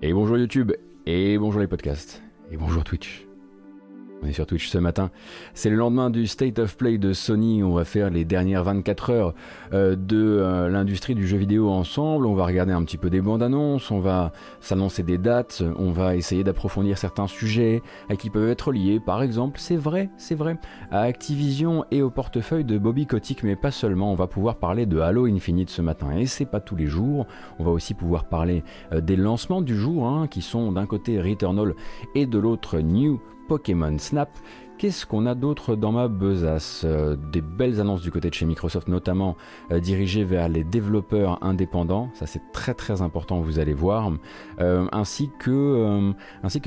Et bonjour YouTube, et bonjour les podcasts, et bonjour Twitch. On est sur Twitch ce matin. C'est le lendemain du State of Play de Sony. On va faire les dernières 24 heures euh, de euh, l'industrie du jeu vidéo ensemble. On va regarder un petit peu des bandes annonces. On va s'annoncer des dates. On va essayer d'approfondir certains sujets à qui peuvent être liés. Par exemple, c'est vrai, c'est vrai, à Activision et au portefeuille de Bobby Kotick, mais pas seulement. On va pouvoir parler de Halo Infinite ce matin. Et c'est pas tous les jours. On va aussi pouvoir parler euh, des lancements du jour, hein, qui sont d'un côté Returnal et de l'autre New Pokémon Snap. Qu'est-ce qu'on a d'autre dans ma besace euh, Des belles annonces du côté de chez Microsoft, notamment euh, dirigées vers les développeurs indépendants. Ça, c'est très très important, vous allez voir. Euh, ainsi, que,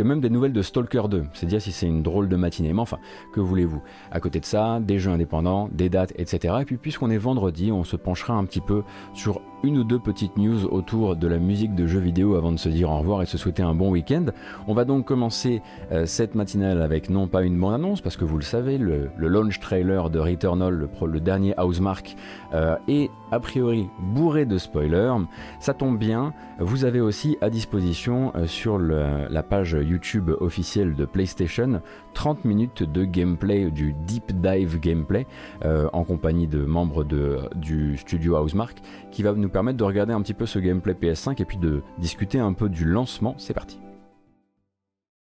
même des nouvelles de Stalker 2. C'est dire si c'est une drôle de matinée. Mais enfin, que voulez-vous? À côté de ça, des jeux indépendants, des dates, etc. Et puis, puisqu'on est vendredi, on se penchera un petit peu sur une ou deux petites news autour de la musique de jeux vidéo avant de se dire au revoir et se souhaiter un bon week-end. On va donc commencer euh, cette matinale avec non pas une bonne annonce, parce que vous le savez, le, launch trailer de Returnal, le, le dernier Housemark, euh, est a priori bourré de spoilers. Ça tombe bien, vous avez aussi à disposition euh, sur la page YouTube officielle de PlayStation 30 minutes de gameplay, du deep dive gameplay, en compagnie de membres du studio Housemark, qui va nous permettre de regarder un petit peu ce gameplay PS5 et puis de discuter un peu du lancement. C'est parti.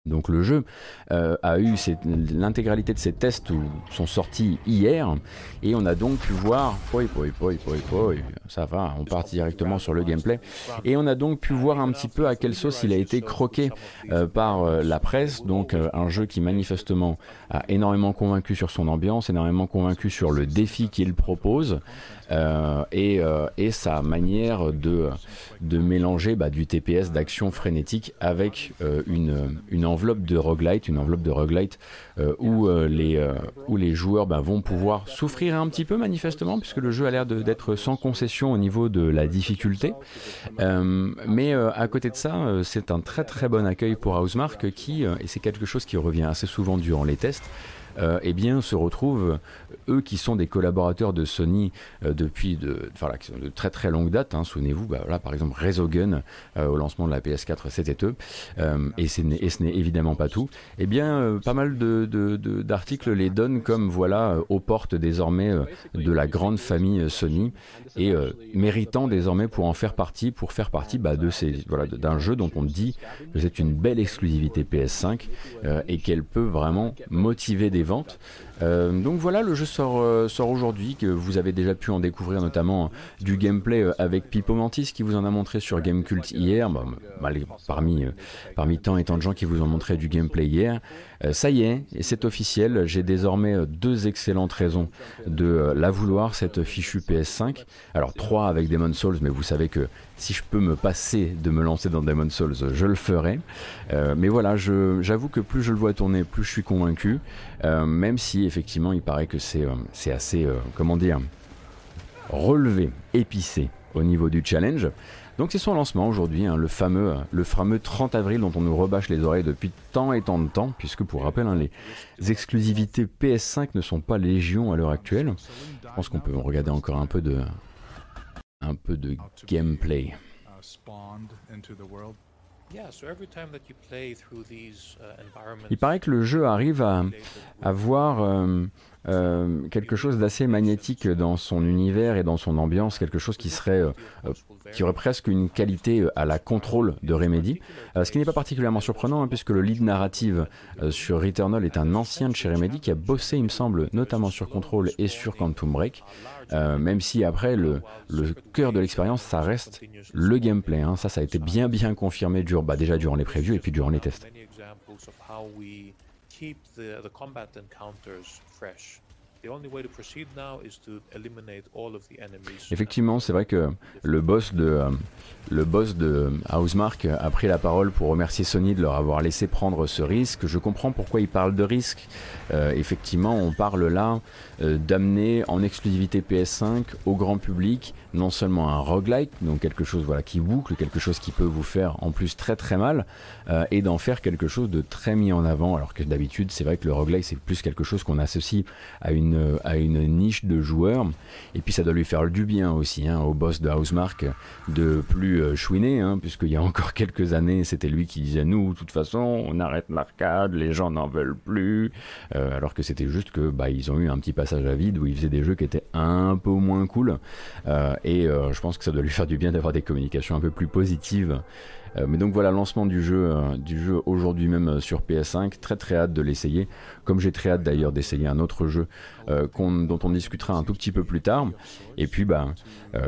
Donc le jeu euh, a eu l'intégralité de ses tests sont sortis hier et on a donc pu voir, ça va, on part directement sur le gameplay et on a donc pu voir un petit peu à quelle sauce il a été croqué euh, par euh, la presse. Donc un jeu qui manifestement a énormément convaincu sur son ambiance, énormément convaincu sur le défi qu'il propose. Et, et, sa manière de, mélanger bah, du TPS d'action frénétique avec une, une enveloppe de roguelite, une enveloppe de roguelite euh, où, euh, les, euh, où les joueurs bah, vont pouvoir souffrir un petit peu manifestement, puisque le jeu a l'air d'être sans concession au niveau de la difficulté. mais à côté de ça, c'est un très très bon accueil pour Housemark qui, et c'est quelque chose qui revient assez souvent durant les tests, euh, eh bien, se retrouvent, eux qui sont des collaborateurs de Sony euh, depuis de, très très longue date, hein, souvenez-vous, bah, par exemple Resogun euh, au lancement de la PS4 c'était eux, et, ce n'est évidemment pas tout, eh bien pas mal d'articles les donnent comme voilà aux portes désormais de la grande famille Sony et méritant désormais pour en faire partie, pour faire partie bah, de ces voilà d'un jeu dont on dit que c'est une belle exclusivité PS5 et qu'elle peut vraiment motiver des Euh, donc voilà, le jeu sort, euh, sort aujourd'hui, que vous avez déjà pu en découvrir notamment du gameplay euh, avec Pipo Mantis qui vous en a montré sur Gamecult hier, parmi, parmi tant et tant de gens qui vous ont montré du gameplay hier. Ça y est, c'est officiel, j'ai désormais deux excellentes raisons de la vouloir, cette fichue PS5. Alors trois avec Demon Souls, mais vous savez que si je peux me passer de me lancer dans Demon Souls, je le ferai. mais voilà, j'avoue que plus je le vois tourner, plus je suis convaincu, même si effectivement, il paraît que c'est euh, assez, euh, comment dire, relevé, épicé au niveau du challenge. Donc c'est son lancement aujourd'hui, hein, le, fameux, le fameux 30 avril dont on nous rebâche les oreilles depuis tant et tant de temps, puisque pour rappel, hein, les exclusivités PS5 ne sont pas légion à l'heure actuelle. Je pense qu'on peut regarder encore un peu de, un peu de gameplay. Il paraît que le jeu arrive à avoir euh, euh, quelque chose d'assez magnétique dans son univers et dans son ambiance, quelque chose qui serait euh, qui aurait presque une qualité à la contrôle de Remedy, ce qui n'est pas particulièrement surprenant hein, puisque le lead narrative sur Returnal est un ancien de chez Remedy qui a bossé, il me semble, notamment sur Control et sur Quantum Break. Euh, même si après le, cœur de l'expérience ça reste le gameplay. Hein. Ça, ça a été bien bien confirmé dur, bah, déjà durant les previews et puis durant les tests. Effectivement, c'est vrai que le boss de euh, le boss de Housemark a pris la parole pour remercier Sony de leur avoir laissé prendre ce risque. Je comprends pourquoi il parle de risque. Euh, effectivement, on parle là euh, d'amener en exclusivité PS5 au grand public non seulement un roguelike, donc quelque chose voilà qui boucle, quelque chose qui peut vous faire en plus très très mal, euh, et d'en faire quelque chose de très mis en avant. Alors que d'habitude, c'est vrai que le roguelike c'est plus quelque chose qu'on associe à une à une niche de joueurs. Et puis ça doit lui faire du bien aussi hein, au boss de Housemark de plus euh, chouiner, hein, puisqu'il y a encore quelques années, c'était lui qui disait nous, de toute façon, on arrête l'arcade, les gens n'en veulent plus. Euh, alors que c'était juste que bah, ils ont eu un petit passage à vide où ils faisaient des jeux qui étaient un peu moins cool. Euh, et je pense que ça doit lui faire du bien d'avoir des communications un peu plus positives euh, mais donc voilà, lancement du jeu, euh, jeu aujourd'hui même euh, sur PS5. Très très hâte de l'essayer. Comme j'ai très hâte d'ailleurs d'essayer un autre jeu dont on discutera un tout petit peu plus tard. Et puis, bah,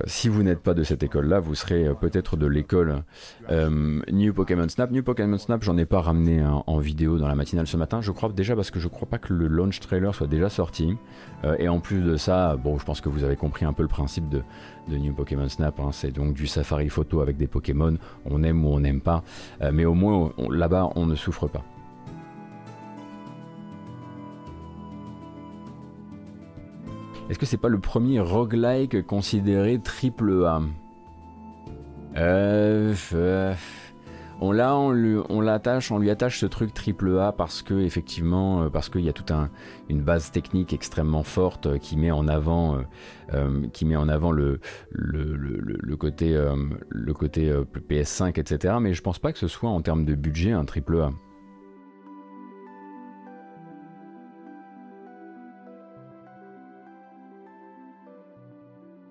si vous n'êtes pas de cette école-là, vous serez peut-être de l'école New Pokémon Snap. New Pokémon Snap, j'en ai pas ramené en vidéo dans la matinale ce matin. Je crois déjà parce que je crois pas que le launch trailer soit déjà sorti. et en plus de ça, bon, je pense que vous avez compris un peu le principe de, de New Pokémon Snap. Hein. C'est donc du safari photo avec des Pokémon. On aime ou on n'aime pas. Euh, mais au moins, là-bas, on ne souffre pas. Est-ce que c'est pas le premier roguelike considéré triple A? On on, on l'attache, on lui attache ce truc triple A parce que effectivement, euh, parce qu'il y a toute une base technique extrêmement forte euh, qui met en avant, euh, qui met en avant le, côté, le côté PS5, etc. Mais je pense pas que ce soit en termes de budget un triple A.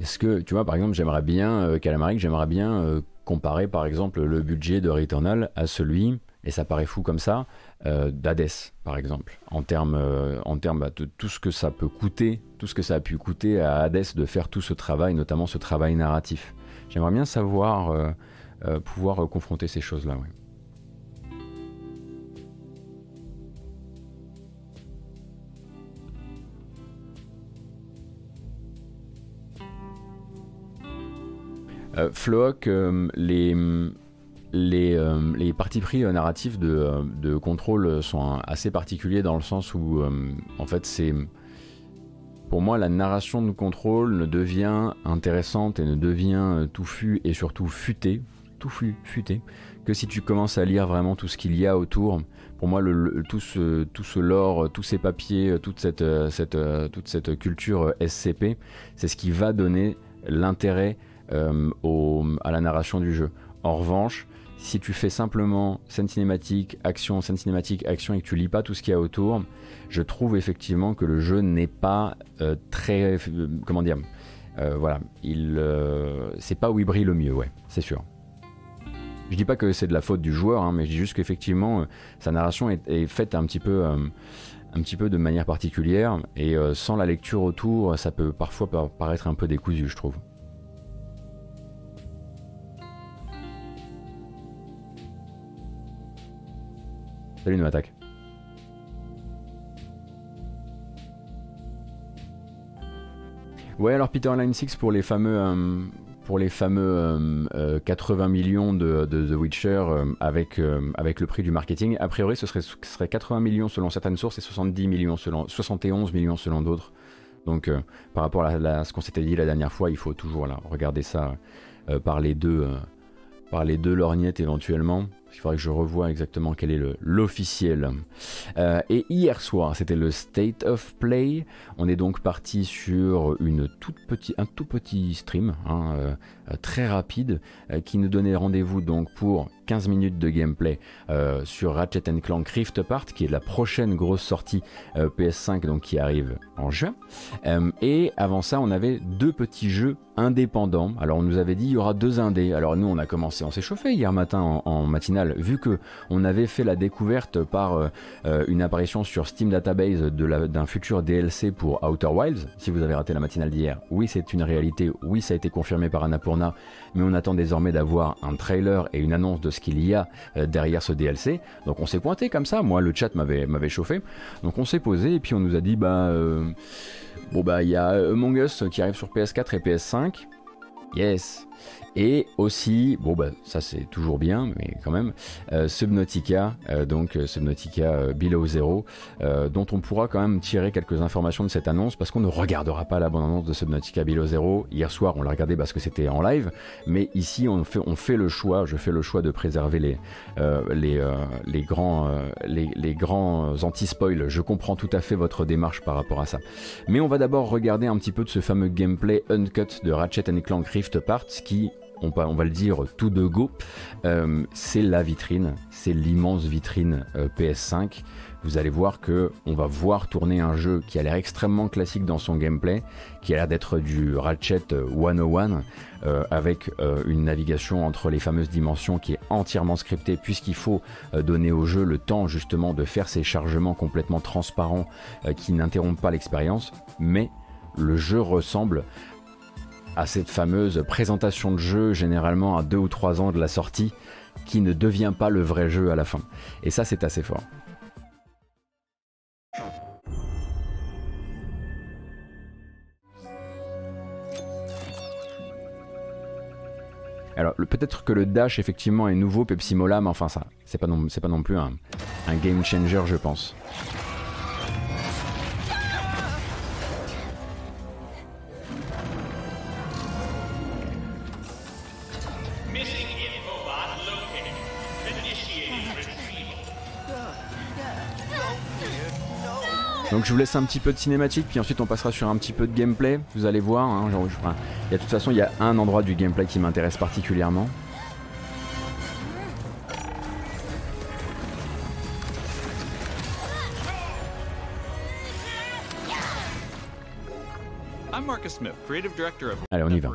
Est-ce que, tu vois, par exemple, j'aimerais bien, euh, j'aimerais bien comparer par exemple le budget de Returnal à celui, et ça paraît fou comme ça, euh, par exemple, en termes euh, bah, de tout ce que ça peut coûter, tout ce que ça a pu coûter à Hades de faire tout ce travail, notamment ce travail narratif. J'aimerais bien savoir, euh, pouvoir confronter ces choses-là. Euh, euh, les, les, euh, les partis pris narratifs de, de, contrôle sont assez particuliers dans le sens où, en fait, c'est. Pour moi, la narration de contrôle ne devient intéressante et ne devient touffue et surtout futée, touffu, futée, que si tu commences à lire vraiment tout ce qu'il y a autour. Pour moi, tout, ce, tout ce lore, tous ces papiers, toute cette, cette, toute cette culture SCP, c'est ce qui va donner l'intérêt euh, à la narration du jeu. En revanche, si tu fais simplement scène cinématique, action, scène cinématique, action et que tu lis pas tout ce qu'il y a autour, je trouve effectivement que le jeu n'est pas euh, très. Euh, comment dire Voilà, il. c'est pas où il brille le mieux, ouais, c'est sûr. Je dis pas que c'est de la faute du joueur, hein, mais je dis juste qu'effectivement, sa narration est, faite un petit peu. un petit peu de manière particulière et sans la lecture autour, ça peut parfois paraître un peu décousu, je trouve. Salut, nous attaque. Ouais, alors Peter Line 6 pour les fameux, euh, pour les fameux 80 euh, euh, millions de, The Witcher avec, avec le prix du marketing. A priori, ce serait, ce serait 80 millions selon certaines sources et 70 millions selon, 71 millions selon d'autres. Donc, par rapport à, ce qu'on s'était dit la dernière fois, il faut toujours là, regarder ça par les deux, par les deux lorgnettes éventuellement. Il faudrait que je revoie exactement quel est l'officiel. Euh, et hier soir, c'était le State of Play. On est donc parti sur un tout petit stream, hein, euh, très rapide, euh, qui nous donnait rendez-vous donc pour 15 minutes de gameplay sur Ratchet Clank Rift Apart, qui est la prochaine grosse sortie PS5 donc qui arrive en juin. et avant ça, on avait deux petits jeux indépendants. Alors on nous avait dit il y aura deux indés. Alors nous on a commencé, on s'est chauffé hier matin en, matinale vu que on avait fait la découverte par euh, euh, une apparition sur Steam Database d'un futur DLC pour Outer Wilds. Si vous avez raté la matinale d'hier, oui, c'est une réalité. Oui, ça a été confirmé par Annapurna, mais on attend désormais d'avoir un trailer et une annonce de ce qu'il y a euh, derrière ce DLC. Donc on s'est pointé comme ça. Moi, le chat m'avait m'avait chauffé. Donc on s'est posé et puis on nous a dit bah bon bah il y a Among Us qui arrive sur PS4 et PS5. Yes. Et aussi, bon bah ça c'est toujours bien, mais quand même, Subnautica, donc Subnautica Below Zero, dont on pourra quand même tirer quelques informations de cette annonce parce qu'on ne regardera pas la bonne annonce de Subnautica Below Zero. Hier soir on l'a regardé parce que c'était en live, mais ici on fait, on fait le choix, je fais le choix de préserver les, les, les grands, les, les grands anti-spoil. Je comprends tout à fait votre démarche par rapport à ça. Mais on va d'abord regarder un petit peu de ce fameux gameplay uncut de Ratchet Clank Rift Apart qui on va, le dire tout de go, euh, c'est la vitrine, c'est l'immense vitrine euh, PS5. Vous allez voir que on va voir tourner un jeu qui a l'air extrêmement classique dans son gameplay, qui a l'air d'être du Ratchet 101, euh, avec une navigation entre les fameuses dimensions qui est entièrement scriptée, puisqu'il faut donner au jeu le temps justement de faire ces chargements complètement transparents qui n'interrompent pas l'expérience, mais le jeu ressemble à cette fameuse présentation de jeu, généralement à deux ou trois ans de la sortie, qui ne devient pas le vrai jeu à la fin. Et ça, c'est assez fort. Alors peut-être que le dash effectivement est nouveau Pepsi Mola, mais enfin ça, c'est pas non, pas non plus un game changer je pense. Donc je vous laisse un petit peu de cinématique, puis ensuite on passera sur un petit peu de gameplay. Vous allez voir, hein, il y a, de toute façon il y a un endroit du gameplay qui m'intéresse particulièrement. Allez, on y va.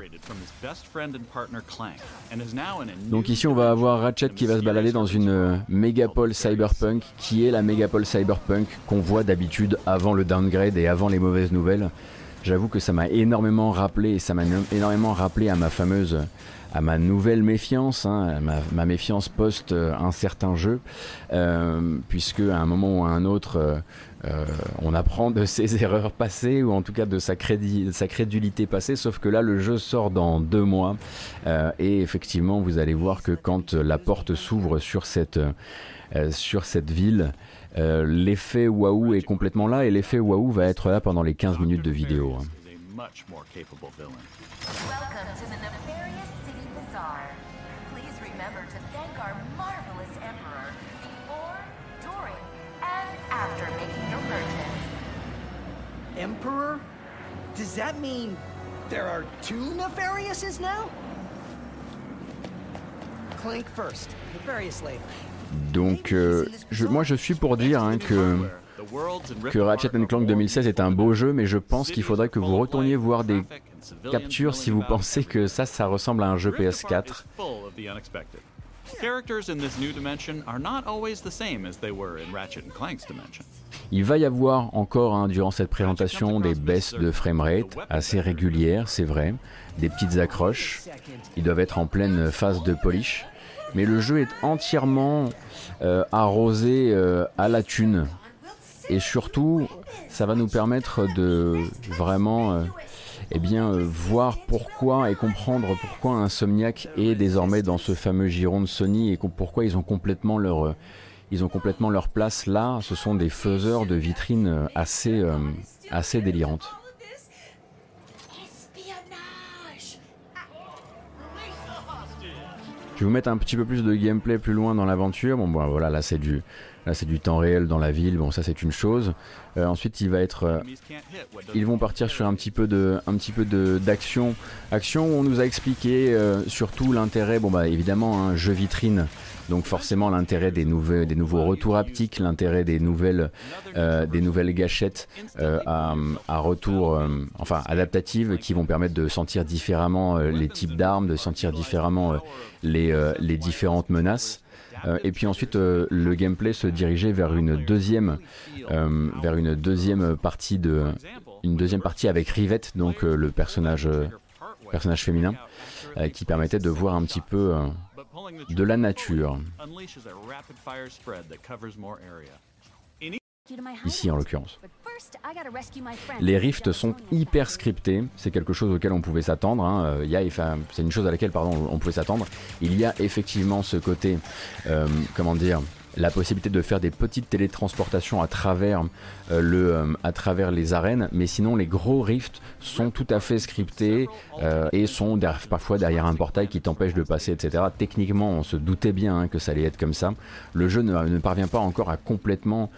Donc ici, on va avoir Ratchet qui va se balader dans une euh, mégapole cyberpunk, qui est la mégapole cyberpunk qu'on voit d'habitude avant le downgrade et avant les mauvaises nouvelles. J'avoue que ça m'a énormément rappelé, et ça m'a énormément rappelé à ma fameuse à ma nouvelle méfiance, hein, ma, méfiance post euh, un certain jeu, euh, puisque à un moment ou à un autre, euh, on apprend de ses erreurs passées ou en tout cas de sa, sa, crédulité passée, sauf que là le jeu sort dans deux mois et effectivement vous allez voir que quand la porte s'ouvre sur cette, sur cette ville, l'effet waouh est complètement là et l'effet waouh va être là pendant les 15 minutes de vidéo. Hein. Emperor? Does that mean there are two Nefariouses now? Clank first, Nefarious later. Donc, euh, je, moi je suis pour dire hein, que, que Ratchet Clank 2016 est un beau jeu, mais je pense qu'il faudrait que vous retourniez voir des captures si vous pensez que ça, ça ressemble à un jeu PS4. Il va y avoir encore hein, durant cette présentation des baisses de framerate assez régulières, c'est vrai, des petites accroches. Ils doivent être en pleine phase de polish, mais le jeu est entièrement euh, arrosé euh, à la thune. Et surtout, ça va nous permettre de vraiment euh, eh bien, euh, voir pourquoi et comprendre pourquoi Insomniac est désormais dans ce fameux giron de Sony et pourquoi ils ont complètement leur, euh, ils ont complètement leur place là. Ce sont des faiseurs de vitrines euh, assez, assez délirantes. Je vais vous mettre un petit peu plus de gameplay plus loin dans l'aventure. Bon, bon voilà, là c'est du, Là, c'est du temps réel dans la ville. Bon, ça, c'est une chose. Euh, ensuite, il va être, euh, ils vont partir sur un petit peu de, un petit peu de d'action. Action, on nous a expliqué euh, surtout l'intérêt. Bon, bah évidemment, un jeu vitrine. Donc forcément l'intérêt des, nouveaux, des nouveaux retours haptiques, l'intérêt des nouvelles, des nouvelles gâchettes à, à, retour, enfin adaptatives, qui vont permettre de sentir différemment les types d'armes, de sentir différemment les, les différentes menaces. Euh, et puis ensuite, euh, le gameplay se dirigeait vers une deuxième, euh, vers une deuxième partie de, une deuxième partie avec Rivette, donc le personnage, personnage féminin, qui permettait de voir un petit peu de la nature. Ici en l'occurrence. Les rifts sont hyper scriptés, c'est quelque chose auquel on pouvait s'attendre. Hein. c'est une chose à laquelle pardon, on pouvait s'attendre. Il y a effectivement ce côté, euh, comment dire, la possibilité de faire des petites télétransportations à travers, euh, le, euh, à travers les arènes, mais sinon les gros rifts sont tout à fait scriptés euh, et sont parfois derrière un portail qui t'empêche de passer, etc. Techniquement, on se doutait bien hein, que ça allait être comme ça. Le jeu ne, parvient pas encore à complètement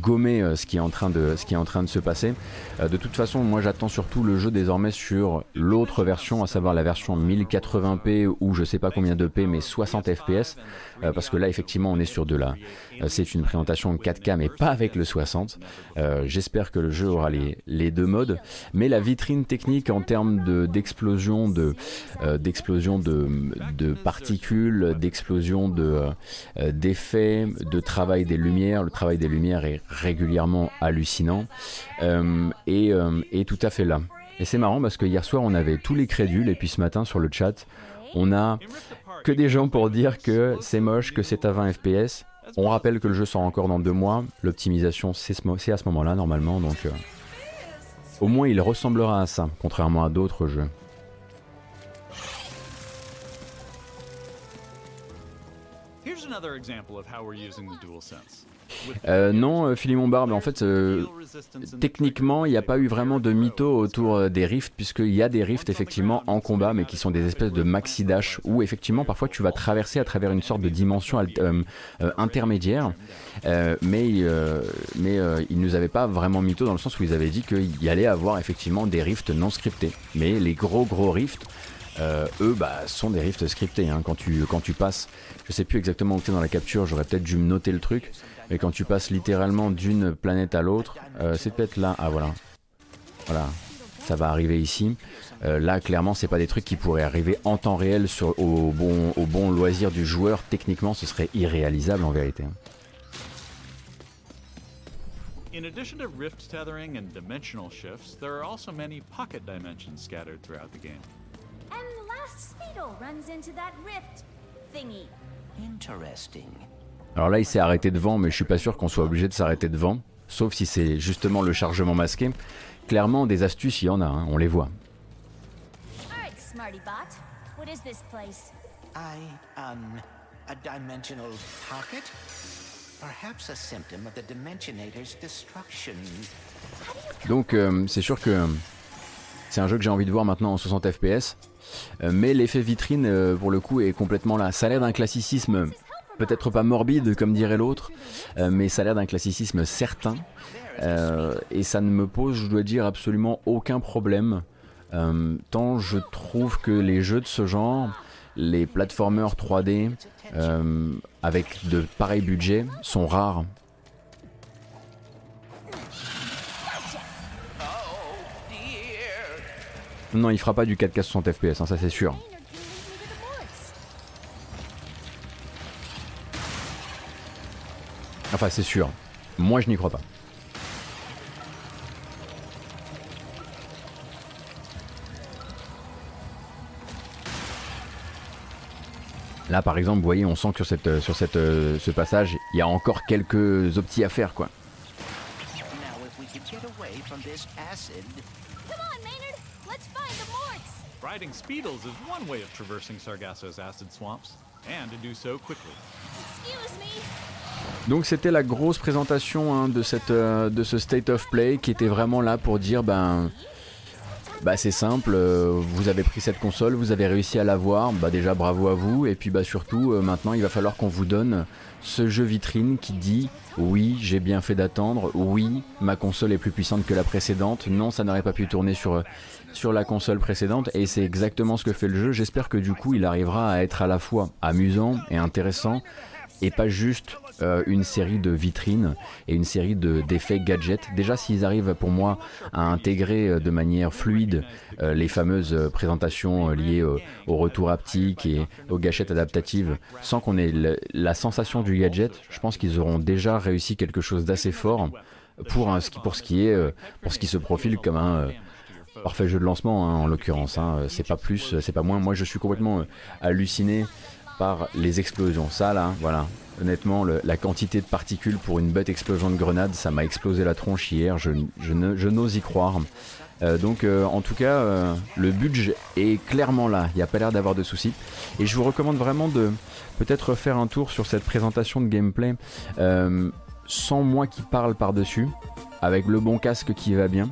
gommer ce, qui est en train de, ce qui est en train de se passer. de toute façon, moi j'attends surtout le jeu désormais sur l'autre version, à savoir la version 1080p ou je sais pas combien de P, mais 60 fps, parce que là effectivement on est sur de la euh, c'est une présentation 4K mais pas avec le 60. Euh, j'espère que le jeu aura les, deux modes. Mais la vitrine technique en termes d'explosion de, euh, d'explosion de, de, particules, d'explosion d'effets, de, travail des lumières. Le travail des lumières est régulièrement hallucinant et, et tout à fait là. Et c'est marrant parce que hier soir on avait tous les crédules et puis ce matin sur le chat on a que des gens pour dire que c'est moche, que c'est à 20 fps. On rappelle que le jeu sort encore dans deux mois. L'optimisation, c'est à ce moment-là, normalement. Donc, euh, au moins, il ressemblera à ça, contrairement à d'autres jeux. Here's another example of how we're using the DualSense. Euh, non, euh, Philemon Barbe, en fait, euh, techniquement, il n'y a pas eu vraiment de mytho autour des rifts, puisqu'il y a des rifts effectivement en combat, mais qui sont des espèces de maxi dash, où effectivement, parfois, tu vas traverser à travers une sorte de dimension intermédiaire. mais mais ils nous avaient pas vraiment mytho dans le sens où ils avaient dit qu'il y allait avoir effectivement des rifts non scriptés. Mais les gros gros rifts, eux, bah, sont des rifts scriptés. Hein. Quand, tu, quand tu passes, je sais plus exactement où tu es dans la capture, j'aurais peut-être dû me noter le truc. Mais quand tu passes littéralement d'une planète à l'autre, euh, c'est peut-être là. Ah voilà. Voilà. Ça va arriver ici. Euh, là, clairement, c'est pas des trucs qui pourraient arriver en temps réel sur, au, bon, au bon loisir du joueur. Techniquement, ce serait irréalisable en vérité. In addition to rift tethering and dimensional shifts, there are also many pocket dimensions scattered throughout the game. And the last Speedo runs into that rift thingy. Interesting. Alors là, il s'est arrêté devant, mais je suis pas sûr qu'on soit obligé de s'arrêter devant, sauf si c'est justement le chargement masqué. Clairement, des astuces, il y en a, hein, on les voit. Donc euh, c'est sûr que c'est un jeu que j'ai envie de voir maintenant en 60 fps, euh, mais l'effet vitrine euh, pour le coup est complètement là. Ça a l'air d'un classicisme peut-être pas morbide comme dirait l'autre, euh, mais ça a l'air d'un classicisme certain. Euh, et ça ne me pose, je dois dire, absolument aucun problème. Euh, tant je trouve que les jeux de ce genre, les platformers 3D, avec de pareils budgets, sont rares. Non, il fera pas du 4K 60 FPS, ça c'est sûr. Enfin, c'est sûr. Moi, je n'y crois pas. Là, par exemple, vous voyez, on sent que sur, cette, sur cette, euh, ce passage, il y a encore quelques optis à faire, quoi. Riding Speedles is one way of traversing Sargasso's acid swamps, and to do so quickly. Excuse me. Donc c'était la grosse présentation hein, de, cette, euh, de ce State of Play qui était vraiment là pour dire ben bah c'est simple, euh, vous avez pris cette console, vous avez réussi à l'avoir, bah déjà bravo à vous, et puis bah surtout euh, maintenant il va falloir qu'on vous donne ce jeu vitrine qui dit oui j'ai bien fait d'attendre, oui ma console est plus puissante que la précédente, non ça n'aurait pas pu tourner sur, sur la console précédente, et c'est exactement ce que fait le jeu, j'espère que du coup il arrivera à être à la fois amusant et intéressant, et pas juste euh, une série de vitrines et une série d'effets gadgets. Déjà, s'ils arrivent pour moi à intégrer euh, de manière fluide euh, les fameuses présentations liées au retour haptique et aux gâchettes adaptatives, sans qu'on ait la sensation du gadget, je pense qu'ils auront déjà réussi quelque chose d'assez fort pour, un, pour ce qui est pour ce qui se profile comme un parfait jeu de lancement hein, en l'occurrence. Hein. C'est pas plus, c'est pas moins. Moi, je suis complètement halluciné par les explosions. Ça là, voilà. Honnêtement, la quantité de particules pour une bête explosion de grenade, ça m'a explosé la tronche hier. Je, n'ose y croire. Euh, donc euh, en tout cas, euh, le budget est clairement là, il n'y a pas l'air d'avoir de soucis. Et je vous recommande vraiment de peut-être faire un tour sur cette présentation de gameplay sans moi qui parle par-dessus, avec le bon casque qui va bien,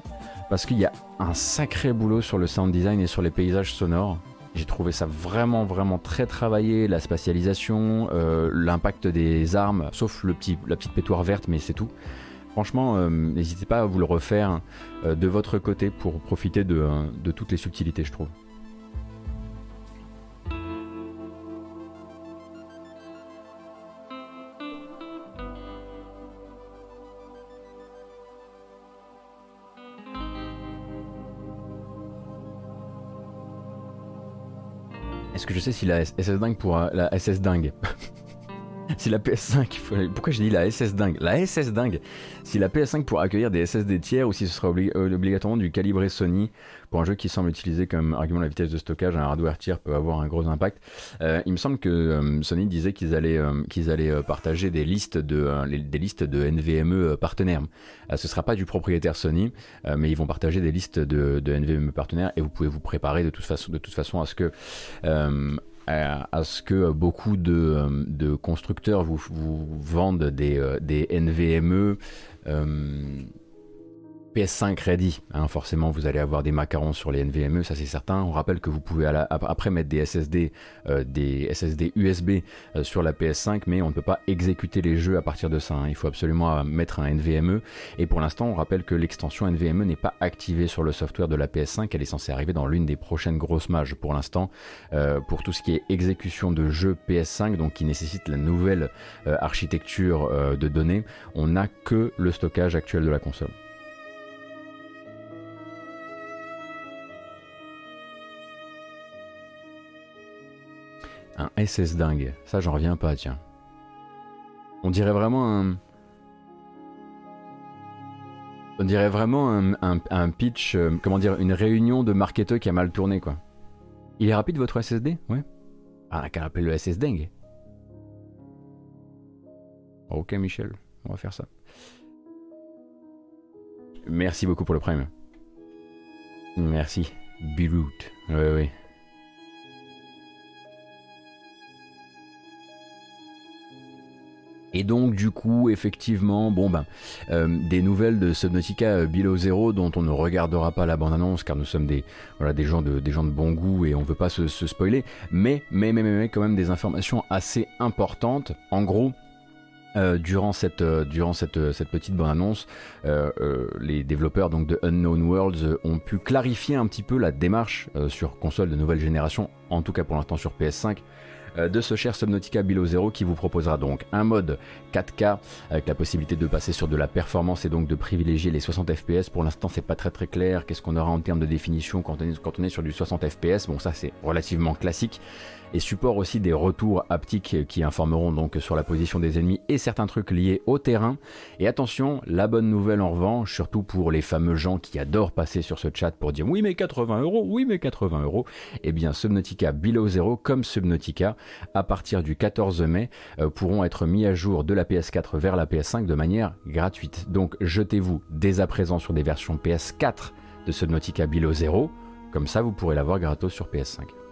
parce qu'il y a un sacré boulot sur le sound design et sur les paysages sonores. J'ai trouvé ça vraiment vraiment très travaillé, la spatialisation, l'impact des armes, sauf le petit, la petite pétoire verte, mais c'est tout. Franchement, euh, n'hésitez pas à vous le refaire euh, de votre côté pour profiter de, euh, de toutes les subtilités, je trouve. Est-ce que je sais si la SS dingue pour la SS dingue si la PS5, pourquoi j'ai dit la SS dingue? La SS dingue Si la PS5 pourra accueillir des SSD tiers ou si ce sera euh, obligatoirement du calibré Sony pour un jeu qui semble utiliser comme argument la vitesse de stockage, un hardware tiers peut avoir un gros impact. Euh, il me semble que euh, Sony disait qu'ils allaient, partager des listes de, NVMe partenaires. ce sera pas du propriétaire Sony, mais ils vont partager des listes de, NVMe partenaires et vous pouvez vous préparer de toute façon à ce que à, ce que beaucoup de, de constructeurs vous, vous vendent des, euh, NVMe euh, PS5 ready, hein, forcément vous allez avoir des macarons sur les NVMe, ça c'est certain. On rappelle que vous pouvez après mettre des SSD, euh, des SSD USB euh, sur la PS5, mais on ne peut pas exécuter les jeux à partir de ça. Hein. Il faut absolument euh, mettre un NVMe. Et pour l'instant, on rappelle que l'extension NVMe n'est pas activée sur le software de la PS5. Elle est censée arriver dans l'une des prochaines grosses mages pour l'instant. pour tout ce qui est exécution de jeux PS5, donc qui nécessite la nouvelle architecture de données, on n'a que le stockage actuel de la console. Un SS dingue. Ça, j'en reviens pas, tiens. On dirait vraiment un. On dirait vraiment un, pitch, euh, comment dire, une réunion de marketeurs qui a mal tourné, quoi. Il est rapide votre SSD Ouais. Ah, qu'à appeler le SS dingue. Ok, Michel, on va faire ça. Merci beaucoup pour le prime. Merci. Beirut. Ouais, ouais. Et donc du coup, effectivement, bon ben, euh, des nouvelles de Subnautica euh, Below Zero dont on ne regardera pas la bande-annonce car nous sommes des, voilà, des, gens de, bon goût et on veut pas se, spoiler, mais, mais, mais, mais, quand même des informations assez importantes. En gros, euh, durant cette, petite bande-annonce, les développeurs donc de Unknown Worlds ont pu clarifier un petit peu la démarche sur console de nouvelle génération, en tout cas pour l'instant sur PS5, euh, de ce cher Subnautica Below Zero qui vous proposera donc un mode 4K avec la possibilité de passer sur de la performance et donc de privilégier les 60 FPS. Pour l'instant, c'est pas très très clair. Qu'est-ce qu'on aura en termes de définition quand on est sur du 60 FPS Bon, ça c'est relativement classique et support aussi des retours haptiques qui informeront donc sur la position des ennemis et certains trucs liés au terrain. Et attention, la bonne nouvelle en revanche, surtout pour les fameux gens qui adorent passer sur ce chat pour dire oui mais 80 euros, oui mais 80 euros, eh bien Subnautica Below Zero comme Subnautica à partir du 14 mai euh, pourront être mis à jour de la PS4 vers la PS5 de manière gratuite. Donc jetez-vous dès à présent sur des versions PS4 de Subnautica Below Zero, comme ça vous pourrez l'avoir gratos sur PS5.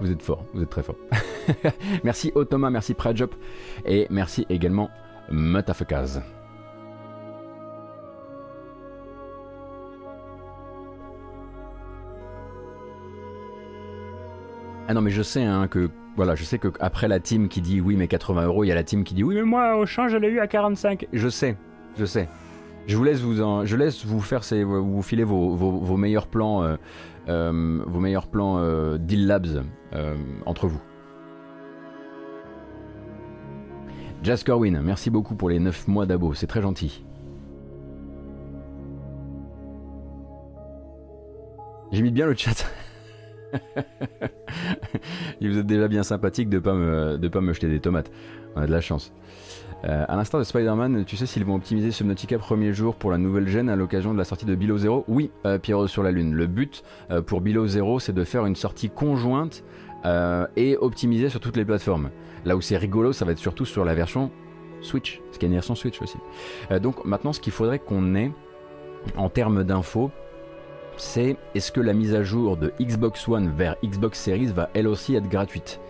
Vous êtes fort, vous êtes très fort. merci Otoma, merci Prajop et merci également Mutafekaz. Ah non mais je sais hein, que voilà, je sais que après la team qui dit oui mais 80 euros, il y a la team qui dit oui mais moi au change je l'ai eu à 45. Je sais, je sais. Je vous laisse vous en, je laisse vous faire vous filer vos, vos, meilleurs plans, euh, euh, vos meilleurs plans euh, Deal Labs entre vous. Jazz Corwin, merci beaucoup pour les 9 mois d'abo, c'est très gentil. J'ai mis bien le chat. vous êtes déjà bien sympathique de pas de pas me jeter des tomates. On a de la chance. Euh, à l'instar de Spider-Man, tu sais s'ils vont optimiser Subnautica premier jour pour la nouvelle gêne à l'occasion de la sortie de Below Zero? Oui, euh, Pierrot sur la Lune. Le but euh, pour Below Zero, c'est de faire une sortie conjointe et optimisée sur toutes les plateformes. Là où c'est rigolo, ça va être surtout sur la version Switch, qu'il y a une version Switch aussi. donc maintenant, ce qu'il faudrait qu'on ait en termes d'infos, c'est est-ce que la mise à jour de Xbox One vers Xbox Series va elle aussi être gratuite?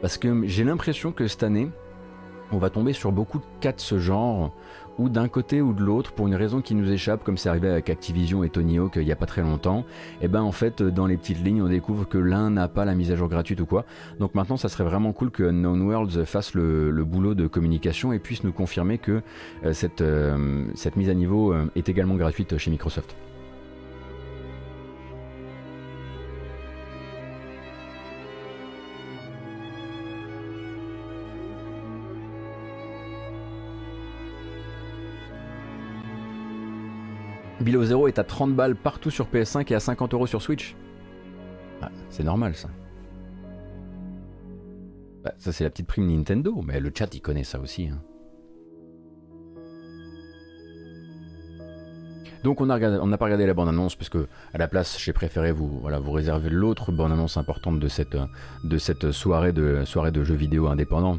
Parce que j'ai l'impression que cette année, on va tomber sur beaucoup de cas de ce genre, ou d'un côté ou de l'autre, pour une raison qui nous échappe, comme c'est arrivé avec Activision et Tony Hawk il n'y a pas très longtemps, et eh ben en fait dans les petites lignes on découvre que l'un n'a pas la mise à jour gratuite ou quoi. Donc maintenant ça serait vraiment cool que Unknown Worlds fasse le, boulot de communication et puisse nous confirmer que euh, cette, euh, mise à niveau euh, est également gratuite chez Microsoft. Below Zero est à 30 balles partout sur PS5 et à 50 euros sur Switch. C'est normal ça. Bah, ça c'est la petite prime Nintendo, mais le chat il connaît ça aussi. Hein. Donc on n'a pas regardé la bande-annonce puisque à la place j'ai préféré vous, réserver l'autre bande-annonce importante de cette, de cette soirée, de, soirée de jeux vidéo indépendants.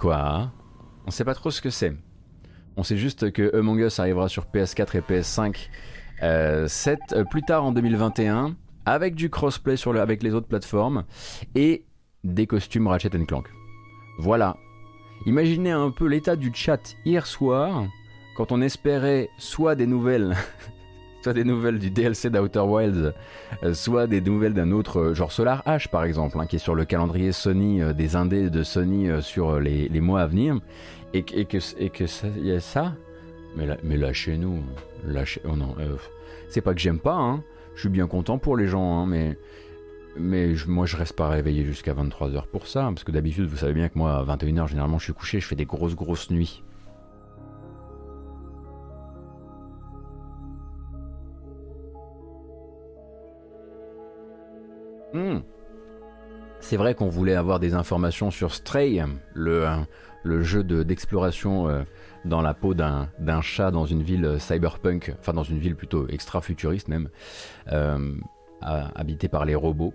Quoi hein On sait pas trop ce que c'est. On sait juste que Among Us arrivera sur PS4 et PS5 euh, euh, plus tard en 2021 avec du crossplay avec les autres plateformes et des costumes Ratchet Clank. Voilà. Imaginez un peu l'état du chat hier soir quand on espérait soit des nouvelles soit des nouvelles du DLC d'Outer Wilds, euh, soit des nouvelles d'un autre, euh, genre Solar H par exemple, hein, qui est sur le calendrier Sony, euh, des indés de Sony sur les, mois à venir, et, que, et que ça, y a ça, mais là, mais lâchez-nous, lâchez, oh non, c'est pas que j'aime pas, hein, je suis bien content pour les gens, hein, mais, mais moi je reste pas réveillé jusqu'à 23h pour ça, parce que d'habitude vous savez bien que moi à 21h généralement je suis couché, je fais des grosses grosses nuits. Hmm. C'est vrai qu'on voulait avoir des informations sur Stray, le, le jeu d'exploration euh, dans la peau d'un chat dans une ville cyberpunk, enfin dans une ville plutôt extra-futuriste même, euh, habitée par les robots.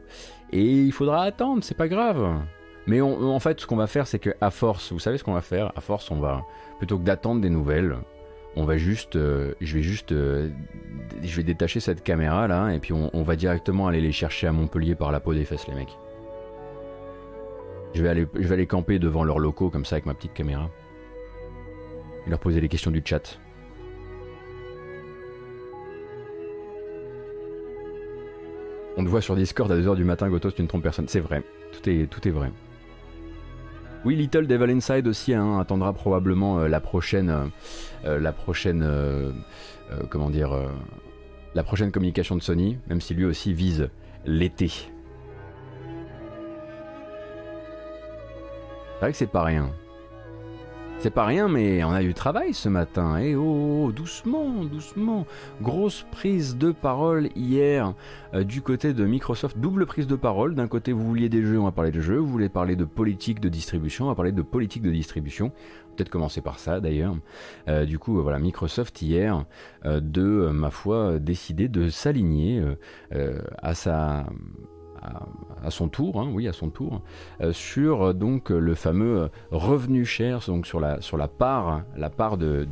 Et il faudra attendre, c'est pas grave. Mais en fait, ce qu'on va faire, c'est que force, vous savez ce qu'on va faire? À force, on va plutôt que d'attendre des nouvelles, on va juste, euh, je vais juste, euh, je vais détacher cette caméra là et puis on, va directement aller les chercher à Montpellier par la peau des fesses les mecs. Je vais aller, camper devant leurs locaux comme ça avec ma petite caméra et leur poser les questions du chat. On te voit sur Discord à 2h du matin, Gotos, tu ne trompes personne. C'est vrai, tout est vrai. Oui, Little Devil Inside aussi hein, attendra probablement euh, la prochaine, euh, euh, la prochaine, comment dire, la prochaine communication de Sony, même si lui aussi vise l'été. C'est vrai que c'est pas rien. C'est pas rien, mais on a eu du travail ce matin. Et eh oh, doucement, doucement. Grosse prise de parole hier euh, du côté de Microsoft. Double prise de parole. D'un côté, vous vouliez des jeux, on va parler de jeux. Vous voulez parler de politique de distribution, on va parler de politique de distribution. Peut-être commencer par ça d'ailleurs. Euh, du coup, voilà, Microsoft hier, euh, de ma foi, décidé de s'aligner à sa à, son tour, hein, oui, à son tour, euh, sur donc le fameux revenu cher, donc sur la, sur la part, la part de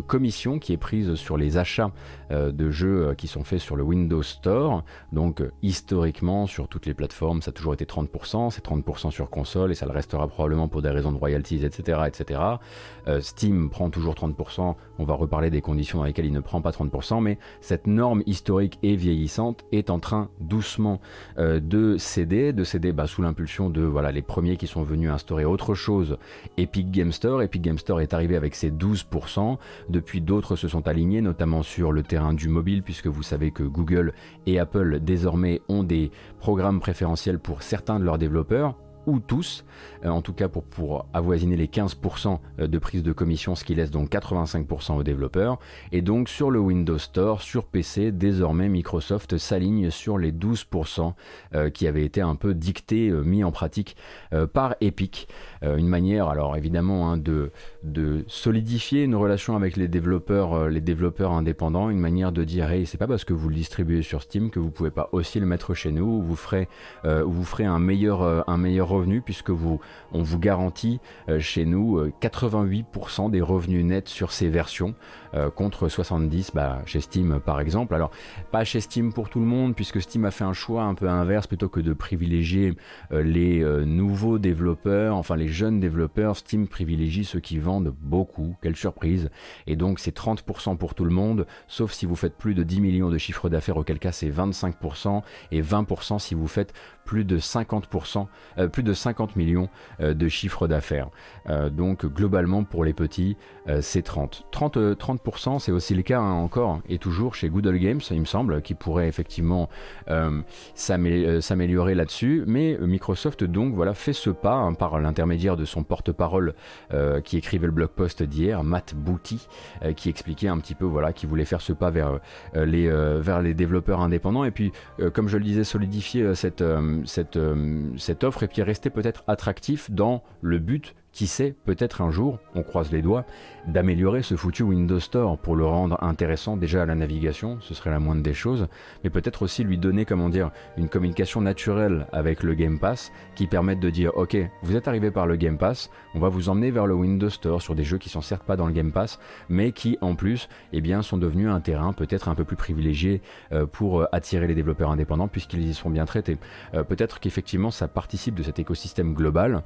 commission qui est prise sur les achats euh, de jeux euh, qui sont faits sur le Windows Store. Donc euh, historiquement sur toutes les plateformes ça a toujours été 30%, c'est 30% sur console et ça le restera probablement pour des raisons de royalties, etc. etc. Steam prend toujours 30%, on va reparler des conditions dans lesquelles il ne prend pas 30%, mais cette norme historique et vieillissante est en train doucement de céder, de céder bah, sous l'impulsion de voilà les premiers qui sont venus instaurer autre chose, Epic Game Store. Epic Game Store est arrivé avec ses 12%. Depuis, d'autres se sont alignés, notamment sur le terrain du mobile, puisque vous savez que Google et Apple désormais ont des programmes préférentiels pour certains de leurs développeurs ou tous, en tout cas pour, pour avoisiner les 15% de prise de commission, ce qui laisse donc 85% aux développeurs. Et donc sur le Windows Store, sur PC, désormais Microsoft s'aligne sur les 12% qui avaient été un peu dictés, mis en pratique par Epic. une manière, alors évidemment, hein, de, de solidifier une relation avec les développeurs, les développeurs indépendants, une manière de dire, hey, c'est pas parce que vous le distribuez sur Steam que vous pouvez pas aussi le mettre chez nous, vous ferez, vous ferez un meilleur, un meilleur revenu puisque vous, on vous garantit euh, chez nous 88% euh, des revenus nets sur ces versions euh, contre 70 bah, chez Steam par exemple. Alors pas chez Steam pour tout le monde puisque Steam a fait un choix un peu inverse plutôt que de privilégier les nouveaux développeurs, enfin les jeunes développeurs, Steam privilégie ceux qui vendent beaucoup, quelle surprise. Et donc c'est 30% pour tout le monde, sauf si vous faites plus de 10 millions de chiffre d'affaires, auquel cas c'est 25% et 20% si vous faites plus de 50%, euh, plus de 50 millions euh, de chiffre d'affaires. Euh, donc globalement pour les petits, c'est 30. 30, 30% c'est aussi le cas hein, encore et toujours chez Google Games, il me semble, qui pourrait effectivement s'améliorer là-dessus. Mais Microsoft donc voilà fait ce pas hein, par l'intermédiaire de son porte-parole qui écrivait le blog post d'hier, Matt Booty, qui expliquait un petit peu voilà qui voulait faire ce pas vers les vers les développeurs indépendants et puis comme je le disais solidifier cette cette, euh, cette offre et puis rester peut-être attractif dans le but qui sait, peut-être un jour, on croise les doigts, d'améliorer ce foutu Windows Store pour le rendre intéressant déjà à la navigation, ce serait la moindre des choses, mais peut-être aussi lui donner, comment dire, une communication naturelle avec le Game Pass qui permette de dire, ok, vous êtes arrivé par le Game Pass, on va vous emmener vers le Windows Store sur des jeux qui sont certes pas dans le Game Pass, mais qui en plus, eh bien, sont devenus un terrain peut-être un peu plus privilégié euh, pour euh, attirer les développeurs indépendants puisqu'ils y sont bien traités. Euh, peut-être qu'effectivement ça participe de cet écosystème global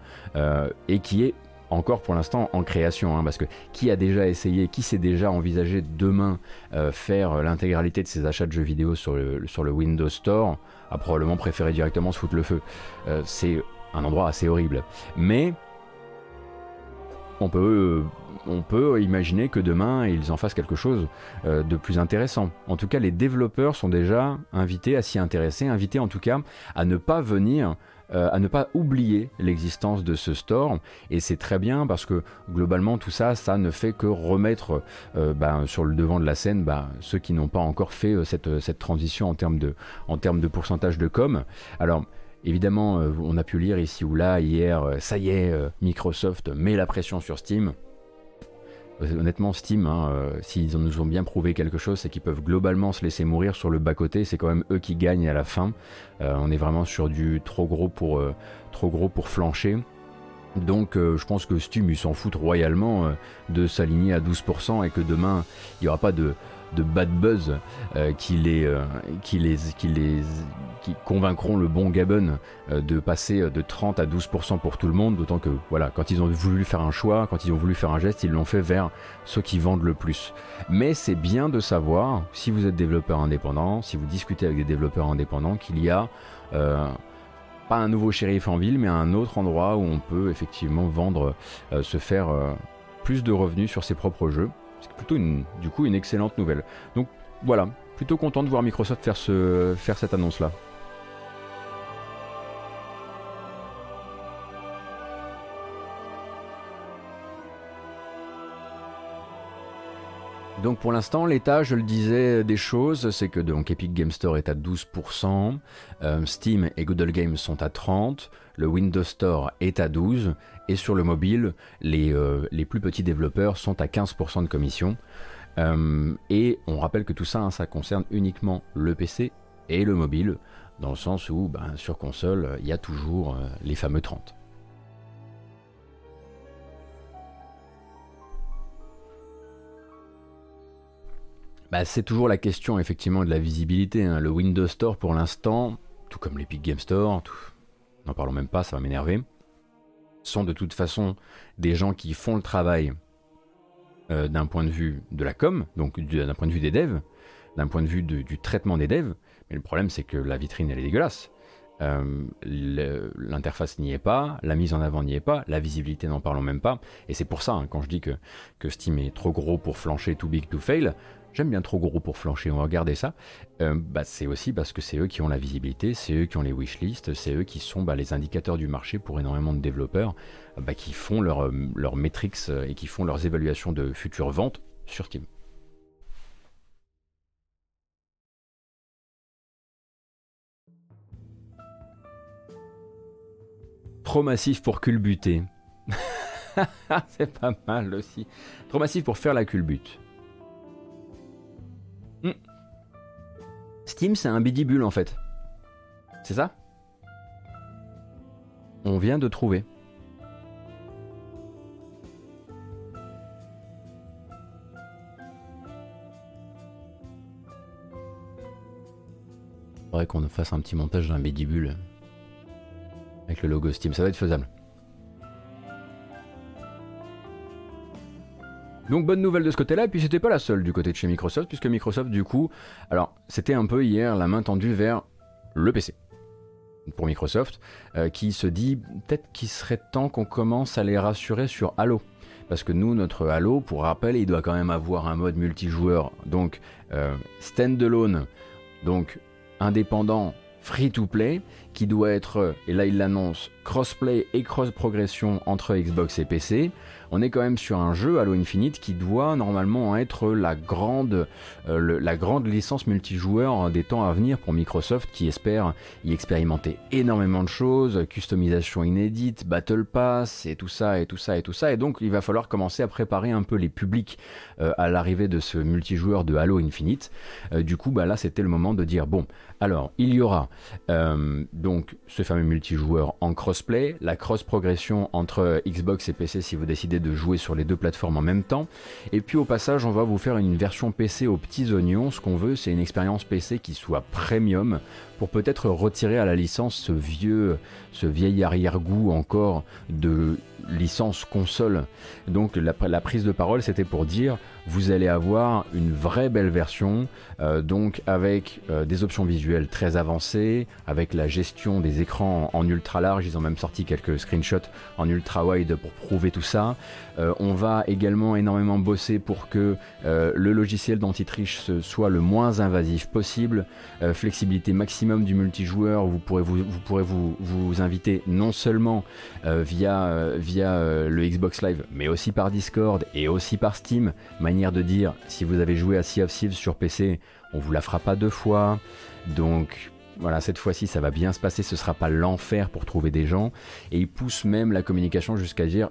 et qui est encore pour l'instant en création, hein, parce que qui a déjà essayé, qui s'est déjà envisagé demain euh, faire l'intégralité de ses achats de jeux vidéo sur le, Windows Store, a probablement préféré directement se foutre le feu. Euh, c'est un endroit assez horrible. Mais on peut, on peut imaginer que demain ils en fassent quelque chose euh, de plus intéressant. En tout cas, les développeurs sont déjà invités à s'y intéresser, invités en tout cas à ne pas venir euh, à ne pas oublier l'existence de ce store. Et c'est très bien parce que globalement tout ça, ça ne fait que remettre euh, ben, sur le devant de la scène ben, ceux qui n'ont pas encore fait euh, cette, cette, transition en termes, de, en termes de pourcentage de com. Alors évidemment, on a pu lire ici ou là hier, ça y est, Microsoft met la pression sur Steam. Honnêtement, Steam, hein, euh, s'ils nous ont bien prouvé quelque chose, c'est qu'ils peuvent globalement se laisser mourir sur le bas-côté. C'est quand même eux qui gagnent à la fin. Euh, on est vraiment sur du trop gros pour, euh, trop gros pour flancher. Donc je pense que Steam, ils s'en foutent royalement de s'aligner à 12% et que demain, il n'y aura pas de, bad buzz euh, les, euh, qui, les, qui, les, qui convaincront le bon Gabon euh, de passer de 30 à 12% pour tout le monde, d'autant que voilà, quand ils ont voulu faire un choix, quand ils ont voulu faire un geste, ils l'ont fait vers ceux qui vendent le plus. Mais c'est bien de savoir, si vous êtes développeur indépendant, si vous discutez avec des développeurs indépendants, qu'il y a pas un nouveau shérif en ville, mais un autre endroit où on peut effectivement vendre, se faire plus de revenus sur ses propres jeux. C'est plutôt une, du coup une excellente nouvelle. Donc voilà, plutôt content de voir Microsoft faire cette annonce-là. Donc pour l'instant, l'état, je le disais, des choses, c'est que donc Epic Game Store est à 12%, euh, Steam et Google Games sont à 30%, le Windows Store est à 12%, et sur le mobile, les, euh, les plus petits développeurs sont à 15% de commission. Euh, et on rappelle que tout ça, hein, ça concerne uniquement le PC et le mobile, dans le sens où ben, sur console, il y a toujours les fameux 30. Bah, c'est toujours la question effectivement de la visibilité. Hein. Le Windows Store pour l'instant, tout comme l'Epic Game Store, n'en parlons même pas, ça va m'énerver, sont de toute façon des gens qui font le travail euh, d'un point de vue de la com, donc d'un point de vue des devs, d'un point de vue du traitement des devs. Mais le problème c'est que la vitrine elle est dégueulasse. Euh, l'interface n'y est pas, la mise en avant n'y est pas, la visibilité n'en parlons même pas. Et c'est pour ça, hein, quand je dis que, que Steam est trop gros pour flancher, too big to fail, j'aime bien trop gros pour flancher, on va regarder ça. Euh, bah, c'est aussi parce que c'est eux qui ont la visibilité, c'est eux qui ont les wishlists, c'est eux qui sont bah, les indicateurs du marché pour énormément de développeurs bah, qui font leurs leur metrics et qui font leurs évaluations de futures ventes sur Steam. Trop massif pour culbuter. c'est pas mal aussi. Trop massif pour faire la culbute. Steam, c'est un bidibule en fait. C'est ça? On vient de trouver. Faudrait qu'on fasse un petit montage d'un bidibule avec le logo Steam, ça va être faisable. Donc bonne nouvelle de ce côté-là, et puis c'était pas la seule du côté de chez Microsoft, puisque Microsoft du coup, alors c'était un peu hier la main tendue vers le PC pour Microsoft, euh, qui se dit peut-être qu'il serait temps qu'on commence à les rassurer sur Halo. Parce que nous, notre Halo, pour rappel, il doit quand même avoir un mode multijoueur, donc euh, standalone, donc indépendant, free to play, qui doit être, et là il l'annonce, crossplay et cross-progression entre Xbox et PC on est quand même sur un jeu Halo Infinite qui doit normalement être la grande, euh, la grande licence multijoueur des temps à venir pour Microsoft qui espère y expérimenter énormément de choses, customisation inédite, Battle Pass et tout ça et tout ça et tout ça. Et donc il va falloir commencer à préparer un peu les publics euh, à l'arrivée de ce multijoueur de Halo Infinite. Euh, du coup, bah là c'était le moment de dire bon, alors il y aura donc ce fameux multijoueur en crossplay, la cross progression entre Xbox et PC si vous décidez de jouer sur les deux plateformes en même temps. Et puis au passage, on va vous faire une version PC aux petits oignons. Ce qu'on veut, c'est une expérience PC qui soit premium pour peut-être retirer à la licence ce vieux, ce vieil arrière-goût encore de licence console. Donc la, prise de parole, c'était pour dire vous allez avoir une vraie belle version, euh, donc avec euh, des options visuelles très avancées, avec la gestion des écrans en, ultra large. Ils ont même sorti quelques screenshots en ultra wide pour prouver tout ça. Euh, on va également énormément bosser pour que le logiciel d'anti-triche soit le moins invasif possible. flexibilité maximum du multijoueur. Vous pourrez vous, vous pourrez vous, vous inviter non seulement via, via le Xbox Live, mais aussi par Discord et aussi par Steam de dire si vous avez joué à Sea of Thieves sur PC, on vous la fera pas deux fois. Donc voilà, cette fois-ci ça va bien se passer, ce sera pas l'enfer pour trouver des gens. Et il pousse même la communication jusqu'à dire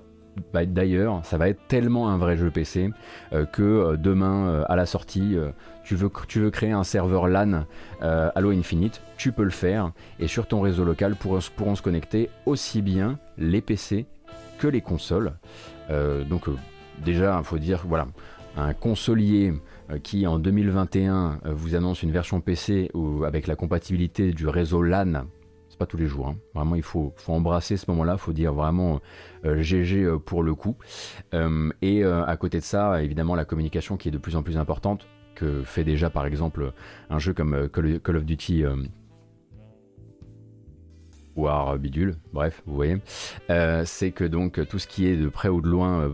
bah, d'ailleurs, ça va être tellement un vrai jeu PC euh, que euh, demain, euh, à la sortie, tu, veux, créer un serveur LAN Halo Infinite, tu peux le faire. Et sur ton réseau local pourront se connecter aussi bien les PC les consoles. donc déjà, il faut dire, voilà, un consolier euh, qui en 2021 euh, vous annonce une version PC avec la compatibilité du réseau LAN, c'est pas tous les jours, hein. vraiment il faut, embrasser ce moment-là, faut dire vraiment GG euh, pour le coup. et à côté de ça, évidemment la communication qui est de plus en plus importante, que fait déjà par exemple un jeu comme Call of Duty. War bidule, bref, vous voyez, c'est que donc tout ce qui est de près ou de loin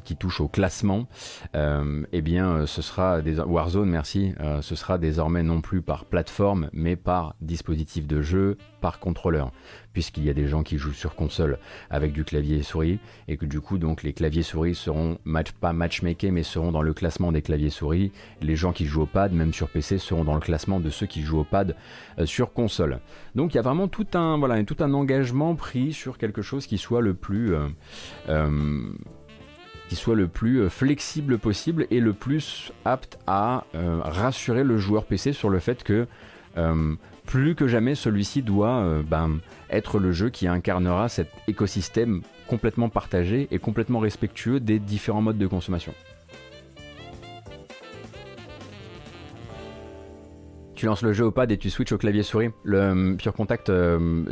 qui touche au classement, euh, eh bien, euh, ce sera des Warzone, merci, euh, ce sera désormais non plus par plateforme, mais par dispositif de jeu, par contrôleur, puisqu'il y a des gens qui jouent sur console avec du clavier et souris, et que du coup, donc, les claviers souris seront match, pas matchmakés, mais seront dans le classement des claviers souris. Les gens qui jouent au pad, même sur PC, seront dans le classement de ceux qui jouent au pad sur console. Donc, il y a vraiment tout un, voilà, tout un engagement pris sur quelque chose qui soit le plus soit le plus euh, flexible possible et le plus apte à euh, rassurer le joueur PC sur le fait que euh, plus que jamais celui-ci doit ben, être le jeu qui incarnera cet écosystème complètement partagé et complètement respectueux des différents modes de consommation. tu lances le jeu au pad et tu switches au clavier souris. Le Pure Contact,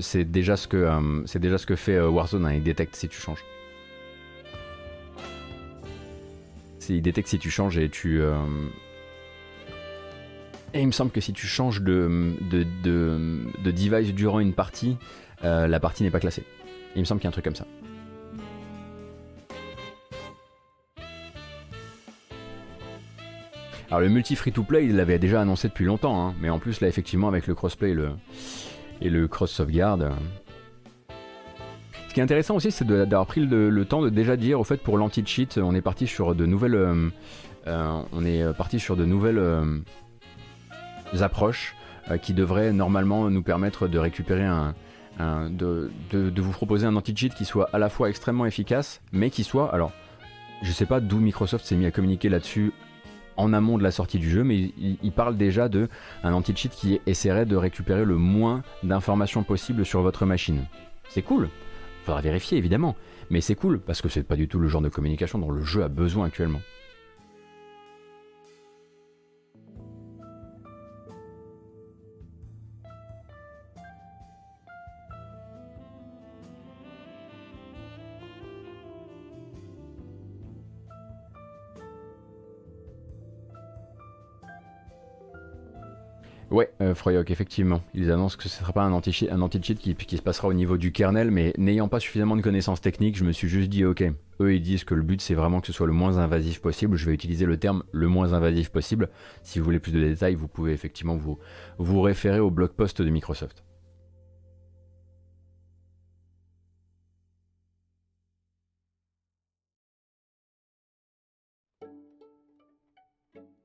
c'est déjà ce que c'est déjà ce que fait Warzone. Hein, il détecte si tu changes. Il détecte si tu changes et tu. Euh, et il me semble que si tu changes de, de, de, device durant une partie, euh, la partie n'est pas classée. Il me semble qu'il y a un truc comme ça. Alors le multi free-to-play, il l'avait déjà annoncé depuis longtemps, hein, mais en plus là effectivement avec le crossplay le, et le cross sauvegarde. Ce qui est intéressant aussi, c'est d'avoir pris le, temps de déjà dire, au fait, pour l'anti-cheat, on est parti sur de nouvelles, euh, euh, on est parti sur de nouvelles euh, approches qui devraient normalement nous permettre de récupérer un, de, de, vous proposer un anti-cheat qui soit à la fois extrêmement efficace, mais qui soit, alors, je sais pas d'où Microsoft s'est mis à communiquer là-dessus en amont de la sortie du jeu, mais il, parle déjà de un anti-cheat qui essaierait de récupérer le moins d'informations possible sur votre machine. C'est cool. Faudra vérifier évidemment, mais c'est cool parce que c'est pas du tout le genre de communication dont le jeu a besoin actuellement. Ouais, euh, Froyoc, effectivement. Ils annoncent que ce ne sera pas un anti-cheat anti qui, qui, se passera au niveau du kernel, mais n'ayant pas suffisamment de connaissances techniques, je me suis juste dit, ok, eux ils disent que le but c'est vraiment que ce soit le moins invasif possible. Je vais utiliser le terme le moins invasif possible. Si vous voulez plus de détails, vous pouvez effectivement vous, vous référer au blog post de Microsoft.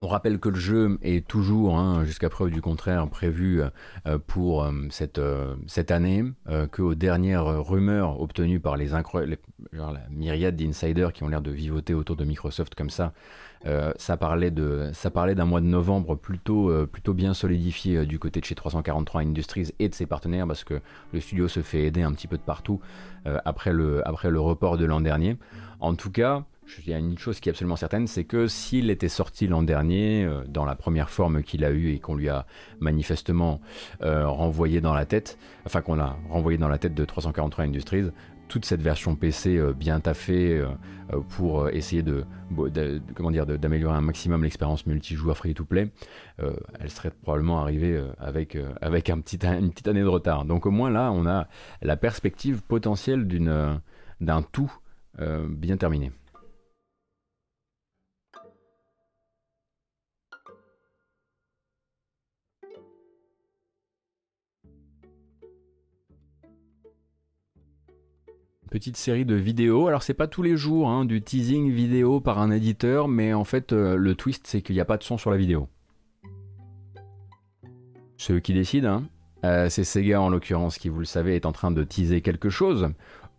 On rappelle que le jeu est toujours, hein, jusqu'à preuve du contraire, prévu euh, pour euh, cette, euh, cette année, qu'aux dernières rumeurs obtenues par les, myriade d'insiders qui ont l'air de vivoter autour de Microsoft comme ça, ça parlait d'un mois de novembre plutôt, bien solidifié du côté de chez 343 Industries et de ses partenaires parce que le studio se fait aider un petit peu de partout après le report de l'an dernier. En tout cas, il y a une chose qui est absolument certaine, c'est que s'il était sorti l'an dernier, euh, dans la première forme qu'il a eue et qu'on lui a manifestement euh, renvoyé dans la tête, enfin qu'on a renvoyé dans la tête de 343 Industries, toute cette version PC euh, bien taffée pour essayer de, comment dire d'améliorer un maximum l'expérience multijoueur free to play, elle serait probablement arrivée avec avec une petite année de retard. Donc au moins là, on a la perspective potentielle d'un tout bien terminé. Petite série de vidéos. Alors c'est pas tous les jours hein, du teasing vidéo par un éditeur, mais en fait euh, le twist c'est qu'il n'y a pas de son sur la vidéo. Ceux qui décident, hein. euh, c'est Sega en l'occurrence qui, vous le savez, est en train de teaser quelque chose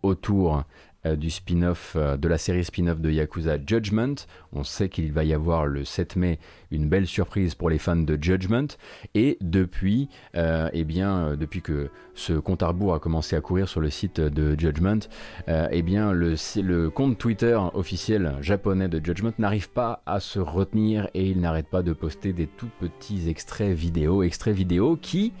autour du spin-off, euh, de la série spin-off de Yakuza Judgment. On sait qu'il va y avoir le 7 mai une belle surprise pour les fans de Judgment. Et depuis, euh, eh bien, depuis que ce compte à rebours a commencé à courir sur le site de Judgment, eh bien, le, le compte Twitter officiel japonais de Judgment n'arrive pas à se retenir et il n'arrête pas de poster des tout petits extraits vidéo, extraits vidéo qui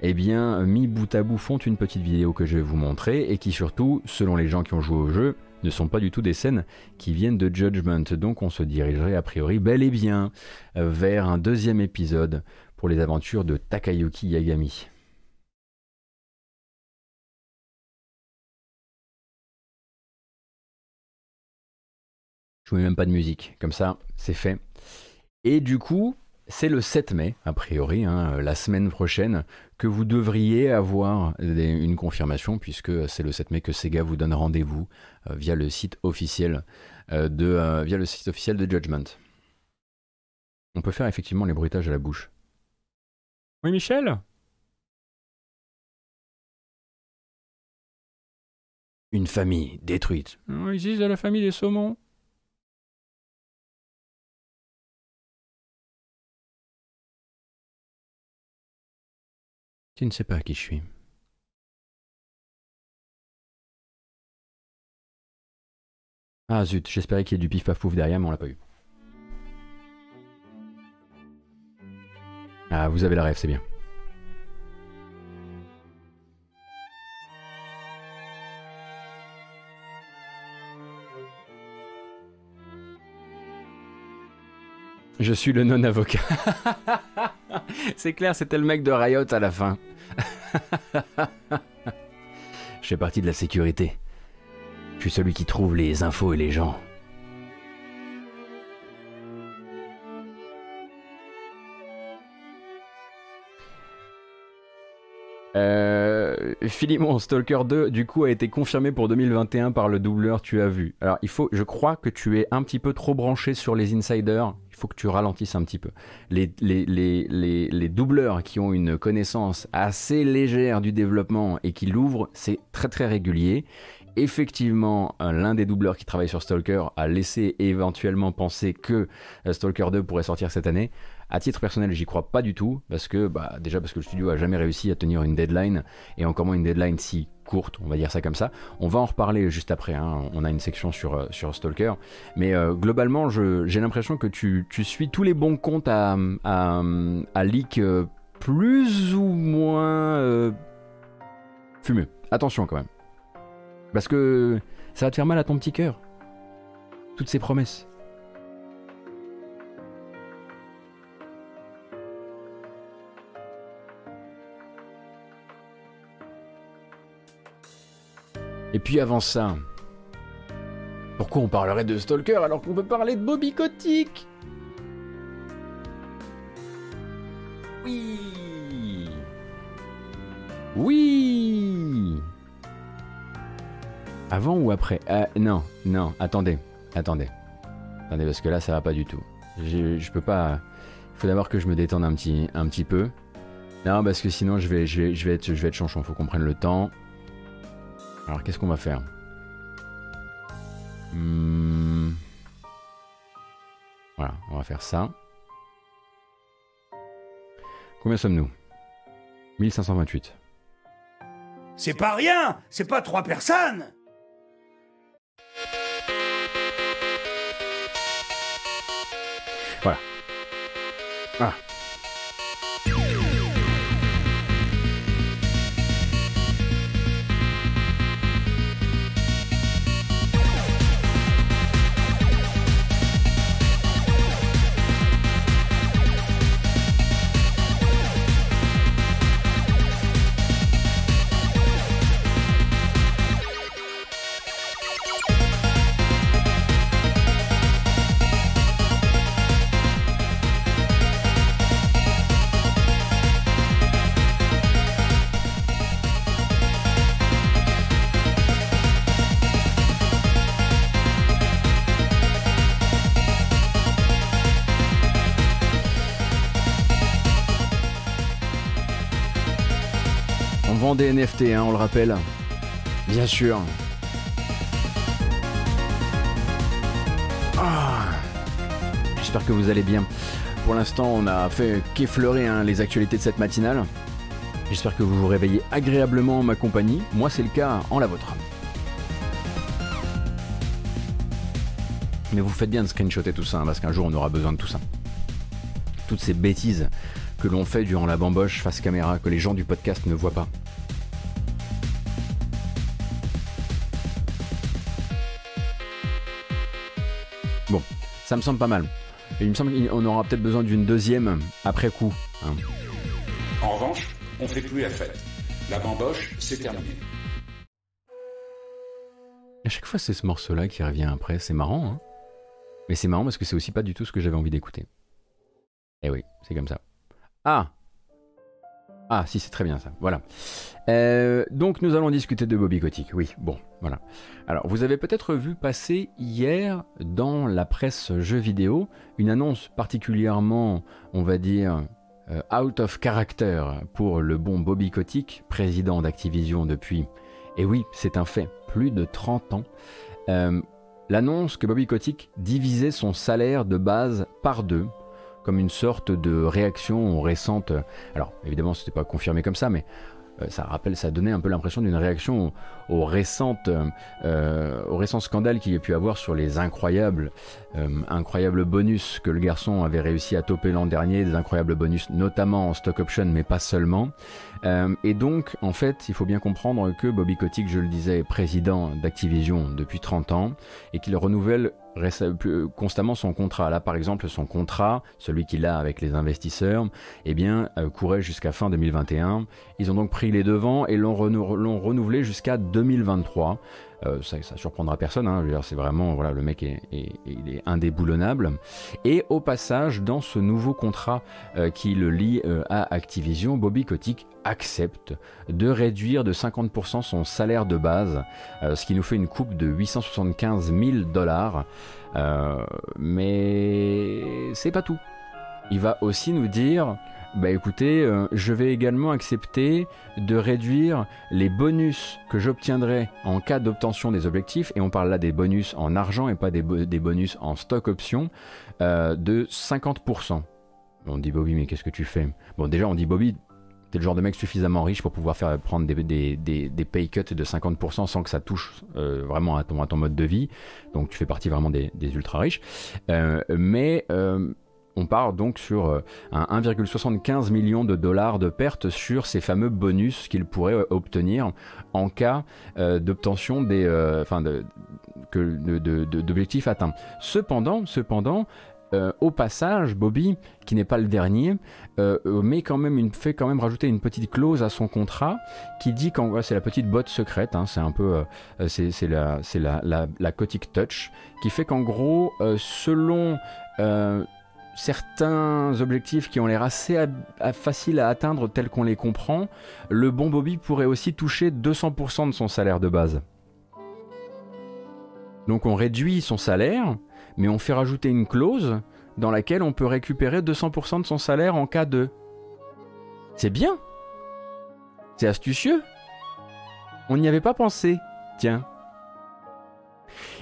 eh bien, mis bout à bout font une petite vidéo que je vais vous montrer et qui surtout, selon les gens qui ont joué au jeu, ne sont pas du tout des scènes qui viennent de Judgment. Donc on se dirigerait a priori bel et bien vers un deuxième épisode pour les aventures de Takayuki Yagami. Je vous mets même pas de musique, comme ça c'est fait. Et du coup, c'est le 7 mai, a priori, hein, la semaine prochaine, que vous devriez avoir une confirmation, puisque c'est le 7 mai que Sega vous donne rendez-vous euh, via le site officiel euh, de euh, via le site officiel de Judgment. On peut faire effectivement les bruitages à la bouche. Oui, Michel? Une famille détruite. Ici, c'est la famille des saumons. Tu ne sais pas qui je suis. Ah zut, j'espérais qu'il y ait du pif paf pouf derrière, mais on l'a pas eu. Ah, vous avez la rêve, c'est bien. Je suis le non-avocat. c'est clair, c'était le mec de Riot à la fin. Je fais partie de la sécurité. Je suis celui qui trouve les infos et les gens. Euh, Philimon Stalker 2, du coup, a été confirmé pour 2021 par le doubleur Tu as vu. Alors, il faut, je crois que tu es un petit peu trop branché sur les insiders il faut que tu ralentisses un petit peu. Les, doubleurs qui ont une connaissance assez légère du développement et qui l'ouvrent, c'est très très régulier effectivement, l'un des doubleurs qui travaille sur Stalker a laissé éventuellement penser que euh, Stalker 2 pourrait sortir cette année. À titre personnel, j'y crois pas du tout, parce que, bah, déjà parce que le studio a jamais réussi à tenir une deadline, et encore moins une deadline si courte, on va dire ça comme ça. On va en reparler juste après, hein. on a une section sur, euh, Stalker. Mais euh, globalement, j'ai l'impression que tu, suis tous les bons comptes à, à, à leak plus ou moins fumeux. Attention quand même. Parce que ça va te faire mal à ton petit cœur. Toutes ces promesses. Et puis avant ça, pourquoi on parlerait de Stalker alors qu'on peut parler de Bobby Kotick? Oui Oui avant ou après? Euh, Non, non, attendez, attendez. Attendez, parce que là, ça va pas du tout. Je peux pas... Il faut d'abord que je me détende un petit, un petit peu. Non, parce que sinon, je vais, je vais, être, je vais être chanchon. Faut qu'on prenne le temps. Alors, qu'est-ce qu'on va faire hmm. Voilà, on va faire ça. Combien sommes-nous? 1528. C'est pas rien C'est pas trois personnes Voilà. Ah. Des NFT, hein, on le rappelle. Bien sûr. Ah. J'espère que vous allez bien. Pour l'instant, on a fait qu'effleurer hein, les actualités de cette matinale. J'espère que vous vous réveillez agréablement en ma compagnie. Moi, c'est le cas en la vôtre. Mais vous faites bien de screenshotter tout ça, hein, parce qu'un jour, on aura besoin de tout ça. Toutes ces bêtises que l'on fait durant la bamboche face caméra, que les gens du podcast ne voient pas. Ça me semble pas mal. Et il me semble qu'on aura peut-être besoin d'une deuxième après coup. Hein. En revanche, on fait plus la fête. La bamboche, c'est terminé. À chaque fois, c'est ce morceau-là qui revient après. C'est marrant, hein Mais c'est marrant parce que c'est aussi pas du tout ce que j'avais envie d'écouter. Eh oui, c'est comme ça. Ah ah, si, c'est très bien ça. Voilà. Euh, donc, nous allons discuter de Bobby Kotick. Oui, bon, voilà. Alors, vous avez peut-être vu passer hier dans la presse jeux vidéo une annonce particulièrement, on va dire, euh, out of character pour le bon Bobby Kotick, président d'Activision depuis, et oui, c'est un fait, plus de 30 ans. Euh, l'annonce que Bobby Kotick divisait son salaire de base par deux comme une sorte de réaction récente. Alors évidemment, ce n'était pas confirmé comme ça, mais euh, ça rappelle, ça donnait un peu l'impression d'une réaction aux, récentes, euh, récents scandales qu'il y a pu avoir sur les incroyables, euh, incroyables bonus que le garçon avait réussi à toper l'an dernier, des incroyables bonus notamment en stock option, mais pas seulement. Et donc, en fait, il faut bien comprendre que Bobby Kotick, je le disais, est président d'Activision depuis 30 ans et qu'il renouvelle constamment son contrat. Là, par exemple, son contrat, celui qu'il a avec les investisseurs, eh bien, euh, courait jusqu'à fin 2021. Ils ont donc pris les devants et l'ont renouvelé jusqu'à 2023. Euh, ça, ça, surprendra personne. Hein, c'est vraiment voilà, le mec est, il est indéboulonnable. Et au passage, dans ce nouveau contrat euh, qui le lie euh, à Activision, Bobby Kotick accepte de réduire de 50% son salaire de base, ce qui nous fait une coupe de 875 000 dollars. mais c'est pas tout. Il va aussi nous dire bah écoutez, euh, je vais également accepter de réduire les bonus que j'obtiendrai en cas d'obtention des objectifs, et on parle là des bonus en argent et pas des, bonus en stock option, euh, de 50%. On dit Bobby, mais qu'est-ce que tu fais? Bon, déjà, on dit Bobby, t'es le genre de mec suffisamment riche pour pouvoir faire prendre des, des, pay cuts de 50% sans que ça touche euh, vraiment à ton, à ton mode de vie. Donc tu fais partie vraiment des, ultra riches. mais on part donc sur euh, un 1,75 million de dollars de pertes sur ces fameux bonus qu'il pourrait euh, obtenir en cas euh, d'obtention des, d'objectifs atteints. Cependant, cependant, au passage, Bobby, qui n'est pas le dernier, quand même fait quand même rajouter une petite clause à son contrat qui dit qu'en c'est la petite botte secrète, hein, c'est un peu c'est, la la, la, la Touch, qui fait qu'en gros, selon certains objectifs qui ont l'air assez faciles à atteindre tels qu'on les comprend, le bon Bobby pourrait aussi toucher 200% de son salaire de base. Donc on réduit son salaire, mais on fait rajouter une clause dans laquelle on peut récupérer 200% de son salaire en cas de... C'est bien C'est astucieux On n'y avait pas pensé, tiens.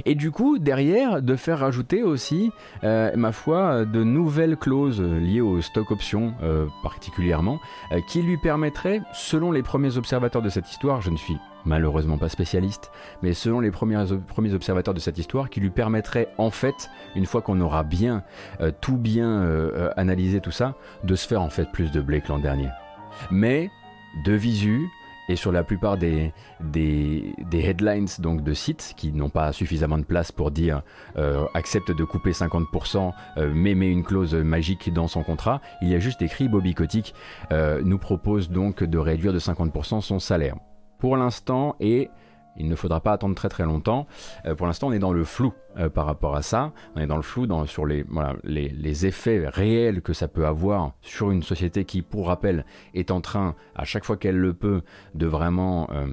Et du coup, derrière, de faire rajouter aussi, euh, ma foi, de nouvelles clauses liées aux stock options euh, particulièrement, euh, qui lui permettraient, selon les premiers observateurs de cette histoire, je ne suis malheureusement pas spécialiste, mais selon les premiers, premiers observateurs de cette histoire, qui lui permettrait en fait, une fois qu'on aura bien tout bien analysé tout ça, de se faire en fait plus de blé que l'an dernier. Mais de visu, et sur la plupart des, des, headlines donc de sites qui n'ont pas suffisamment de place pour dire euh, accepte de couper 50% euh, mais met une clause magique dans son contrat, il y a juste écrit Bobby Kotick euh, nous propose donc de réduire de 50% son salaire. Pour l'instant, et il ne faudra pas attendre très très longtemps. Euh, pour l'instant, on est dans le flou euh, par rapport à ça. On est dans le flou sur les, effets réels que ça peut avoir sur une société qui, pour rappel, est en train, à chaque fois qu'elle le peut, de vraiment... Euh,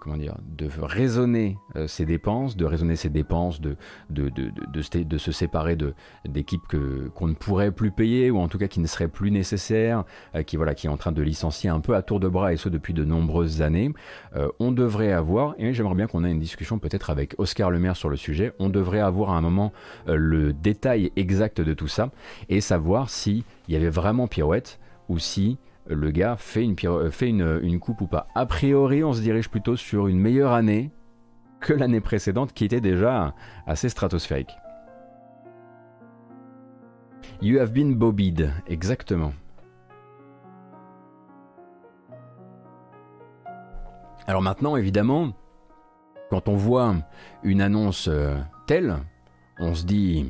comment dire, de raisonner euh, ses dépenses, de raisonner ses dépenses, de, de, de, de, se séparer d'équipes qu'on ne pourrait plus payer ou en tout cas qui ne seraient plus nécessaires, euh, qui, voilà, qui est en train de licencier un peu à tour de bras et ce depuis de nombreuses années. on devrait avoir, et j'aimerais bien qu'on ait une discussion peut-être avec Oscar Lemaire sur le sujet, on devrait avoir à un moment le détail exact de tout ça et savoir s'il y avait vraiment pirouette ou si le gars fait, une, euh, une, coupe ou pas. A priori, on se dirige plutôt sur une meilleure année que l'année précédente qui était déjà assez stratosphérique. You have been bobbied, exactement. Alors maintenant, évidemment, quand on voit une annonce euh, telle, on se dit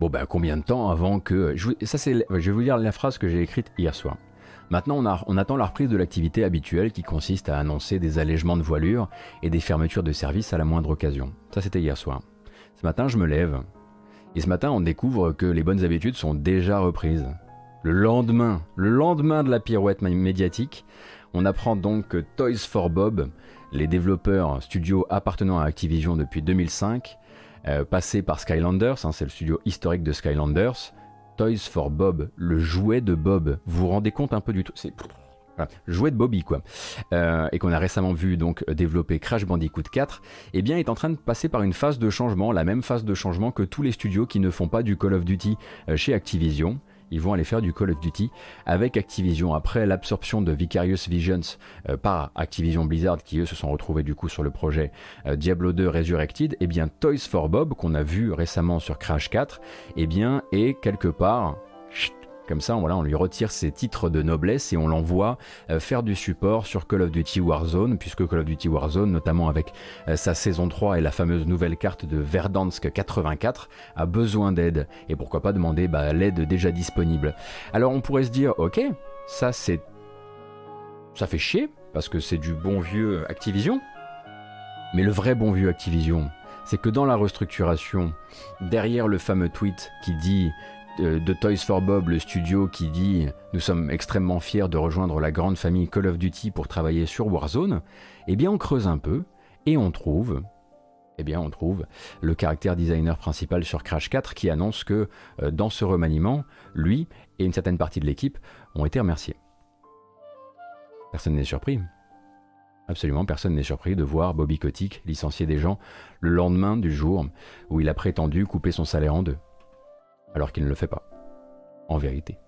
bon ben combien de temps avant que ça c'est je vais vous lire la phrase que j'ai écrite hier soir. Maintenant, on, attend la reprise de l'activité habituelle qui consiste à annoncer des allègements de voilure et des fermetures de services à la moindre occasion. Ça, c'était hier soir. Ce matin, je me lève. Et ce matin, on découvre que les bonnes habitudes sont déjà reprises. Le lendemain, le lendemain de la pirouette médiatique, on apprend donc que Toys for Bob, les développeurs studio appartenant à Activision depuis 2005, euh, passés par Skylanders, hein, c'est le studio historique de Skylanders, Toys for Bob, le jouet de Bob. Vous vous rendez compte un peu du tout C'est jouet de Bobby quoi, euh, et qu'on a récemment vu donc développer Crash Bandicoot 4, eh bien est en train de passer par une phase de changement, la même phase de changement que tous les studios qui ne font pas du Call of Duty euh, chez Activision ils vont aller faire du Call of Duty avec Activision. Après l'absorption de Vicarious Visions euh, par Activision Blizzard, qui eux se sont retrouvés du coup sur le projet euh, Diablo 2 Resurrected, et eh bien Toys for Bob, qu'on a vu récemment sur Crash 4, et eh bien est quelque part comme ça, voilà, on lui retire ses titres de noblesse et on l'envoie euh, faire du support sur Call of Duty Warzone, puisque Call of Duty Warzone, notamment avec euh, sa saison 3 et la fameuse nouvelle carte de Verdansk 84, a besoin d'aide. Et pourquoi pas demander bah, l'aide déjà disponible. Alors on pourrait se dire, ok, ça c'est... Ça fait chier, parce que c'est du bon vieux Activision. Mais le vrai bon vieux Activision, c'est que dans la restructuration, derrière le fameux tweet qui dit de Toys for Bob, le studio qui dit Nous sommes extrêmement fiers de rejoindre la grande famille Call of Duty pour travailler sur Warzone, eh bien on creuse un peu et on trouve. Eh bien, on trouve le caractère designer principal sur Crash 4 qui annonce que euh, dans ce remaniement, lui et une certaine partie de l'équipe ont été remerciés. Personne n'est surpris. Absolument personne n'est surpris de voir Bobby Kotick licencier des gens le lendemain du jour où il a prétendu couper son salaire en deux alors qu'il ne le fait pas, en vérité.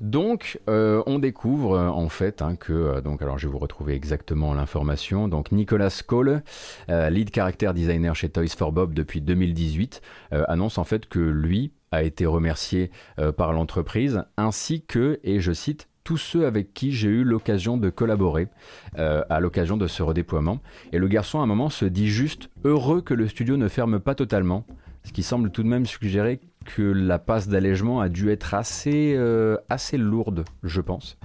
Donc, euh, on découvre euh, en fait hein, que, euh, donc, alors je vais vous retrouver exactement l'information. Donc, Nicolas Cole, lead character designer chez Toys for Bob depuis 2018, annonce en fait que lui a été remercié par l'entreprise, ainsi que, et je cite, tous ceux avec qui j'ai eu l'occasion de collaborer à l'occasion de ce redéploiement. Et le garçon à un moment se dit juste heureux que le studio ne ferme pas totalement, ce qui semble tout de même suggérer que la passe d'allègement a dû être assez, euh, assez lourde, je pense.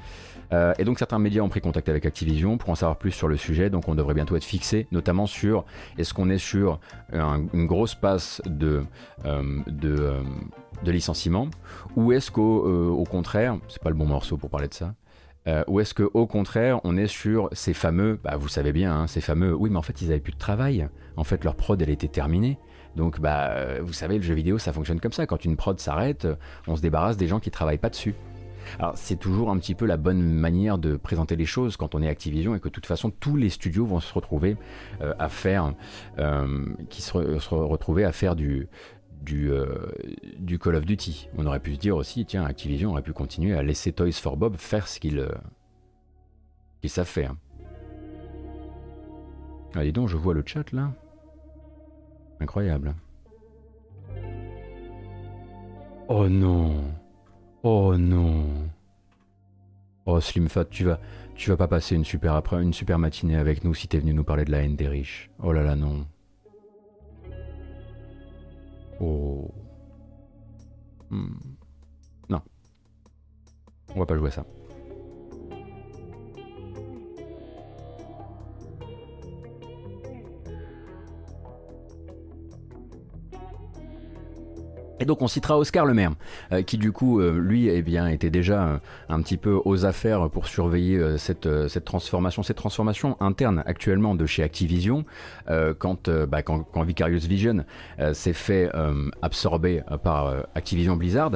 Euh, et donc certains médias ont pris contact avec Activision pour en savoir plus sur le sujet, donc on devrait bientôt être fixé, notamment sur est-ce qu'on est sur une grosse passe de, euh, de, licenciement, ou est-ce qu'au contraire, c'est pas le bon morceau pour parler de ça, ou est-ce qu'au contraire, on est sur ces fameux, bah, vous savez bien, hein, ces fameux, oui mais en fait ils avaient plus de travail, en fait leur prod elle était terminée, donc, bah, euh, vous savez, le jeu vidéo, ça fonctionne comme ça. Quand une prod s'arrête, on se débarrasse des gens qui travaillent pas dessus. Alors, c'est toujours un petit peu la bonne manière de présenter les choses quand on est Activision et que de toute façon, tous les studios vont se retrouver euh, à faire, euh, qui se, à faire du, du, Call of Duty. On aurait pu se dire aussi, tiens, Activision aurait pu continuer à laisser Toys for Bob faire ce qu'ils savent faire. Allez ah, donc, je vois le chat là. Incroyable. Oh non. Oh non. Oh Slimfat, tu vas, tu vas pas passer une super après, une super matinée avec nous si t'es venu nous parler de la haine des riches. Oh là là non. Oh. Hmm. Non. On va pas jouer ça. Et donc on citera Oscar Le Maire, euh, qui du coup, euh, lui, eh bien, était déjà euh, un petit peu aux affaires pour surveiller cette, cette transformation, cette transformation interne actuellement de chez Activision, quand, bah, quand, quand, Vicarious Vision s'est fait absorber par Activision Blizzard,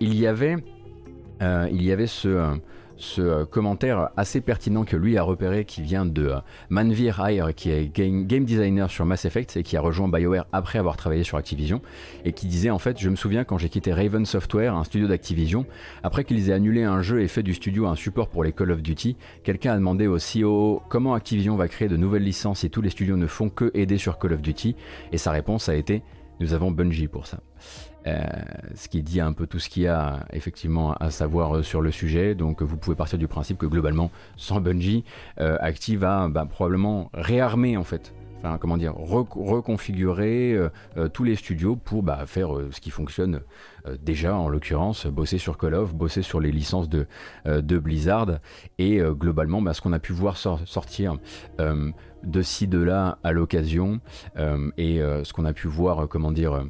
il y avait, il y avait ce ce euh, commentaire assez pertinent que lui a repéré qui vient de euh, Manvir Ayer qui est game, designer sur Mass Effect et qui a rejoint BioWare après avoir travaillé sur Activision et qui disait en fait je me souviens quand j'ai quitté Raven Software, un studio d'Activision, après qu'ils aient annulé un jeu et fait du studio un support pour les Call of Duty, quelqu'un a demandé au CEO comment Activision va créer de nouvelles licences et tous les studios ne font que aider sur Call of Duty? Et sa réponse a été nous avons Bungie pour ça. Euh, ce qui dit un peu tout ce qu'il y a effectivement à savoir euh, sur le sujet. Donc vous pouvez partir du principe que globalement, sans Bungie, euh, Active va bah, probablement réarmer en fait Enfin, comment dire, reconfigurer tous les studios pour bah, faire ce qui fonctionne déjà, en l'occurrence, bosser sur Call of, bosser sur les licences de, de Blizzard, et globalement, bah, ce qu'on a pu voir sortir de ci, de là à l'occasion, et ce qu'on a pu voir, comment dire,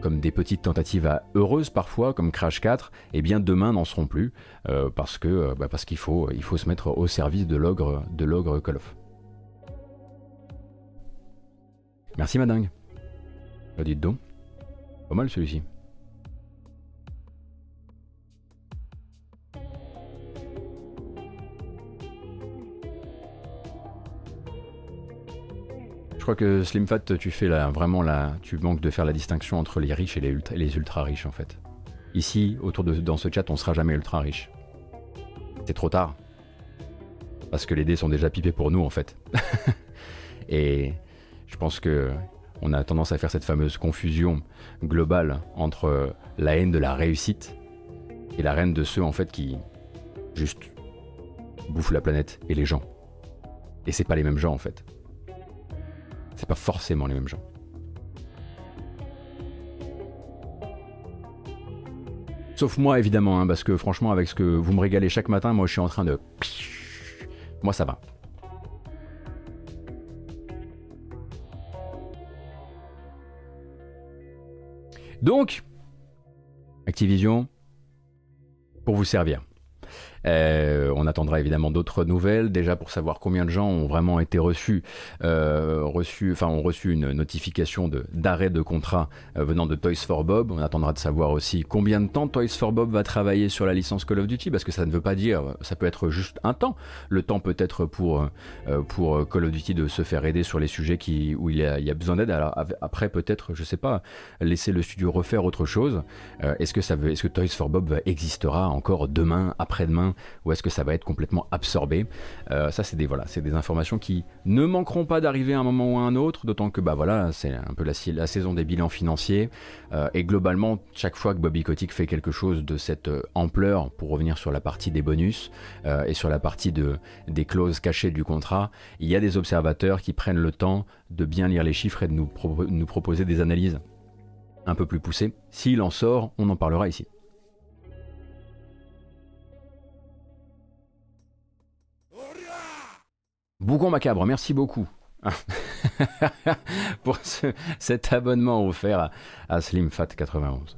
comme des petites tentatives heureuses parfois, comme Crash 4, et eh bien demain n'en seront plus, euh, parce que euh, bah, qu'il faut, il faut se mettre au service de l'ogre de l'ogre Call of. Merci madingue. Bah, dites donc. Pas mal celui-ci. Crois que Slim Fat, tu fais vraiment tu manques de faire la distinction entre les riches et les ultra, les ultra riches en fait. Ici, autour de dans ce chat, on sera jamais ultra riche. C'est trop tard. Parce que les dés sont déjà pipés pour nous en fait. et je pense que on a tendance à faire cette fameuse confusion globale entre la haine de la réussite et la haine de ceux en fait qui juste bouffent la planète et les gens. Et c'est pas les mêmes gens en fait c'est pas forcément les mêmes gens. Sauf moi, évidemment, hein, parce que franchement, avec ce que vous me régalez chaque matin, moi je suis en train de. Moi ça va. Donc, Activision, pour vous servir. Euh, on attendra évidemment d'autres nouvelles, déjà pour savoir combien de gens ont vraiment été reçus, euh, reçus enfin ont reçu une notification d'arrêt de, contrat euh, venant de Toys for Bob. On attendra de savoir aussi combien de temps Toys for Bob va travailler sur la licence Call of Duty, parce que ça ne veut pas dire, ça peut être juste un temps. Le temps peut être pour, pour Call of Duty de se faire aider sur les sujets qui, où il y a, besoin d'aide. Après peut-être, je sais pas, laisser le studio refaire autre chose. est-ce que ça veut, est-ce que Toys for Bob existera encore demain, après-demain ou est-ce que ça va être complètement absorbé euh, Ça, c'est des, voilà, des informations qui ne manqueront pas d'arriver à un moment ou à un autre, d'autant que bah, voilà, c'est un peu la, la, saison des bilans financiers. Euh, et globalement, chaque fois que Bobby Kotick fait quelque chose de cette euh, ampleur, pour revenir sur la partie des bonus et sur la partie de, des clauses cachées du contrat, il y a des observateurs qui prennent le temps de bien lire les chiffres et de nous, nous proposer des analyses un peu plus poussées. S'il en sort, on en parlera ici. Bougon Macabre, merci beaucoup pour cet abonnement offert à, SlimFat91.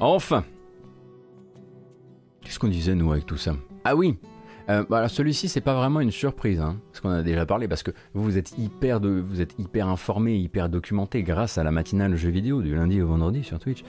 Enfin, Qu'est-ce qu'on disait nous avec tout ça? Ah oui euh, bah, celui-ci c'est pas vraiment une surprise, hein, parce qu'on a déjà parlé, parce que vous êtes hyper de, vous êtes hyper informé, hyper documenté grâce à la matinale jeux vidéo du lundi au vendredi sur Twitch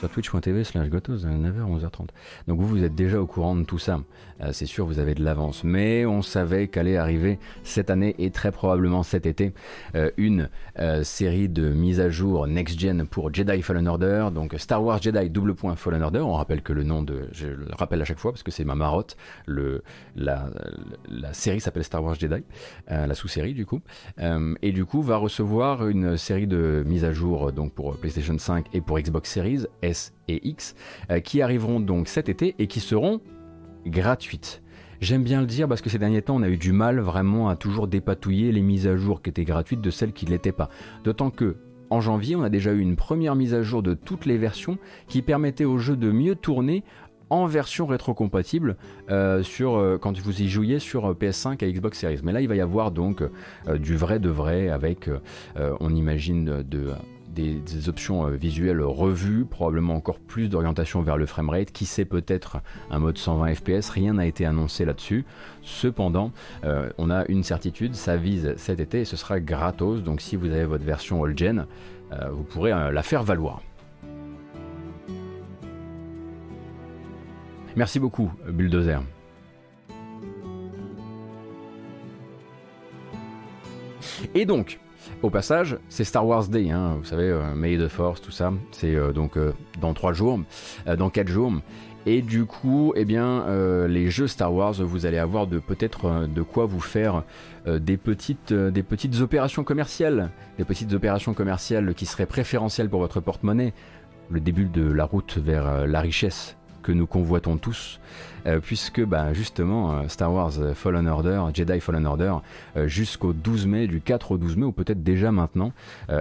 sur twitch.tv slash gotos 9h 11h30. Donc vous, vous êtes déjà au courant de tout ça. Euh, c'est sûr, vous avez de l'avance. Mais on savait qu'allait arriver cette année et très probablement cet été euh, une euh, série de mises à jour next-gen pour Jedi Fallen Order. Donc Star Wars Jedi double point Fallen Order. On rappelle que le nom de... Je le rappelle à chaque fois parce que c'est ma marotte. Le, la, la série s'appelle Star Wars Jedi. la sous-série du coup. et du coup va recevoir une série de mises à jour donc pour PlayStation 5 et pour Xbox Series X, euh, qui arriveront donc cet été et qui seront gratuites. J'aime bien le dire parce que ces derniers temps, on a eu du mal vraiment à toujours dépatouiller les mises à jour qui étaient gratuites de celles qui ne l'étaient pas. D'autant que en janvier, on a déjà eu une première mise à jour de toutes les versions qui permettait au jeu de mieux tourner en version rétrocompatible euh, euh, quand vous y jouiez sur PS5 et Xbox Series. Mais là, il va y avoir donc du vrai de vrai avec, on imagine, de des, options euh, visuelles revues, probablement encore plus d'orientation vers le framerate, qui sait peut-être un mode 120 fps, rien n'a été annoncé là-dessus. Cependant, euh, on a une certitude, ça vise cet été et ce sera gratos, donc si vous avez votre version all-gen, euh, vous pourrez la faire valoir. Merci beaucoup, Bulldozer. Et donc, au passage, c'est Star Wars Day, hein, vous savez, euh, May the Force, tout ça. C'est euh, donc euh, dans 3 jours, dans 4 jours. Et du coup, eh bien, les jeux Star Wars, vous allez avoir de peut-être de quoi vous faire des petites, des petites opérations commerciales, des petites opérations commerciales qui seraient préférentielles pour votre porte-monnaie. Le début de la route vers la richesse que nous convoitons tous, euh, puisque bah, justement euh, Star Wars Fallen Order, Jedi Fallen Order, euh, jusqu'au 12 mai, du 4 au 12 mai, ou peut-être déjà maintenant,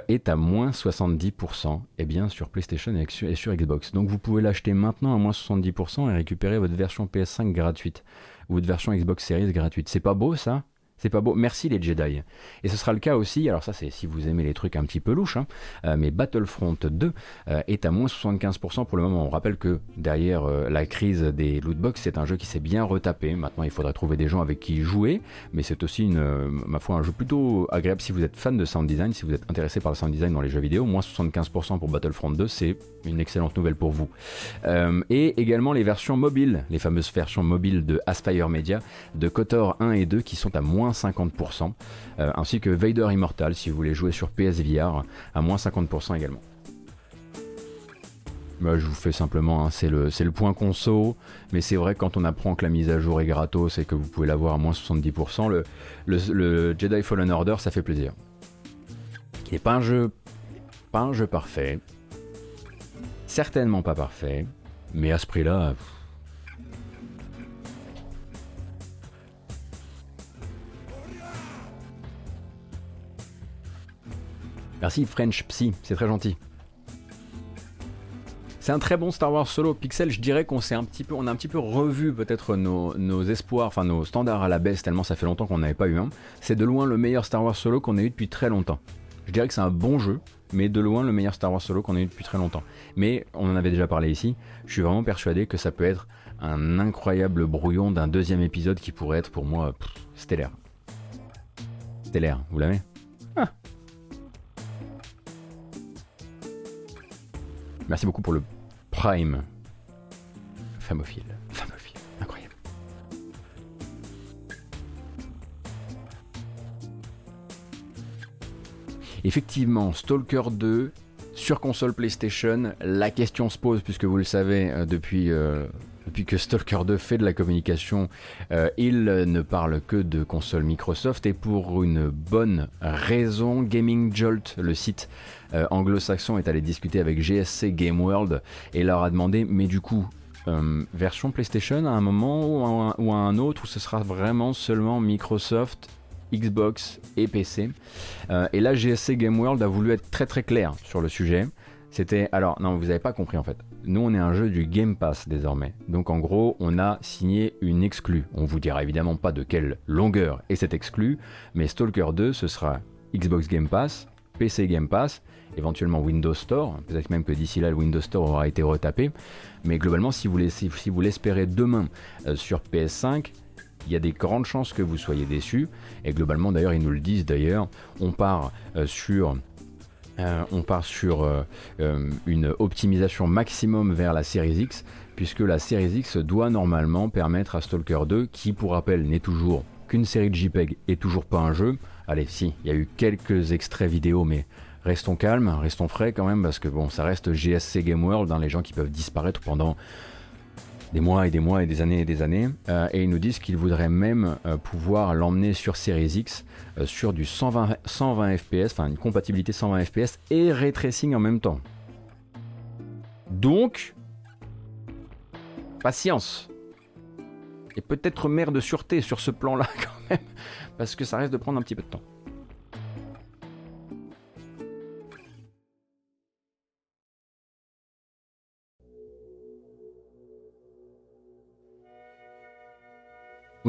est à moins 70% et eh bien, sur PlayStation et sur, et sur Xbox. Donc vous pouvez l'acheter maintenant à moins 70% et récupérer votre version PS5 gratuite, ou votre version Xbox Series gratuite. C'est pas beau ça? C'est pas beau. Merci les Jedi. Et ce sera le cas aussi, alors ça c'est si vous aimez les trucs un petit peu louches, hein, euh, mais Battlefront 2 euh, est à moins 75% pour le moment. On rappelle que derrière euh, la crise des lootbox, c'est un jeu qui s'est bien retapé. Maintenant il faudrait trouver des gens avec qui jouer, mais c'est aussi ma foi un jeu plutôt agréable si vous êtes fan de sound design, si vous êtes intéressé par le sound design dans les jeux vidéo. Moins 75% pour Battlefront 2, c'est une excellente nouvelle pour vous. et également les versions mobiles, les fameuses versions mobiles de Aspire Media, de Kotor 1 et 2 qui sont à moins 50%, euh, ainsi que Vader Immortal si vous voulez jouer sur PSVR à moins 50% également. Bah, je vous fais simplement, hein, c'est le, le, point conso, mais c'est vrai quand on apprend que la mise à jour est gratos et que vous pouvez l'avoir à moins 70%, le, le, Jedi Fallen Order, ça fait plaisir. Il n'est pas un jeu, pas un jeu parfait, certainement pas parfait, mais à ce prix-là, Merci French Psy, c'est très gentil. C'est un très bon Star Wars Solo. Pixel, je dirais qu'on s'est un petit peu, on a un petit peu revu peut-être nos, espoirs, enfin nos standards à la baisse tellement ça fait longtemps qu'on n'avait pas eu un. C'est de loin le meilleur Star Wars Solo qu'on ait eu depuis très longtemps. Je dirais que c'est un bon jeu, mais de loin le meilleur Star Wars Solo qu'on ait eu depuis très longtemps. Mais on en avait déjà parlé ici. Je suis vraiment persuadé que ça peut être un incroyable brouillon d'un deuxième épisode qui pourrait être pour moi stellaire. Stellaire, vous l'avez? Ah. Merci beaucoup pour le Prime. Famophile. Effectivement, Stalker 2 sur console PlayStation, la question se pose puisque vous le savez euh, depuis euh, depuis que Stalker 2 fait de la communication, euh, il ne parle que de console Microsoft et pour une bonne raison, Gaming Jolt, le site anglo-saxon, est allé discuter avec GSC Game World et leur a demandé mais du coup, version PlayStation à un moment ou à un, autre où ce sera vraiment seulement Microsoft Xbox et PC. et là, GSC Game World a voulu être très très clair sur le sujet. C'était alors non, vous n'avez pas compris en fait. Nous, on est un jeu du Game Pass désormais. Donc en gros, on a signé une exclue. On vous dira évidemment pas de quelle longueur est cette exclue, mais Stalker 2, ce sera Xbox Game Pass, PC Game Pass, éventuellement Windows Store. Peut-être même que d'ici là, le Windows Store aura été retapé. Mais globalement, si vous l'espérez demain euh, sur PS5, il y a des grandes chances que vous soyez déçus. Et globalement, d'ailleurs, ils nous le disent d'ailleurs, on part euh, sur euh, euh, une optimisation maximum vers la Series X, puisque la Series X doit normalement permettre à Stalker 2, qui pour rappel n'est toujours qu'une série de JPEG et toujours pas un jeu, allez si, il y a eu quelques extraits vidéo, mais restons calmes, restons frais quand même, parce que bon, ça reste GSC Game World, hein, les gens qui peuvent disparaître pendant des mois et des mois et des années et des années. et ils nous disent qu'ils voudraient même pouvoir l'emmener sur Series X euh, sur du 120, 120 fps, enfin une compatibilité 120 fps et ray en même temps. Donc, patience. Et peut-être mère de sûreté sur ce plan-là quand même, parce que ça risque de prendre un petit peu de temps.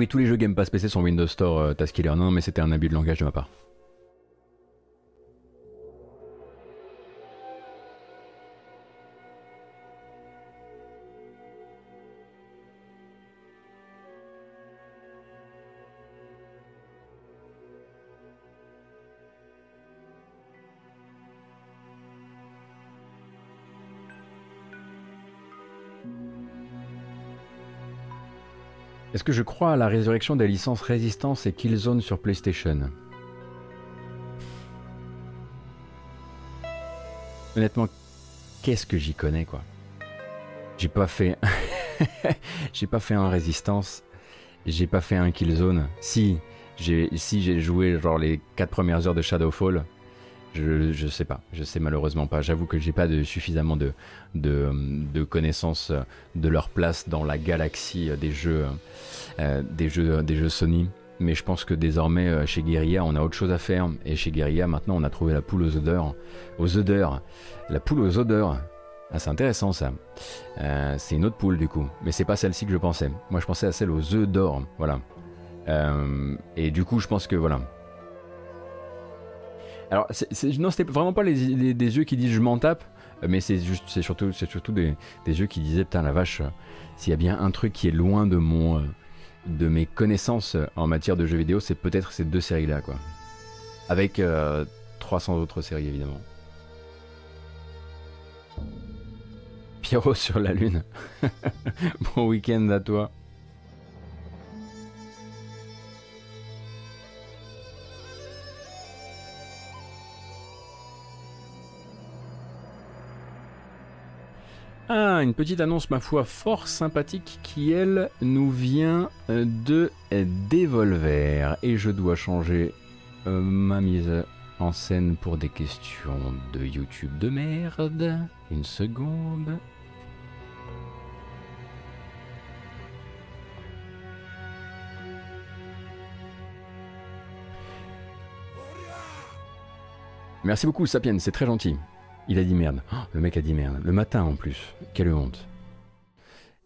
Oui, tous les jeux Game Pass PC sont Windows Store, euh. Non, mais c'était un abus de langage de ma part. Est-ce que je crois à la résurrection des licences Résistance et Killzone sur PlayStation? Honnêtement, qu'est-ce que j'y connais quoi? J'ai pas fait j'ai pas fait un Résistance, j'ai pas fait un Killzone. Si, j'ai si j'ai joué genre les 4 premières heures de Shadowfall, je, sais pas, je sais malheureusement pas. J'avoue que j'ai pas de, suffisamment de, de, connaissances de leur place dans la galaxie des jeux, euh, des jeux, des jeux Sony. Mais je pense que désormais euh, chez Guerilla on a autre chose à faire. Et chez Guerilla maintenant on a trouvé la poule aux odeurs. Aux odeurs. La poule aux odeurs. Ah, c'est intéressant ça. Euh, c'est une autre poule du coup. Mais c'est pas celle-ci que je pensais. Moi je pensais à celle aux œufs d'or. Voilà. et du coup je pense que voilà. Alors, non, c'était vraiment pas des yeux qui disent je m'en tape, mais c'est surtout, des, des, yeux qui disaient putain la vache, s'il y a bien un truc qui est loin de mon, euh, de mes connaissances en matière de jeux vidéo, c'est peut-être ces deux séries-là, quoi. Avec 300 euh, autres séries évidemment. Pierrot sur la lune. bon week-end à toi. Ah, une petite annonce, ma foi, fort sympathique qui, elle, nous vient euh, de Devolver. Et je dois changer euh, ma mise en scène pour des questions de YouTube de merde. Une seconde. Merci beaucoup, Sapiens, c'est très gentil. Il a dit merde. Oh, le mec a dit merde. Le matin en plus. Quelle honte.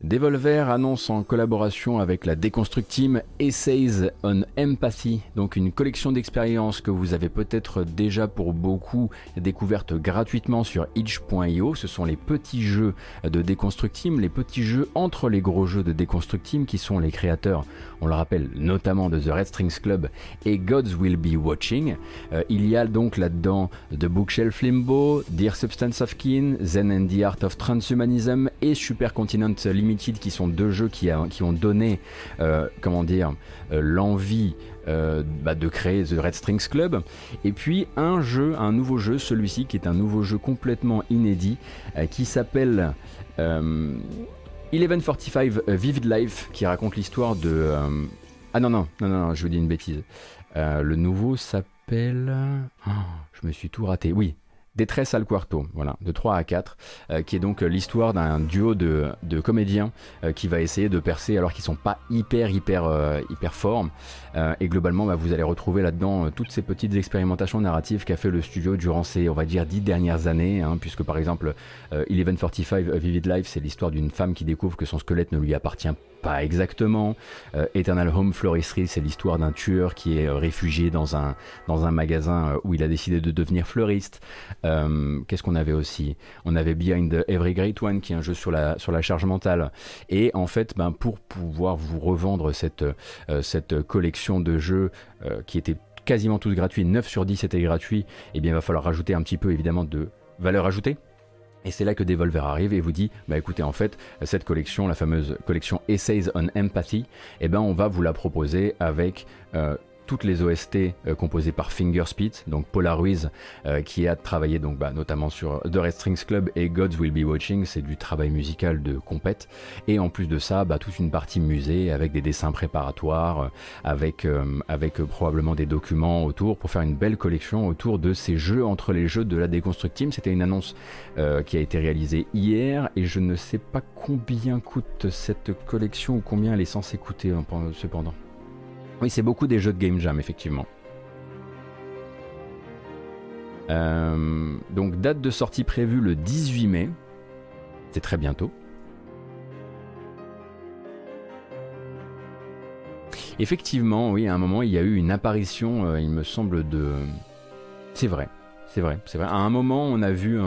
Devolver annonce en collaboration avec la Deconstruct Team Essays on Empathy, donc une collection d'expériences que vous avez peut-être déjà pour beaucoup découvertes gratuitement sur itch.io. Ce sont les petits jeux de Deconstruct Team, les petits jeux entre les gros jeux de Deconstruct Team qui sont les créateurs, on le rappelle, notamment de The Red Strings Club et Gods Will Be Watching. Euh, il y a donc là-dedans The Bookshelf Limbo, Dear Substance of Kin, Zen and the Art of Transhumanism et Supercontinent Limited qui sont deux jeux qui, ont donné, euh, comment dire, euh, l'envie euh, bah, de créer The Red Strings Club. Et puis un jeu, un nouveau jeu, celui-ci qui est un nouveau jeu complètement inédit, qui s'appelle 1145 Vivid Life, qui raconte l'histoire de... Ah non, non, non, non, je vous dis une bêtise. le nouveau s'appelle... Oh, je me suis tout raté. Oui, Détresse al quarto, voilà, de 3 à 4, euh, qui est donc euh, l'histoire d'un duo de, comédiens euh, qui va essayer de percer alors qu'ils sont pas hyper hyper hyper forts. Et globalement, bah, vous allez retrouver là-dedans toutes ces petites expérimentations narratives qu'a fait le studio durant ces, on va dire, dix dernières années, hein, puisque par exemple, 1145 Vivid Life, c'est l'histoire d'une femme qui découvre que son squelette ne lui appartient pas exactement. Eternal Home Floristry, c'est l'histoire d'un tueur qui est réfugié dans un, magasin où il a décidé de devenir fleuriste. Euh, qu'est-ce qu'on avait aussi? On avait Behind Every Great One, qui est un jeu sur la, charge mentale. Et en fait, ben, pour pouvoir vous revendre euh, cette collection de jeux euh, qui était quasiment tous gratuits, 9 sur 10 étaient gratuits, eh bien, il va falloir rajouter un petit peu évidemment de valeur ajoutée. Et c'est là que Devolver arrive et vous dit, bah écoutez, en fait, cette collection, la fameuse collection Essays on Empathy, eh ben on va vous la proposer avec toutes les OST euh, composées par Fingerspit, donc Paula Ruiz euh, qui a travaillé donc bah, notamment sur The Red Strings Club et Gods Will Be Watching, c'est du travail musical de compète. Et en plus de ça, bah, toute une partie musée avec des dessins préparatoires, euh, avec, probablement des documents autour pour faire une belle collection autour de ces jeux entre les jeux de la Deconstruct Team. C'était une annonce qui a été réalisée hier et je ne sais pas combien coûte cette collection ou combien elle est censée coûter cependant. Oui, c'est beaucoup des jeux de Game Jam, effectivement. Euh, donc date de sortie prévue le 18 mai. C'est très bientôt. Effectivement, oui, à un moment, il y a eu une apparition, euh, il me semble, de... C'est vrai, c'est vrai, c'est vrai. À un moment, on a vu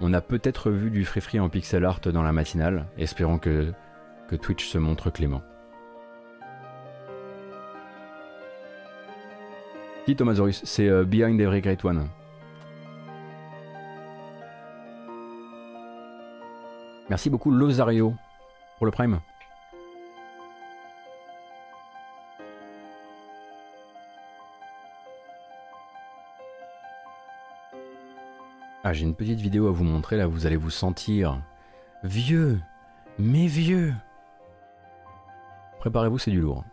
On a peut-être vu du free en pixel art dans la matinale. Espérons que Twitch se montre clément. Qui Thomasaurus C'est euh, Behind Every Great One. Merci beaucoup Losario pour le prime. Ah, j'ai une petite vidéo à vous montrer, là vous allez vous sentir vieux, mais vieux. Préparez-vous, c'est du lourd.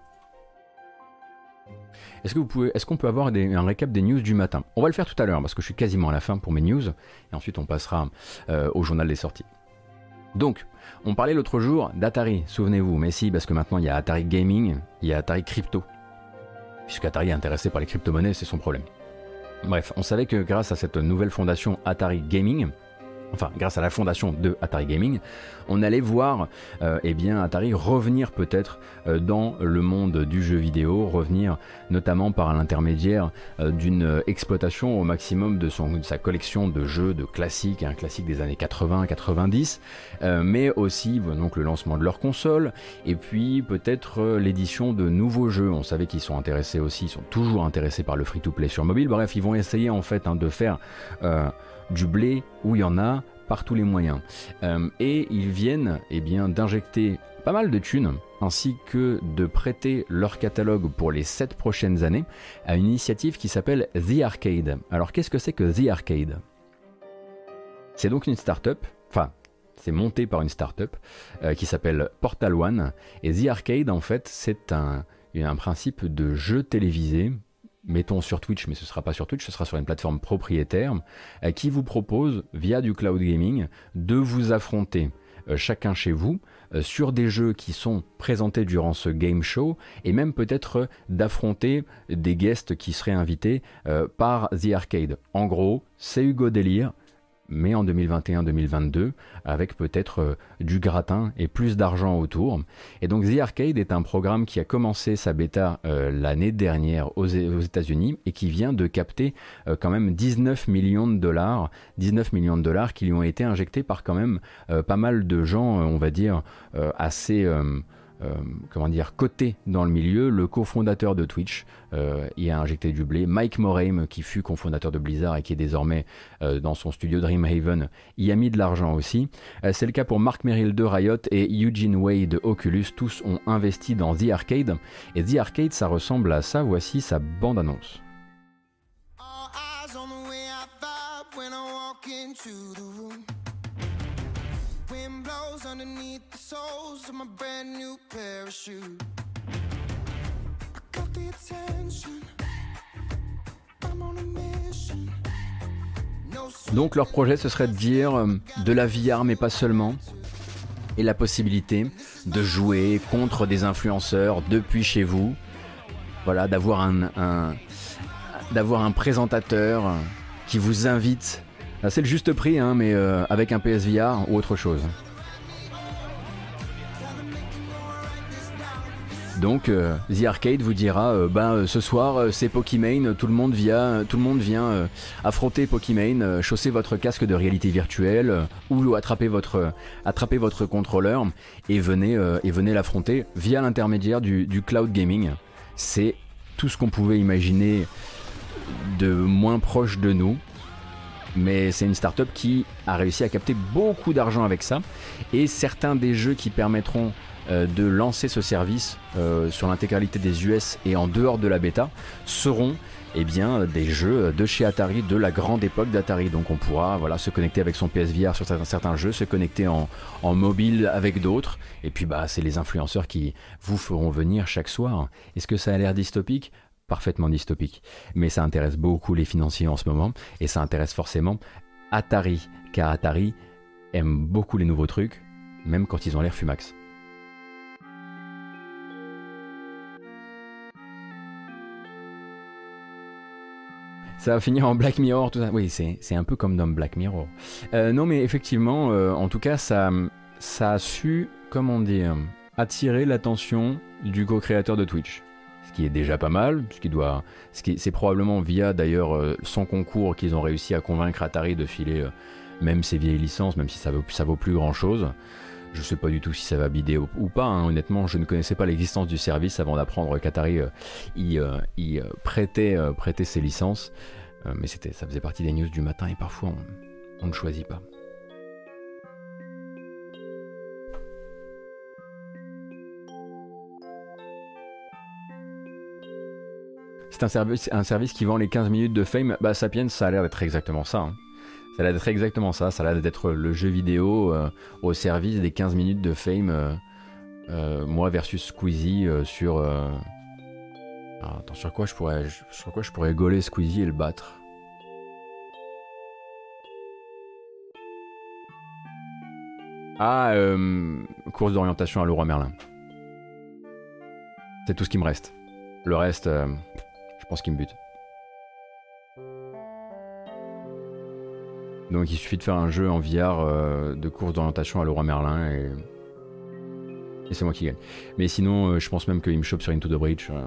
Est-ce qu'on peut avoir un récap des news du matin? On va le faire tout à l'heure parce que je suis quasiment à la fin pour mes news et ensuite on passera euh, au journal des sorties. Donc, on parlait l'autre jour d'Atari, souvenez-vous, mais si, parce que maintenant il y a Atari Gaming, il y a Atari Crypto. Puisque Atari est intéressé par les crypto-monnaies, c'est son problème. Bref, on savait que grâce à cette nouvelle fondation Atari Gaming, enfin grâce à la fondation de Atari Gaming, on allait voir euh, eh bien, Atari revenir peut-être euh, dans le monde du jeu vidéo, revenir notamment par l'intermédiaire euh, d'une exploitation au maximum de, son, sa collection de jeux, de classiques, un classique des années 80-90, mais aussi donc, le lancement de leur console, et puis peut-être l'édition de nouveaux jeux. On savait qu'ils sont intéressés aussi, ils sont toujours intéressés par le free-to-play sur mobile. Bref, ils vont essayer en fait hein, de faire du blé où il y en a par tous les moyens. Euh, et ils viennent eh d'injecter pas mal de thunes, ainsi que de prêter leur catalogue pour les 7 prochaines années à une initiative qui s'appelle The Arcade. Alors qu'est-ce que c'est que The Arcade? C'est donc une start-up, enfin c'est monté par une start-up euh, qui s'appelle Portal One. Et The Arcade, en fait, c'est un principe de jeu télévisé mettons sur Twitch, mais ce ne sera pas sur Twitch, ce sera sur une plateforme propriétaire, euh, qui vous propose, via du cloud gaming, de vous affronter chacun chez vous sur des jeux qui sont présentés durant ce game show et même peut-être d'affronter des guests qui seraient invités par The Arcade. En gros, c'est Hugo Délire, mais en 2021-2022, avec peut-être euh, du gratin et plus d'argent autour. Et donc The Arcade est un programme qui a commencé sa bêta euh, l'année dernière aux, États-Unis et qui vient de capter euh, quand même 19 millions de dollars, 19 millions de dollars qui lui ont été injectés par quand même pas mal de gens, on va dire, assez comment dire, coté dans le milieu, le cofondateur de Twitch euh, y a injecté du blé. Mike Morhaime, qui fut cofondateur de Blizzard et qui est désormais euh, dans son studio Dreamhaven, y a mis de l'argent aussi. C'est le cas pour Mark Merrill de Riot et Eugene Way de Oculus. Tous ont investi dans The Arcade. Et The Arcade, ça ressemble à ça. Voici sa bande-annonce. Donc leur projet ce serait de dire euh, de la VR mais pas seulement et la possibilité de jouer contre des influenceurs depuis chez vous. Voilà, d'avoir un, d'avoir un présentateur qui vous invite. C'est le juste prix, hein, mais euh, avec un PSVR ou autre chose. Donc euh, The Arcade vous dira euh, ben, euh, ce soir c'est Pokimane, tout le monde vient, tout le monde vient affronter Pokimane, chausser votre casque de réalité virtuelle ou attraper votre, contrôleur et venez, et venez l'affronter via l'intermédiaire du, du cloud gaming. C'est tout ce qu'on pouvait imaginer de moins proche de nous. Mais c'est une startup qui a réussi à capter beaucoup d'argent avec ça. Et certains des jeux qui permettront de lancer ce service euh, sur l'intégralité des US et en dehors de la bêta seront eh bien, des jeux de chez Atari, de la grande époque d'Atari. Donc on pourra voilà, se connecter avec son PSVR sur certains, certains jeux, se connecter en, en mobile avec d'autres. Et puis bah, c'est les influenceurs qui vous feront venir chaque soir. Est-ce que ça a l'air dystopique? Parfaitement dystopique. Mais ça intéresse beaucoup les financiers en ce moment. Et ça intéresse forcément Atari. Car Atari aime beaucoup les nouveaux trucs, même quand ils ont l'air fumax. Ça va finir en Black Mirror, tout ça. Oui, c'est un peu comme dans Black Mirror. Euh, non, mais effectivement, euh, en tout cas, ça, ça a su, comment dire, attirer l'attention du co-créateur de Twitch. Ce qui est déjà pas mal, ce qui doit, c'est probablement via d'ailleurs euh, son concours qu'ils ont réussi à convaincre Atari de filer même ses vieilles licences, même si ça vaut, ça vaut plus grand chose. Je sais pas du tout si ça va bider ou, pas. Hein. Honnêtement, je ne connaissais pas l'existence du service avant d'apprendre qu'Atari euh, y, euh, euh, prêtait, ses licences. mais c'était, ça faisait partie des news du matin et parfois on, ne choisit pas. C'est un service, un service qui vend les 15 minutes de fame. Bah, Sapiens, ça a l'air d'être exactement ça. Hein. Ça a l'air d'être exactement ça, ça a l'air d'être le jeu vidéo euh, au service des 15 minutes de fame, euh, euh, moi versus Squeezie sur... Ah, attends, sur quoi, je pourrais, sur quoi je pourrais gauler Squeezie et le battre? Ah, course d'orientation à Leroy Merlin. C'est tout ce qui me reste. Le reste, je pense qu'il me bute. Donc il suffit de faire un jeu en VR euh, de course d'orientation à Leroy Merlin et, et c'est moi qui gagne. Mais sinon, euh, je pense même qu'il me chope sur Into the Bridge. Euh.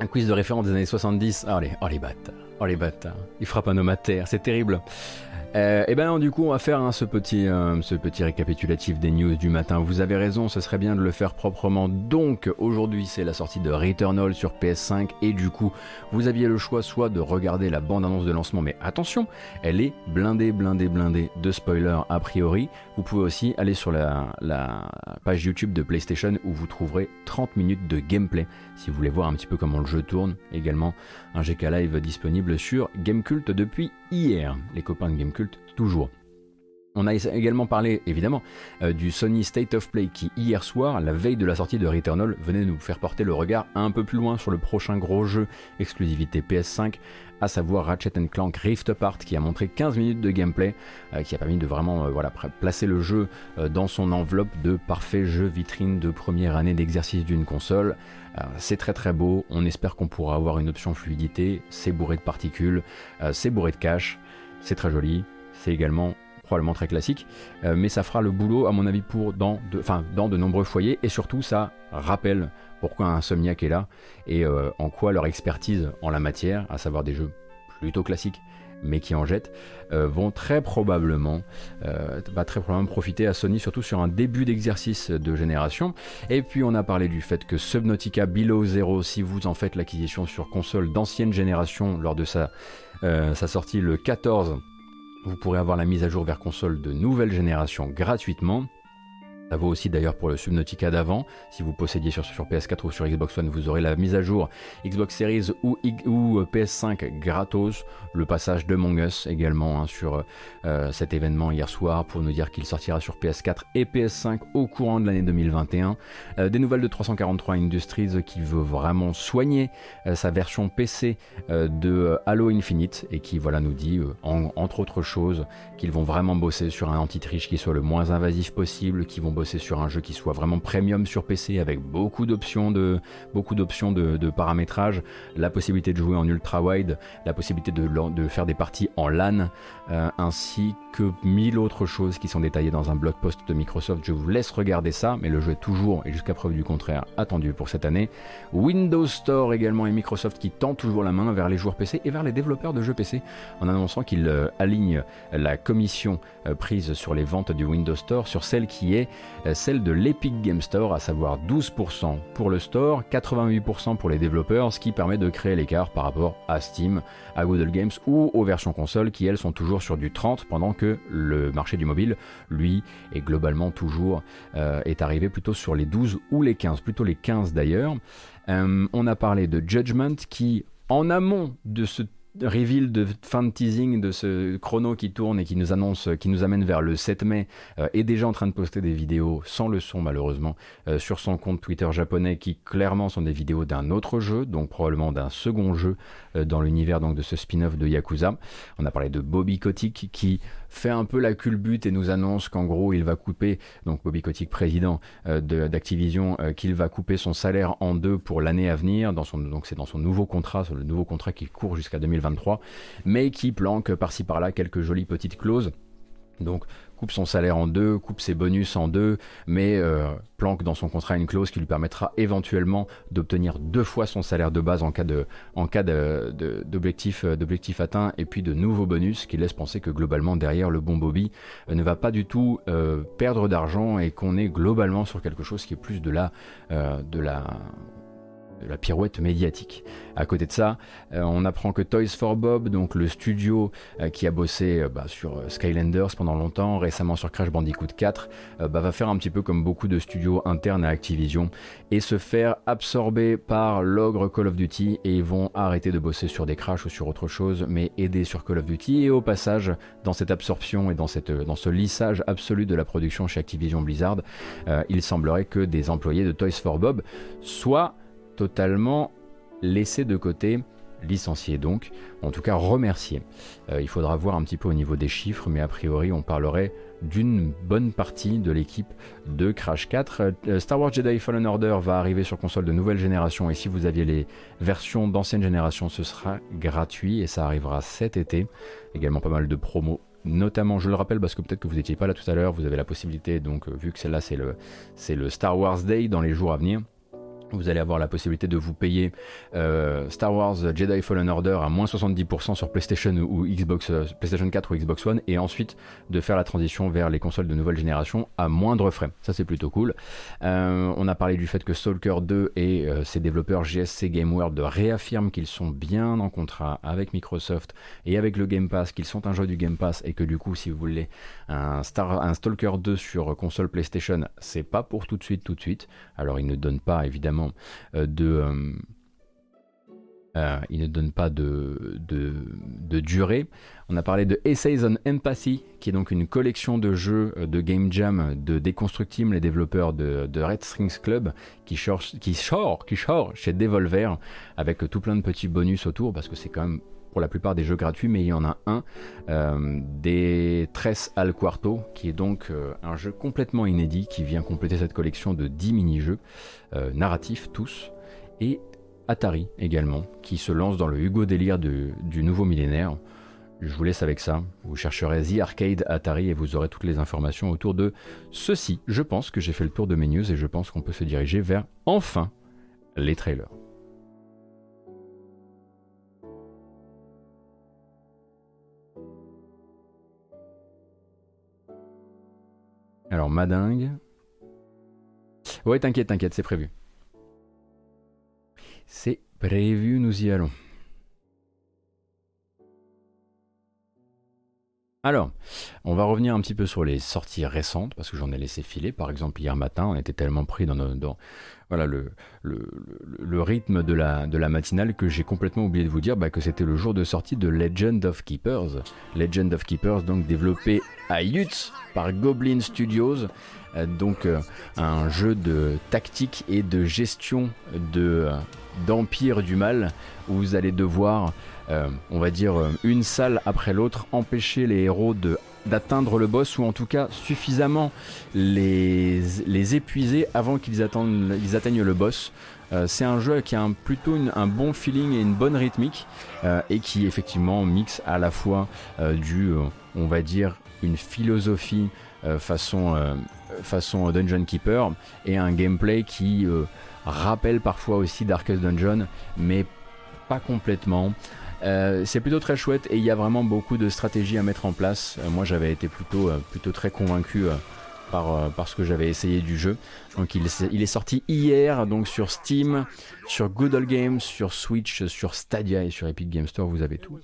Un quiz de référence des années 70. Oh les, oh les bâtards, oh les bâtards. Il frappe un homme à terre, c'est terrible. Euh, et ben du coup, on va faire hein, ce, petit, euh, ce petit récapitulatif des news du matin. Vous avez raison, ce serait bien de le faire proprement. Donc, aujourd'hui, c'est la sortie de Returnal sur PS5. Et du coup, vous aviez le choix soit de regarder la bande-annonce de lancement, mais attention, elle est blindée, blindée, blindée de spoilers a priori. Vous pouvez aussi aller sur la, la page YouTube de PlayStation où vous trouverez 30 minutes de gameplay si vous voulez voir un petit peu comment le jeu tourne. Également, un GK Live disponible sur Gamecult depuis hier. Les copains de Gamecult, toujours. On a également parlé évidemment euh, du Sony State of Play qui hier soir, la veille de la sortie de Returnal, venait nous faire porter le regard un peu plus loin sur le prochain gros jeu exclusivité PS5, à savoir Ratchet Clank Rift Apart qui a montré 15 minutes de gameplay euh, qui a permis de vraiment euh, placer le jeu dans son enveloppe de parfait jeu vitrine de première année d'exercice d'une console. c'est très très beau, on espère qu'on pourra avoir une option fluidité, c'est bourré de particules, c'est bourré de cache, c'est très joli, c'est également probablement très classique, euh, mais ça fera le boulot à mon avis pour dans de, enfin, dans de nombreux foyers et surtout ça rappelle pourquoi Insomniac est là et euh, en quoi leur expertise en la matière, à savoir des jeux plutôt classiques mais qui en jettent, euh, vont très probablement, va très probablement profiter à Sony, surtout sur un début d'exercice de génération. Et puis on a parlé du fait que Subnautica Below Zero, si vous en faites l'acquisition sur console d'ancienne génération lors de sa, sa sortie le 14 vous pourrez avoir la mise à jour vers console de nouvelle génération gratuitement. Ça vaut aussi d'ailleurs pour le Subnautica d'avant. Si vous possédiez sur, sur, PS4 ou sur Xbox One, vous aurez la mise à jour Xbox Series ou, euh, PS5 gratos. Le passage de Among Us également hein, sur euh, cet événement hier soir pour nous dire qu'il sortira sur PS4 et PS5 au courant de l'année 2021. Euh, des nouvelles de 343 Industries qui veut vraiment soigner sa version PC de Halo Infinite et qui voilà nous dit entre autres choses qu'ils vont vraiment bosser sur un anti-triche qui soit le moins invasif possible, qui vont c'est sur un jeu qui soit vraiment premium sur PC avec beaucoup d'options de, beaucoup d'options de, paramétrage, la possibilité de jouer en ultra wide, la possibilité de, de faire des parties en LAN, euh, ainsi que mille autres choses qui sont détaillées dans un blog post de Microsoft. Je vous laisse regarder ça, mais le jeu est toujours, et jusqu'à preuve du contraire, attendu pour cette année. Windows Store également et Microsoft qui tend toujours la main vers les joueurs PC et vers les développeurs de jeux PC en annonçant qu'ils euh, alignent la commission euh, prise sur les ventes du Windows Store sur celle qui est euh, celle de l'Epic Game Store, à savoir 12% pour le store, 88% pour les développeurs, ce qui permet de créer l'écart par rapport à Steam, à Google Games ou aux versions consoles qui elles sont toujours sur du 30 pendant que le marché du mobile, lui, est globalement toujours euh, est arrivé plutôt sur les 12 ou les 15, plutôt les 15 d'ailleurs. Euh, on a parlé de Judgment qui, en amont de ce reveal de fin de teasing de ce chrono qui tourne et qui nous annonce, qui nous amène vers le 7 mai, euh, est déjà en train de poster des vidéos sans le son malheureusement euh, sur son compte Twitter japonais qui clairement sont des vidéos d'un autre jeu, donc probablement d'un second jeu euh, dans l'univers donc de ce spin-off de Yakuza. On a parlé de Bobby Kotick qui fait un peu la culbute et nous annonce qu'en gros il va couper, donc Bobby Kotick président euh, d'Activision, euh, qu'il va couper son salaire en deux pour l'année à venir, donc c'est dans son nouveau contrat, le nouveau contrat qui court jusqu'à 2023, mais qui planque par-ci par-là quelques jolies petites clauses. Donc coupe son salaire en deux, coupe ses bonus en deux, mais euh, planque dans son contrat une clause qui lui permettra éventuellement d'obtenir deux fois son salaire de base en cas de, euh, d'objectif atteint et puis de nouveaux bonus qui laissent penser que globalement derrière le bon Bobby euh, ne va pas du tout perdre d'argent et qu'on est globalement sur quelque chose qui est plus de la, de la la pirouette médiatique. À côté de ça, euh, on apprend que Toys for Bob, donc le studio euh, qui a bossé euh, bah, sur Skylanders pendant longtemps, récemment sur Crash Bandicoot 4, bah, va faire un petit peu comme beaucoup de studios internes à Activision et se faire absorber par l'ogre Call of Duty et ils vont arrêter de bosser sur des Crash ou sur autre chose, mais aider sur Call of Duty et au passage, dans cette absorption et dans, dans ce lissage absolu de la production chez Activision Blizzard, il semblerait que des employés de Toys for Bob soient totalement laissé de côté, licencié donc, en tout cas remercié. Euh, il faudra voir un petit peu au niveau des chiffres, mais a priori on parlerait d'une bonne partie de l'équipe de Crash 4. Euh, Star Wars Jedi Fallen Order va arriver sur console de nouvelle génération et si vous aviez les versions d'ancienne génération, ce sera gratuit et ça arrivera cet été. Également pas mal de promos notamment, je le rappelle parce que peut-être que vous n'étiez pas là tout à l'heure, vous avez la possibilité, donc euh, vu que celle-là c'est le, c'est le Star Wars Day dans les jours à venir, vous allez avoir la possibilité de vous payer euh, Star Wars Jedi Fallen Order à moins 70% sur PlayStation ou Xbox, euh, PlayStation 4 ou Xbox One, et ensuite de faire la transition vers les consoles de nouvelle génération à moindre frais. Ça c'est plutôt cool. Euh, on a parlé du fait que Stalker 2 et ses développeurs GSC Game World réaffirment qu'ils sont bien en contrat avec Microsoft et avec le Game Pass, qu'ils sont un jeu du Game Pass et que du coup si vous voulez un, Star, un Stalker 2 sur console PlayStation, c'est pas pour tout de suite tout de suite. Alors ils ne donnent pas évidemment euh, de, euh, Euh, il ne donne pas de, de, durée. On a parlé de Essays on Empathy, qui est donc une collection de jeux de Game Jam de Deconstructim, les développeurs de, Red Strings Club, qui sort, qui, qui chez Devolver, avec tout plein de petits bonus autour, parce que c'est quand même pour la plupart des jeux gratuits, mais il y en a un, euh, des Tres al Quarto, qui est donc euh, un jeu complètement inédit, qui vient compléter cette collection de 10 mini-jeux, narratifs tous, et Atari également, qui se lance dans le Hugo délire du, nouveau millénaire. Je vous laisse avec ça. Vous chercherez The Arcade Atari et vous aurez toutes les informations autour de ceci. Je pense que j'ai fait le tour de mes news et je pense qu'on peut se diriger vers enfin les trailers. Alors, madingue. Ouais, t'inquiète, t'inquiète, c'est prévu. C'est prévu, nous y allons. Alors, on va revenir un petit peu sur les sorties récentes, parce que j'en ai laissé filer. Par exemple, hier matin, on était tellement pris dans, dans voilà, le, rythme de la, matinale que j'ai complètement oublié de vous dire bah, que c'était le jour de sortie de Legend of Keepers. Legend of Keepers, donc développé à Yutz par Goblin Studios. Euh, donc euh, un jeu de tactique et de gestion euh, d'empire du mal où vous allez devoir, on va dire, une salle après l'autre, empêcher les héros de d'atteindre le boss ou en tout cas suffisamment les, épuiser avant qu'ils ils atteignent le boss. c'est un jeu qui a un, plutôt un bon feeling et une bonne rythmique et qui effectivement mixe à la fois du, on va dire, une philosophie façon façon Dungeon Keeper et un gameplay qui euh, rappelle parfois aussi Darkest Dungeon, mais pas complètement. Euh, c'est plutôt très chouette et il y a vraiment beaucoup de stratégies à mettre en place. Euh, moi j'avais été plutôt, plutôt très convaincu par, par, ce que j'avais essayé du jeu. Donc il, il, est sorti hier donc sur Steam, sur Good Old Games, sur Switch, sur Stadia et sur Epic Game Store, vous avez tout.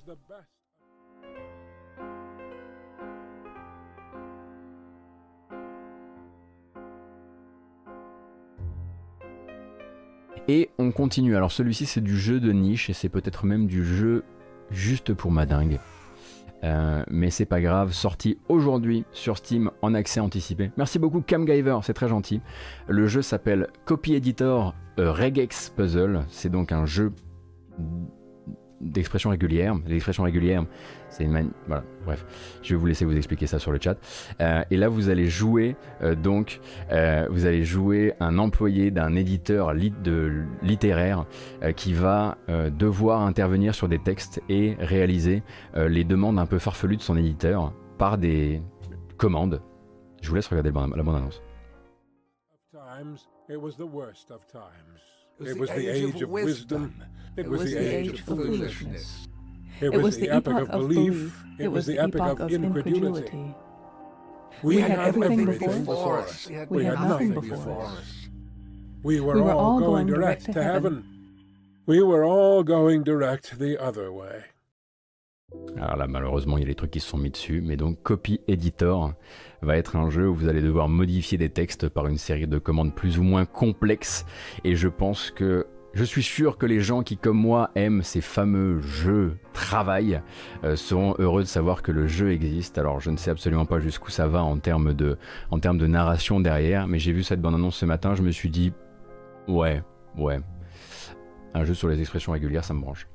Et on continue. Alors celui-ci c'est du jeu de niche et c'est peut-être même du jeu juste pour ma dingue. Euh, mais c'est pas grave, sorti aujourd'hui sur Steam en accès anticipé. Merci beaucoup Camgiver, c'est très gentil. Le jeu s'appelle Copy Editor Regex Puzzle. C'est donc un jeu d'expression régulière. L'expression régulière, c'est une manière. Voilà, bref, je vais vous laisser vous expliquer ça sur le chat. Euh, et là, vous allez jouer, euh, donc, euh, vous allez jouer un employé d'un éditeur de, littéraire qui va devoir intervenir sur des textes et réaliser les demandes un peu farfelues de son éditeur par des commandes. Je vous laisse regarder la bande-annonce. It was the age of wisdom. It was the age of foolishness. It was the epoch of belief. It was the epoch of incredulity. We had everything before us. We had nothing before us. We were all going direct to heaven. We were all going direct the other way. Alors là, malheureusement, il y a des trucs qui se sont mis dessus, mais donc Copy Editor va être un jeu où vous allez devoir modifier des textes par une série de commandes plus ou moins complexes, et je pense que je suis sûr que les gens qui, comme moi, aiment ces fameux jeux travail euh, seront heureux de savoir que le jeu existe. Alors, je ne sais absolument pas jusqu'où ça va en termes de, en termes de narration derrière, mais j'ai vu cette bande-annonce ce matin, je me suis dit, ouais, ouais, un jeu sur les expressions régulières, ça me branche.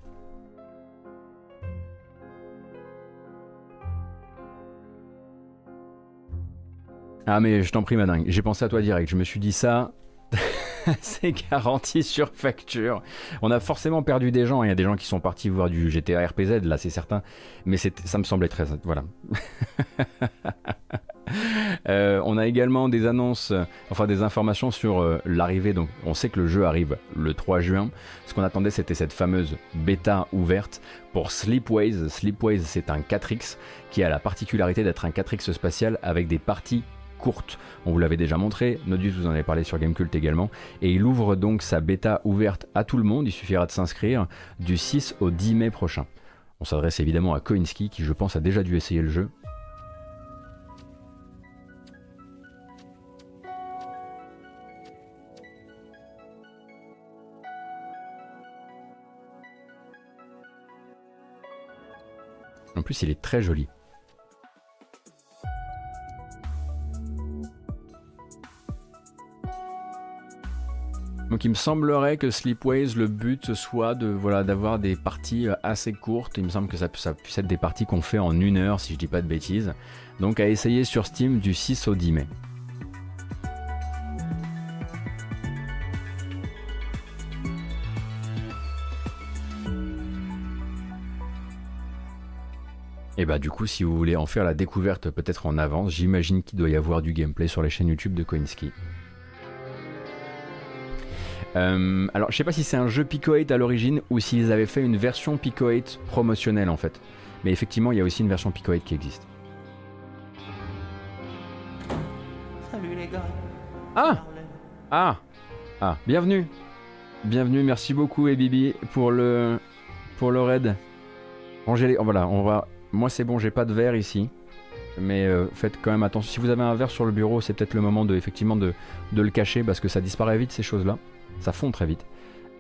Ah mais je t'en prie madame, j'ai pensé à toi direct, je me suis dit ça, c'est garanti sur facture. On a forcément perdu des gens, il y a des gens qui sont partis voir du GTA RPZ, là c'est certain, mais ça me semblait très... Voilà. Euh, on a également des annonces, enfin des informations sur euh, l'arrivée. Donc, on sait que le jeu arrive le 3 juin. Ce qu'on attendait, c'était cette fameuse bêta ouverte pour Sleepways. Sleepways, c'est un 4X qui a la particularité d'être un 4X spatial avec des parties on vous l'avait déjà montré, Nodius vous en avait parlé sur Gamecult également, et il ouvre donc sa bêta ouverte à tout le monde, il suffira de s'inscrire du 6 au 10 mai prochain. On s'adresse évidemment à Koinski qui je pense a déjà dû essayer le jeu, En plus, il est très joli. Donc il me semblerait que Sleepways, le but soit de voilà d'avoir des parties euh, assez courtes. Il me semble que ça, puisse être des parties qu'on fait en une heure, si je dis pas de bêtises. Donc à essayer sur Steam du 6 au 10 mai. Et bah du coup si vous voulez en faire la découverte peut-être en avance, j'imagine qu'il doit y avoir du gameplay sur la chaîne YouTube de Koinski. Euh, alors je sais pas si c'est un jeu Pico 8 à l'origine ou s'ils avaient fait une version Pico 8 promotionnelle en fait. Mais effectivement il y a aussi une version Pico 8 qui existe. Salut les gars. Ah Ah Ah Bienvenue Bienvenue, merci beaucoup et Bibi pour le pour le raid. Rangez les... voilà, on va moi, c'est bon, j'ai pas de verre ici. Mais euh, faites quand même attention. Si vous avez un verre sur le bureau, c'est peut-être le moment de, effectivement, de, le cacher parce que ça disparaît vite, ces choses-là. Ça fond très vite.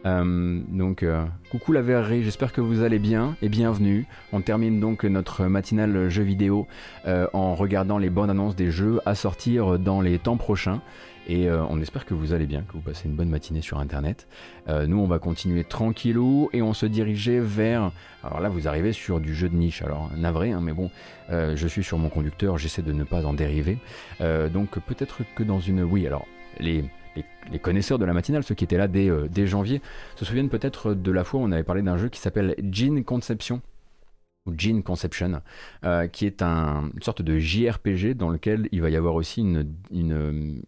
Euh, donc, euh, coucou la verrerie, j'espère que vous allez bien et bienvenue. On termine donc notre matinale jeu vidéo en regardant les bonnes annonces des jeux à sortir dans les temps prochains. Et euh, on espère que vous allez bien, que vous passez une bonne matinée sur Internet. Euh, nous, on va continuer tranquillou et on se dirigeait vers... Alors là, vous arrivez sur du jeu de niche. Alors, navré, hein, mais bon, euh, je suis sur mon conducteur, j'essaie de ne pas en dériver. donc peut-être que dans une... Oui, alors, les... Les, connaisseurs de la matinale, ceux qui étaient là dès, dès janvier, se souviennent peut-être de la fois où on avait parlé d'un jeu qui s'appelle Gene Conception ou Gene Conception, euh, qui est un, une sorte de JRPG dans lequel il va y avoir aussi une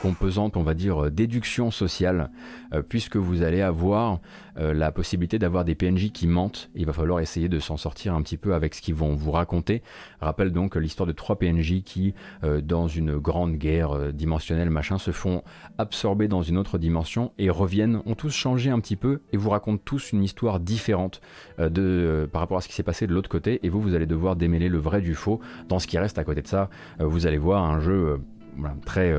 composante, on va dire, déduction sociale, euh, puisque vous allez avoir euh, la possibilité d'avoir des PNJ qui mentent. Il va falloir essayer de s'en sortir un petit peu avec ce qu'ils vont vous raconter. rappelle donc l'histoire de trois PNJ qui, dans une grande guerre dimensionnelle, machin, se font absorber dans une autre dimension et reviennent, ont tous changé un petit peu et vous racontent tous une histoire différente de, par rapport à ce qui s'est passé de l'autre côté et vous, vous allez devoir démêler le vrai du faux. Dans ce qui reste à côté de ça, euh, vous allez voir un jeu euh, très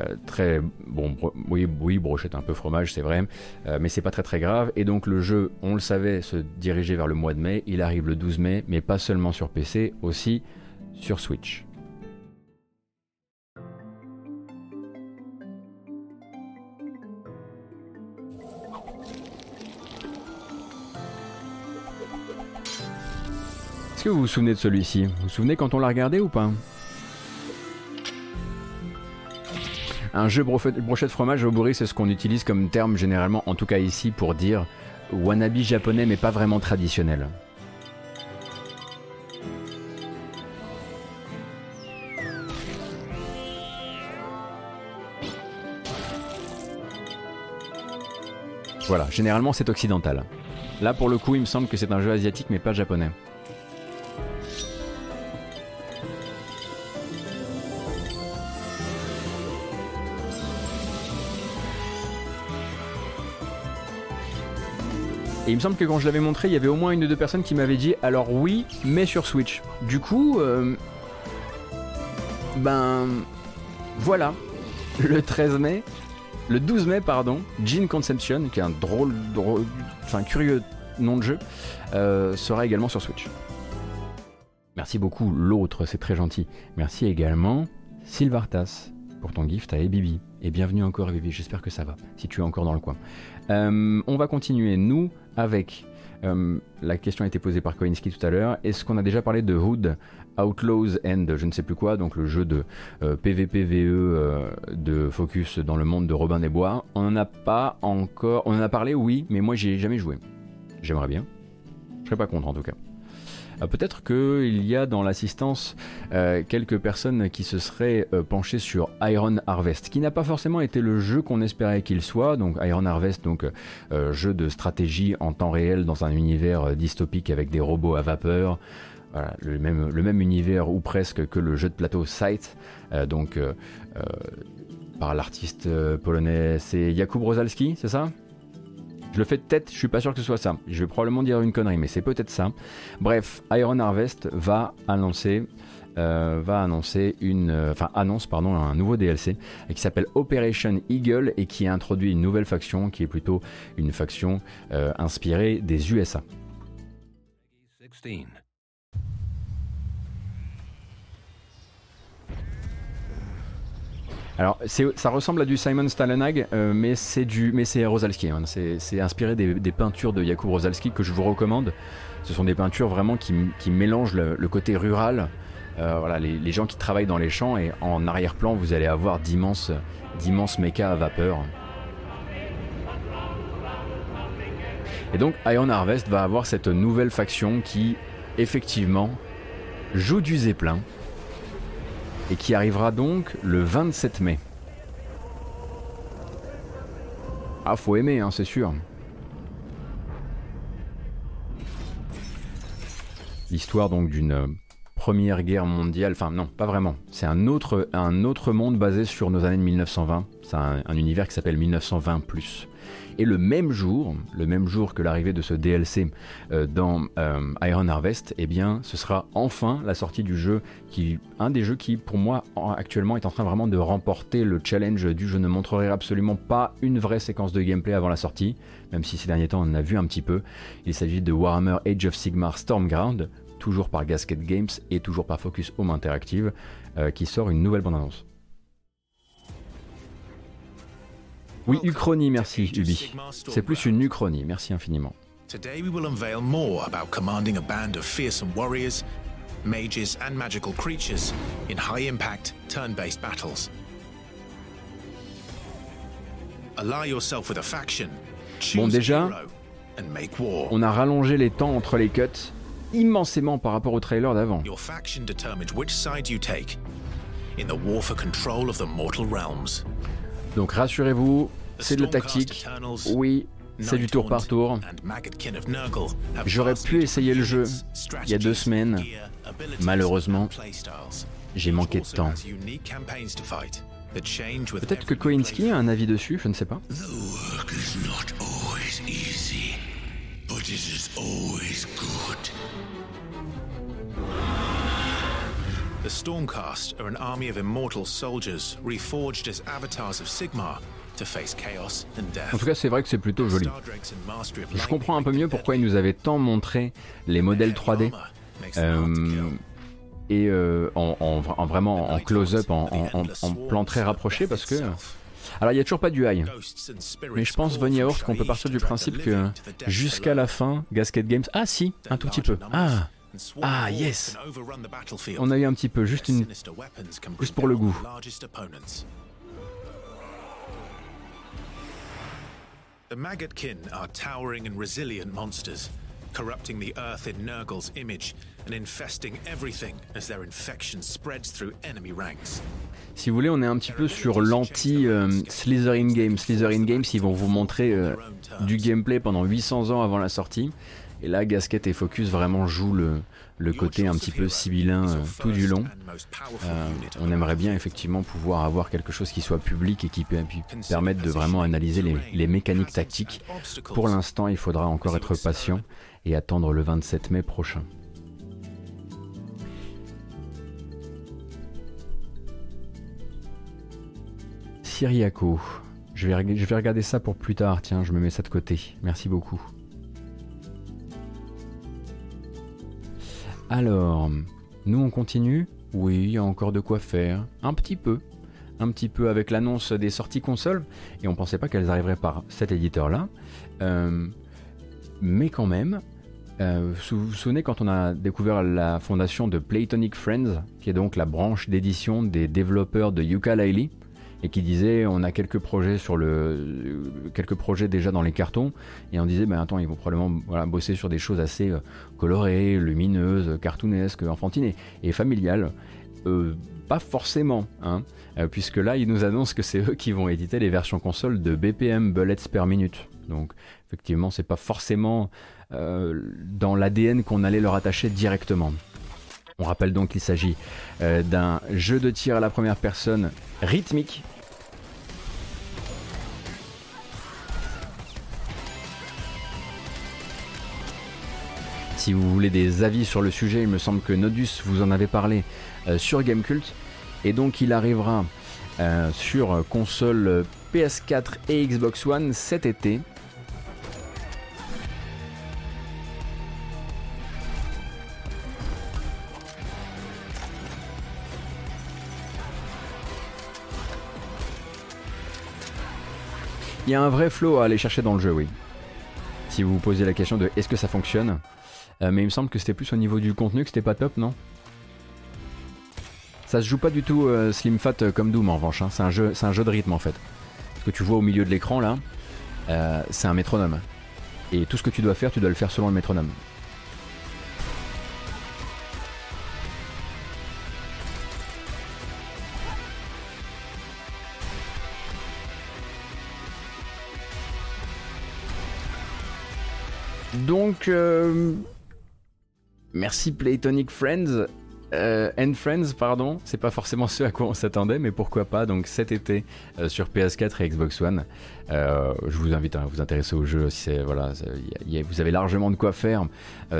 euh, très bon oui oui brochette un peu fromage c'est vrai mais c'est pas très très grave. Et donc le jeu on le savait se diriger vers le mois de mai. Il arrive le 12 mai mais pas seulement sur PC aussi sur Switch. Que vous vous souvenez de celui-ci? Vous vous souvenez quand on l'a regardé ou pas? Un jeu brochette fromage au bourri, c'est ce qu'on utilise comme terme généralement, en tout cas ici, pour dire wannabe japonais mais pas vraiment traditionnel. Voilà, généralement c'est occidental. Là pour le coup il me semble que c'est un jeu asiatique mais pas japonais. Et il me semble que quand je l'avais montré, il y avait au moins une ou deux personnes qui m'avaient dit alors oui, mais sur Switch. Du coup, euh, ben voilà, le 13 mai, le 12 mai, pardon, Gene Conception, qui est un drôle, drôle enfin curieux nom de jeu, euh, sera également sur Switch. Merci beaucoup, l'autre, c'est très gentil. Merci également, Sylvartas, pour ton gift à Ebibi. Et bienvenue encore, Ebibi, j'espère que ça va, si tu es encore dans le coin. Euh, on va continuer, nous, avec euh, la question a été posée par Koinski tout à l'heure. Est-ce qu'on a déjà parlé de Hood, Outlaws and je ne sais plus quoi, donc le jeu de PVPVE euh, de Focus dans le monde de Robin des Bois On n'en a pas encore. On en a parlé, oui, mais moi j'y ai jamais joué. J'aimerais bien. Je serais pas contre en tout cas. Euh, peut-être qu'il y a dans l'assistance euh, quelques personnes qui se seraient euh, penchées sur Iron Harvest, qui n'a pas forcément été le jeu qu'on espérait qu'il soit. Donc Iron Harvest, donc jeu de stratégie en temps réel dans un univers dystopique avec des robots à vapeur. le, même, le même univers ou presque que le jeu de plateau Sight, donc par l'artiste polonais, c'est Jakub Rosalski, c'est ça? Je le fais de tête, je suis pas sûr que ce soit ça. Je vais probablement dire une connerie, mais c'est peut-être ça. Bref, Iron Harvest va annoncer euh, va annoncer une, euh, annonce pardon un nouveau DLC qui s'appelle Operation Eagle et qui introduit une nouvelle faction qui est plutôt une faction euh, inspirée des USA. Alors, ça ressemble à du Simon Stalenhag, euh, mais c'est du, mais c'est Rosalski. Hein. C'est inspiré des, peintures de Jakub Rosalski que je vous recommande. Ce sont des peintures vraiment qui, mélangent le, côté rural. Euh, voilà, les, gens qui travaillent dans les champs et en arrière-plan, vous allez avoir d'immenses, d'immenses à vapeur. Et donc, Iron Harvest va avoir cette nouvelle faction qui, effectivement, joue du Zeppelin et qui arrivera donc le 27 mai. Ah, faut aimer, hein, c'est sûr. L'histoire donc d'une première guerre mondiale, enfin non, pas vraiment. C'est un autre, un autre monde basé sur nos années de 1920. C'est un, un univers qui s'appelle 1920 ⁇ et le même jour, le même jour que l'arrivée de ce DLC euh, dans euh, Iron Harvest, eh bien, ce sera enfin la sortie du jeu, qui, un des jeux qui, pour moi, actuellement, est en train vraiment de remporter le challenge du jeu. Ne montrerai absolument pas une vraie séquence de gameplay avant la sortie, même si ces derniers temps on en a vu un petit peu. Il s'agit de Warhammer Age of Sigmar Stormground, toujours par Gasket Games et toujours par Focus Home Interactive, euh, qui sort une nouvelle bande-annonce. Oui, Uchronie, merci Ubi. C'est plus une Uchronie, merci infiniment. Today we will unveil more about commanding a band of fearsome warriors, mages and magical creatures in high-impact, turn-based battles. Ally yourself with a faction, bon déjà, on a rallongé les temps entre les cuts immensément par rapport au trailer d'avant. Your faction determines which side you take in the war for control of the mortal realms. Donc rassurez-vous, c'est de la tactique. Oui, c'est du tour par tour. J'aurais pu essayer le jeu il y a deux semaines. Malheureusement, j'ai manqué de temps. Peut-être que Koinski a un avis dessus, je ne sais pas. The Stormcast are an army of immortal soldiers reforged as avatars of Sigmar to face chaos and death. En tout cas, c'est vrai que c'est plutôt joli. Je comprends un peu mieux pourquoi ils nous avaient tant montré les modèles 3D. Euh, et euh, en, en, en, vraiment en close-up, en, en, plan très rapproché, parce que alors il n'y a toujours pas du high. Mais je pense, Von Yaourt, qu'on peut partir du principe que jusqu'à la fin, Gasket Games. Ah si, un tout petit peu. Ah ah yes On a eu un petit peu, juste une... Juste pour le goût. The Maggotkin are towering and resilient monsters, corrupting the earth in Nurgle's image and infesting everything as their infection spreads through enemy ranks. Si vous voulez, on est un petit peu sur l'anti euh, Slytherin Games. Slytherin Games, ils vont vous montrer euh, du gameplay pendant 800 ans avant la sortie. Et là, Gasket et Focus vraiment jouent le, côté un petit peu sibyllin euh, tout du long. Euh, on aimerait bien effectivement pouvoir avoir quelque chose qui soit public et qui permette de vraiment analyser les, les mécaniques tactiques. Pour l'instant, il faudra encore être patient et attendre le 27 mai prochain. Syriaco. Je vais, je vais regarder ça pour plus tard, tiens, je me mets ça de côté. Merci beaucoup. Alors, nous on continue? Oui, il y a encore de quoi faire. Un petit peu. Un petit peu avec l'annonce des sorties consoles. Et on pensait pas qu'elles arriveraient par cet éditeur-là. Euh, mais quand même, euh, vous vous souvenez quand on a découvert la fondation de Playtonic Friends, qui est donc la branche d'édition des développeurs de Yooka-Laylee et qui disait on a quelques projets sur le quelques projets déjà dans les cartons et on disait ben attends ils vont probablement bosser sur des choses assez euh, colorées, lumineuses, cartoonesques, enfantines et, familiales. Euh, pas forcément, hein, euh, puisque là ils nous annoncent que c'est eux qui vont éditer les versions consoles de BPM Bullets per minute. Donc effectivement c'est pas forcément dans l'ADN qu'on allait leur attacher directement. On rappelle donc qu'il s'agit euh, d'un jeu de tir à la première personne rythmique. Si vous voulez des avis sur le sujet, il me semble que Nodus vous en avait parlé euh, sur Gamecult. Et donc il arrivera euh, sur console PS4 et Xbox One cet été. Il y a un vrai flow à aller chercher dans le jeu, oui. Si vous vous posez la question de est-ce que ça fonctionne, euh, mais il me semble que c'était plus au niveau du contenu que c'était pas top, non? Ça se joue pas du tout euh, slim fat euh, comme Doom en revanche, hein. c'est un, jeu, un jeu de rythme en fait. Ce que tu vois au milieu de l'écran là, c'est un métronome. Et tout ce que tu dois faire, tu dois le faire selon le métronome. Donc, euh, merci Playtonic Friends. Euh, and Friends, pardon, c'est pas forcément ce à quoi on s'attendait, mais pourquoi pas. Donc cet été euh, sur PS4 et Xbox One, euh, je vous invite à vous intéresser au jeu. Si voilà, vous avez largement de quoi faire.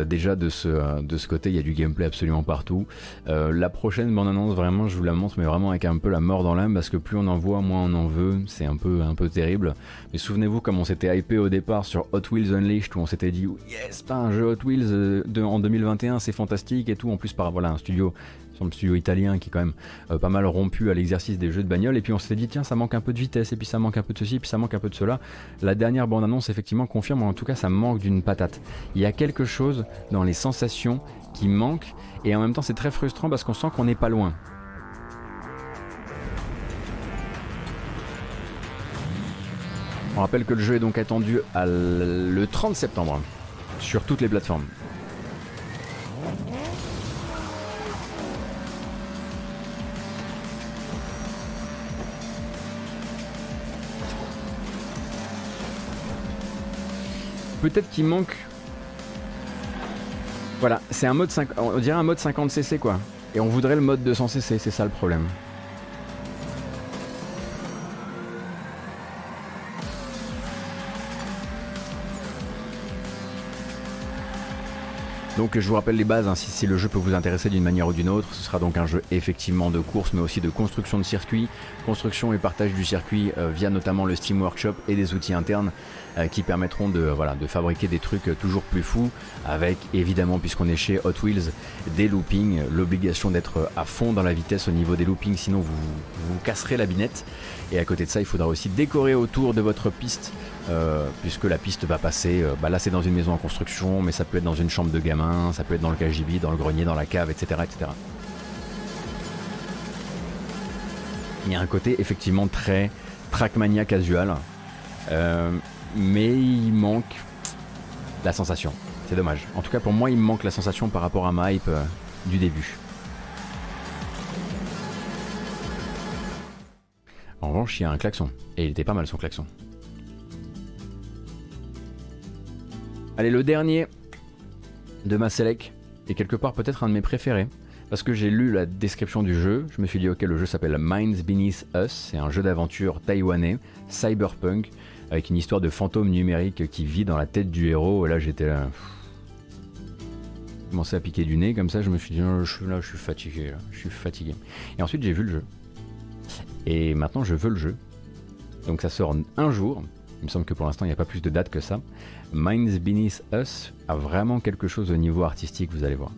déjà de ce, de ce côté, il y a du gameplay absolument partout. la prochaine bande annonce, vraiment, je vous la montre, mais vraiment avec un peu la mort dans l'âme, parce que plus on en voit, moins on en veut. C'est un peu, un peu terrible. Mais souvenez-vous comme on s'était hypé au départ sur Hot Wheels Unleashed, où on s'était dit yes, pas un jeu Hot Wheels en 2021, c'est fantastique et tout. En plus par voilà un studio sur le studio italien qui est quand même euh, pas mal rompu à l'exercice des jeux de bagnole. Et puis on s'est dit tiens ça manque un peu de vitesse et puis ça manque un peu de ceci puis ça manque un peu de cela. La dernière bande annonce effectivement confirme en tout cas ça manque d'une patate. Il y a quelque chose dans les sensations qui manque et en même temps c'est très frustrant parce qu'on sent qu'on n'est pas loin. On rappelle que le jeu est donc attendu le 30 septembre sur toutes les plateformes peut-être qu'il manque. Voilà, c'est un mode 5... on dirait un mode 50cc quoi. Et on voudrait le mode 200cc, c'est ça le problème. Donc je vous rappelle les bases, hein, si, le jeu peut vous intéresser d'une manière ou d'une autre, ce sera donc un jeu effectivement de course mais aussi de construction de circuit, construction et partage du circuit euh, via notamment le Steam Workshop et des outils internes euh, qui permettront de, voilà, de fabriquer des trucs toujours plus fous avec évidemment puisqu'on est chez Hot Wheels des loopings, l'obligation d'être à fond dans la vitesse au niveau des loopings sinon vous, vous casserez la binette. Et à côté de ça il faudra aussi décorer autour de votre piste euh, puisque la piste va passer, euh, bah là c'est dans une maison en construction, mais ça peut être dans une chambre de gamin, ça peut être dans le KGB, dans le grenier, dans la cave, etc. etc. Il y a un côté effectivement très Trackmania casual, euh, mais il manque la sensation. C'est dommage. En tout cas pour moi il manque la sensation par rapport à ma hype du début. En revanche, il y a un klaxon. Et il était pas mal son klaxon. Allez, le dernier de ma select est quelque part peut-être un de mes préférés. Parce que j'ai lu la description du jeu, je me suis dit ok le jeu s'appelle Minds Beneath Us, c'est un jeu d'aventure taïwanais, cyberpunk, avec une histoire de fantôme numérique qui vit dans la tête du héros, et là j'étais là... commencé à piquer du nez comme ça, je me suis dit oh, je suis là, je suis fatigué, je suis fatigué. Et ensuite j'ai vu le jeu. Et maintenant je veux le jeu. Donc ça sort un jour, il me semble que pour l'instant il n'y a pas plus de date que ça. Minds Beneath Us a vraiment quelque chose au niveau artistique, vous allez voir.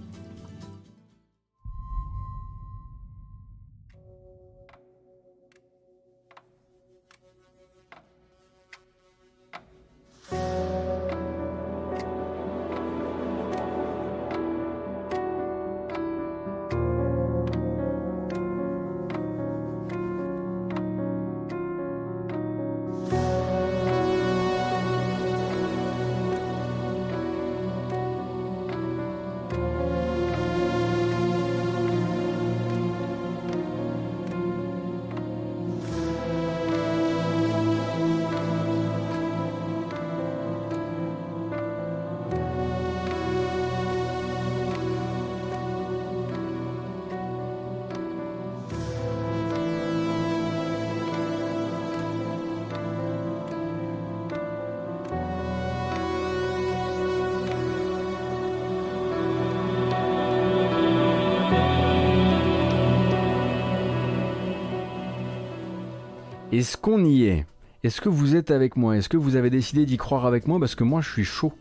Y est Est-ce que vous êtes avec moi? Est-ce que vous avez décidé d'y croire avec moi? Parce que moi, je suis chaud.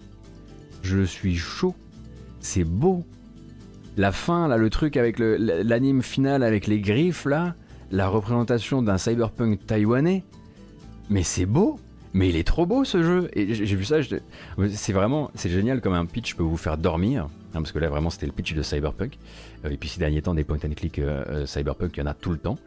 Je suis chaud. C'est beau. La fin, là, le truc avec l'anime final avec les griffes, là, la représentation d'un cyberpunk taïwanais. Mais c'est beau mais il est trop beau ce jeu. Et j'ai vu ça, c'est vraiment, c'est génial comme un pitch peut vous faire dormir. Hein, parce que là vraiment c'était le pitch de Cyberpunk. Euh, et puis ces derniers temps des point and click euh, euh, Cyberpunk, il y en a tout le temps.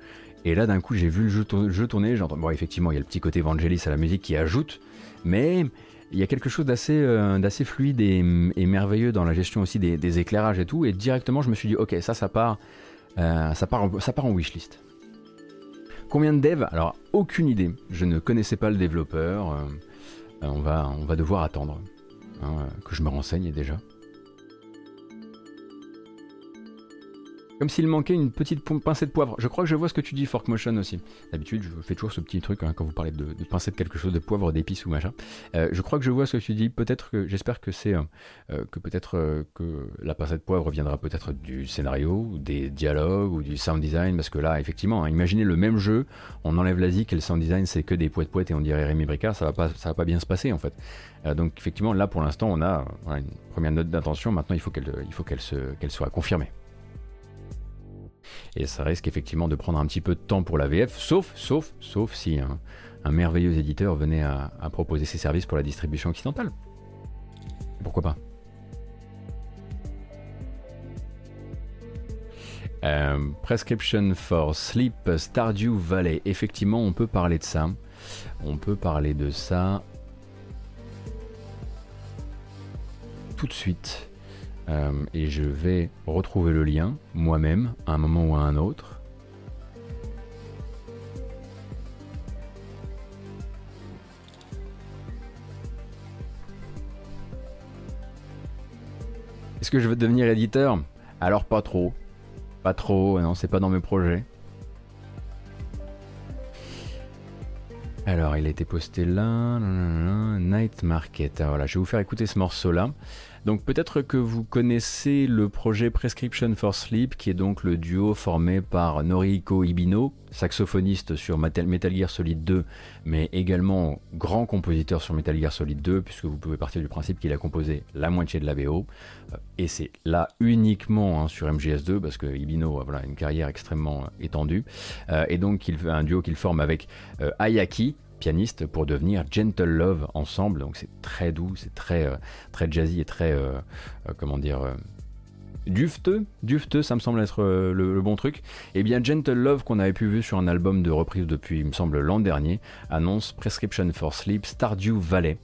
Et là d'un coup j'ai vu le jeu, tourner, j'entends, bon effectivement il y a le petit côté Vangelis à la musique qui ajoute, mais il y a quelque chose d'assez d'assez fluide et, merveilleux dans la gestion aussi des, éclairages et tout. Et directement je me suis dit ok ça ça part, ça part, ça part en wishlist. Combien de devs? Alors, aucune idée. Je ne connaissais pas le développeur. Euh, on, va, on va devoir attendre hein, que je me renseigne déjà. Comme s'il manquait une petite pincée de poivre. Je crois que je vois ce que tu dis, Fork Motion aussi. D'habitude, je fais toujours ce petit truc hein, quand vous parlez de, pincée de quelque chose, de poivre, d'épices ou machin. Euh, je crois que je vois ce que tu dis. Peut-être que, j'espère que c'est, euh, que peut-être euh, que la pincée de poivre viendra peut-être du scénario, des dialogues, ou du sound design, parce que là, effectivement, hein, imaginez le même jeu, on enlève la zik et le sound design, c'est que des poètes poètes et on dirait Rémi Bricard, ça va pas, ça va pas bien se passer en fait. donc effectivement, là pour l'instant, on a une première note d'intention. Maintenant, il faut qu'elle soit confirmée. Et ça risque effectivement de prendre un petit peu de temps pour la VF, sauf, sauf, sauf si un, merveilleux éditeur venait à, proposer ses services pour la distribution occidentale. Pourquoi pas? Euh, Prescription for Sleep Stardew Valley. Effectivement, on peut parler de ça. On peut parler de ça tout de suite. Euh, et je vais retrouver le lien moi-même à un moment ou à un autre. Est-ce que je veux devenir éditeur? Alors pas trop. Pas trop, non, c'est pas dans mes projets. Alors, il a été posté là, Night Market. Alors, voilà, je vais vous faire écouter ce morceau-là. Donc peut-être que vous connaissez le projet Prescription for Sleep, qui est donc le duo formé par Noriko Ibino, saxophoniste sur Metal Gear Solid 2, mais également grand compositeur sur Metal Gear Solid 2, puisque vous pouvez partir du principe qu'il a composé la moitié de la BO. Euh, et c'est là uniquement hein, sur MGS2, parce que Ibino a une carrière extrêmement étendue. Euh, et donc il fait un duo qu'il forme avec euh, Ayaki, pianiste pour devenir Gentle Love ensemble. Donc c'est très doux, c'est très, euh, très jazzy et très, euh, euh, comment dire, dufteux. Dufteux, ça me semble être le, bon truc. Et eh bien Gentle Love qu'on avait pu voir sur un album de reprise depuis, il me semble, l'an dernier, annonce Prescription for Sleep Stardew Valley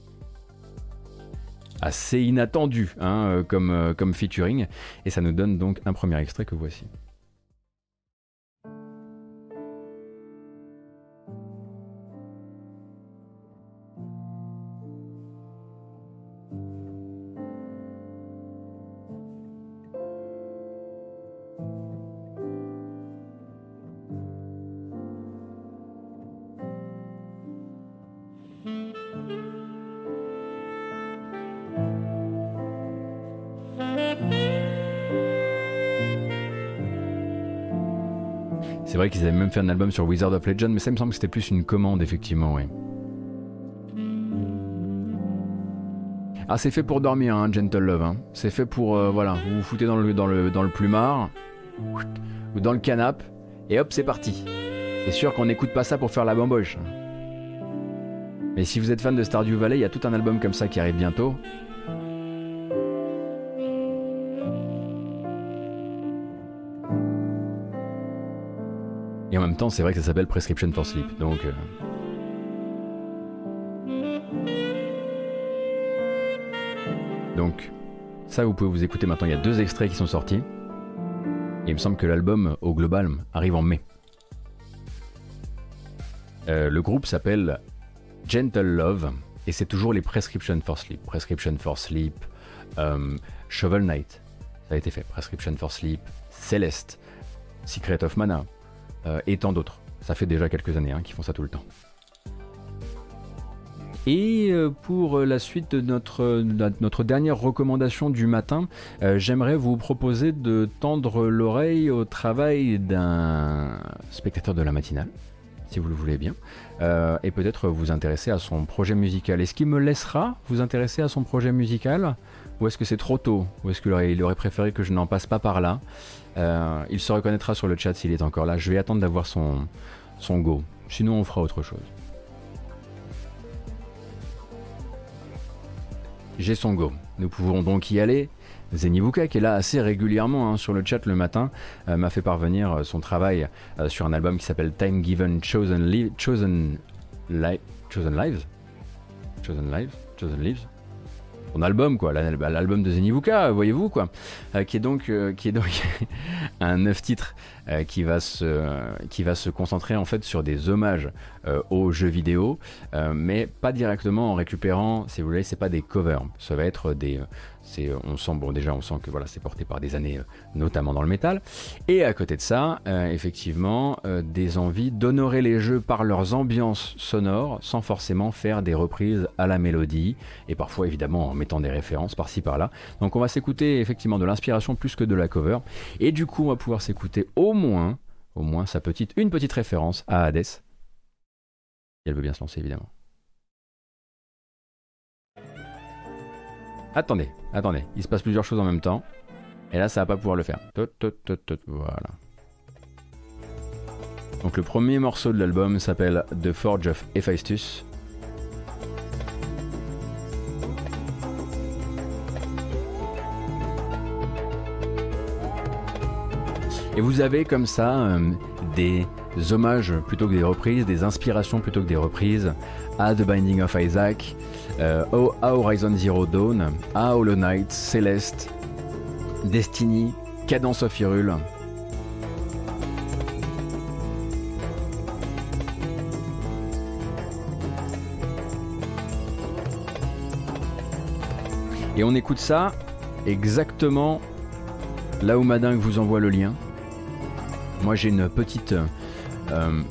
assez inattendu hein, comme, comme featuring. Et ça nous donne donc un premier extrait que voici. Qu'ils avaient même fait un album sur Wizard of Legend, mais ça me semble que c'était plus une commande, effectivement, oui. Ah, c'est fait pour dormir, hein, Gentle Love. Hein. C'est fait pour, euh, voilà, vous vous foutez dans le, dans le, dans le plumard, ou dans le canap, et hop, c'est parti. C'est sûr qu'on n'écoute pas ça pour faire la bamboche. Mais si vous êtes fan de Stardew Valley, il y a tout un album comme ça qui arrive bientôt. C'est vrai que ça s'appelle Prescription for Sleep. Donc. Euh. Donc, ça, vous pouvez vous écouter maintenant. Il y a deux extraits qui sont sortis. Il me semble que l'album, au global, arrive en mai. Euh, le groupe s'appelle Gentle Love. Et c'est toujours les Prescription for Sleep. Prescription for Sleep, euh, Shovel Knight, ça a été fait. Prescription for Sleep, Celeste, Secret of Mana, euh, et tant d'autres. Ça fait déjà quelques années hein, qu'ils font ça tout le temps. Et euh, pour la suite de notre, notre dernière recommandation du matin, euh, j'aimerais vous proposer de tendre l'oreille au travail d'un spectateur de la matinale, si vous le voulez bien, et peut-être vous intéresser à son projet musical. Est-ce qu'il me laissera vous intéresser à son projet musical? Ou est-ce que c'est trop tôt Ou est-ce qu'il aurait, préféré que je n'en passe pas par là euh, il se reconnaîtra sur le chat s'il est encore là. Je vais attendre d'avoir son, son go. Sinon, on fera autre chose. j'ai son go. Nous pouvons donc y aller. Zenibuka, qui est là assez régulièrement hein, sur le chat le matin, euh, m'a fait parvenir euh, son travail sur un album qui s'appelle Time Given Chosen, Chosen, Chosen Lives. Chosen Lives Chosen Lives son album quoi, bah, l'album de Zenibuka, voyez-vous quoi, Euh, qui est donc, euh, un neuf titres euh, qui va se, qui va se concentrer en fait sur des hommages aux jeux vidéo, mais pas directement en récupérant, si vous voulez, c'est pas des covers, ça va être des, c'est, on sent déjà que c'est porté par des années euh, notamment dans le métal, et à côté de ça, euh, effectivement, euh, des envies d'honorer les jeux par leurs ambiances sonores, sans forcément faire des reprises à la mélodie, et parfois évidemment en mettant des références par-ci par-là. Donc on va s'écouter effectivement de l'inspiration plus que de la cover, et du coup on va pouvoir s'écouter au moins, sa petite, une petite référence à Hades. Elle veut bien se lancer évidemment. Attendez, attendez, il se passe plusieurs choses en même temps. Et là, ça va pas pouvoir le faire. Voilà. Donc le premier morceau de l'album s'appelle The Forge of Hephaestus. Et vous avez comme ça euh, des hommages plutôt que des reprises, des inspirations plutôt que des reprises à The Binding of Isaac, euh, au- à Horizon Zero Dawn, à Hollow Knight, Celeste, Destiny, Cadence of Hyrule. Et on écoute ça exactement là où Madingue vous envoie le lien. Moi j'ai une petite euh,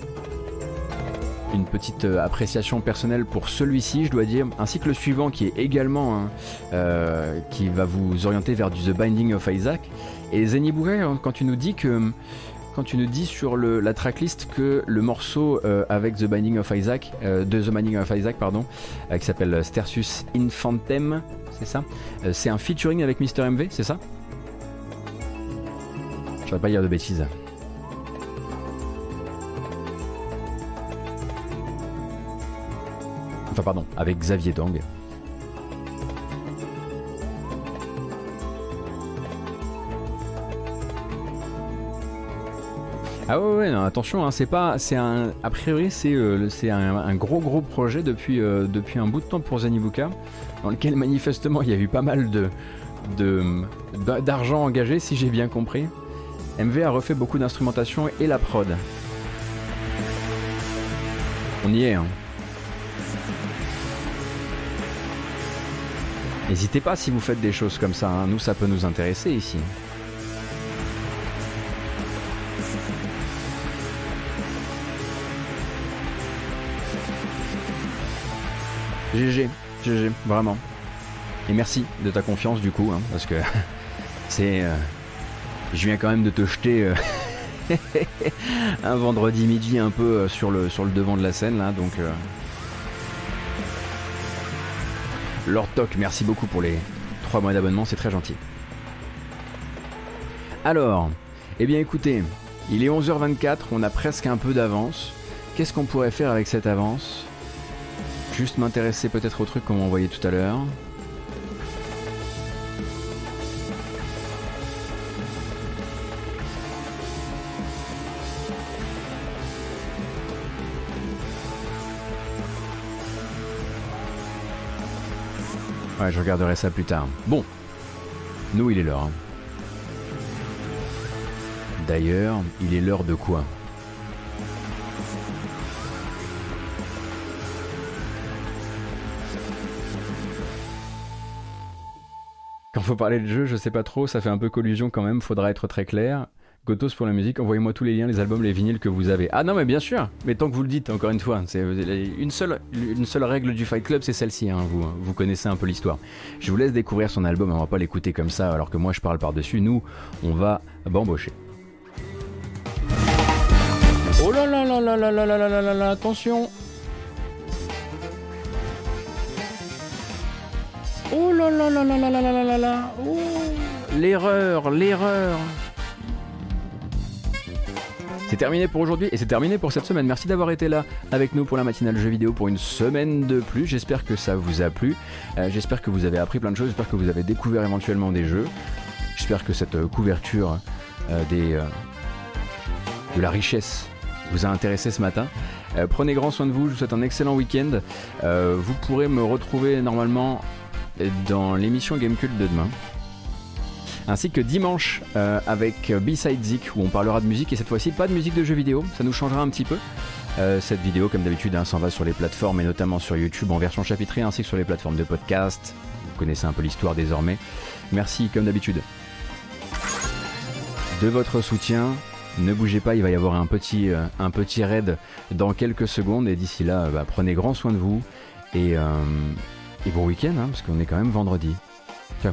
une petite euh, appréciation personnelle pour celui-ci, je dois dire, ainsi que le suivant qui est également hein, euh, qui va vous orienter vers du The Binding of Isaac. Et Zenibuga, quand tu nous dis que quand tu nous dis sur la tracklist que le morceau euh, avec The Binding of Isaac, de The Binding of Isaac, pardon, qui s'appelle Stersus Infantem, c'est ça C'est un featuring avec Mr. MV, c'est ça? Je vais pas dire de bêtises. Enfin pardon, avec Xavier Dang. Ah ouais, ouais attention, hein, c'est pas, c'est a priori c'est, euh, un, gros gros projet depuis, euh, depuis un bout de temps pour Zenibuka, dans lequel manifestement il y a eu pas mal de, de d'a- d'argent engagé, si j'ai bien compris. MV a refait beaucoup d'instrumentation et la prod. On y est. Hein. N'hésitez pas si vous faites des choses comme ça, hein. nous ça peut nous intéresser ici. GG, GG, vraiment. Et merci de ta confiance du coup, hein, parce que c'est... euh, je viens quand même de te jeter euh, un vendredi midi un peu euh, sur le, devant de la scène là, donc... Lord Toc, merci beaucoup pour les 3 mois d'abonnement, c'est très gentil. Alors, eh bien écoutez, il est 11h24, on a presque un peu d'avance. Qu'est-ce qu'on pourrait faire avec cette avance? Juste m'intéresser peut-être au truc qu'on m'a envoyé tout à l'heure. Je regarderai ça plus tard. Bon, nous, il est l'heure. hein. D'ailleurs, il est l'heure de quoi? Quand faut parler de jeu, je sais pas trop, ça fait un peu collusion quand même, faudra être très clair. Gotos pour la musique, envoyez-moi tous les liens, les albums, les vinyles que vous avez. Ah non mais bien sûr, mais tant que vous le dites, encore une fois, c'est une seule, une seule règle du Fight Club, c'est celle-ci, hein, vous, vous connaissez un peu l'histoire. Je vous laisse découvrir son album, on va pas l'écouter comme ça alors que moi je parle par-dessus, nous on va bambocher. Oh là là là là là là là là là là attention Oh là là là là là là là là là là Oh L'erreur, l'erreur C'est terminé pour aujourd'hui et c'est terminé pour cette semaine. Merci d'avoir été là avec nous pour la matinale jeux vidéo pour une semaine de plus. J'espère que ça vous a plu. Euh, j'espère que vous avez appris plein de choses. J'espère que vous avez découvert éventuellement des jeux. J'espère que cette euh, couverture euh, des, de la richesse vous a intéressé ce matin. prenez grand soin de vous. Je vous souhaite un excellent week-end. vous pourrez me retrouver normalement dans l'émission Gamecult de demain ainsi que dimanche euh, avec B-Side Zik où on parlera de musique et cette fois-ci pas de musique de jeux vidéo, ça nous changera un petit peu. Euh, cette vidéo, comme d'habitude, hein, s'en va sur les plateformes et notamment sur YouTube en version chapitrée ainsi que sur les plateformes de podcast. Vous connaissez un peu l'histoire désormais. Merci comme d'habitude de votre soutien. Ne bougez pas, il va y avoir un petit, euh, un petit raid dans quelques secondes et d'ici là, bah, prenez grand soin de vous et, et bon week-end hein, parce qu'on est quand même vendredi. Ciao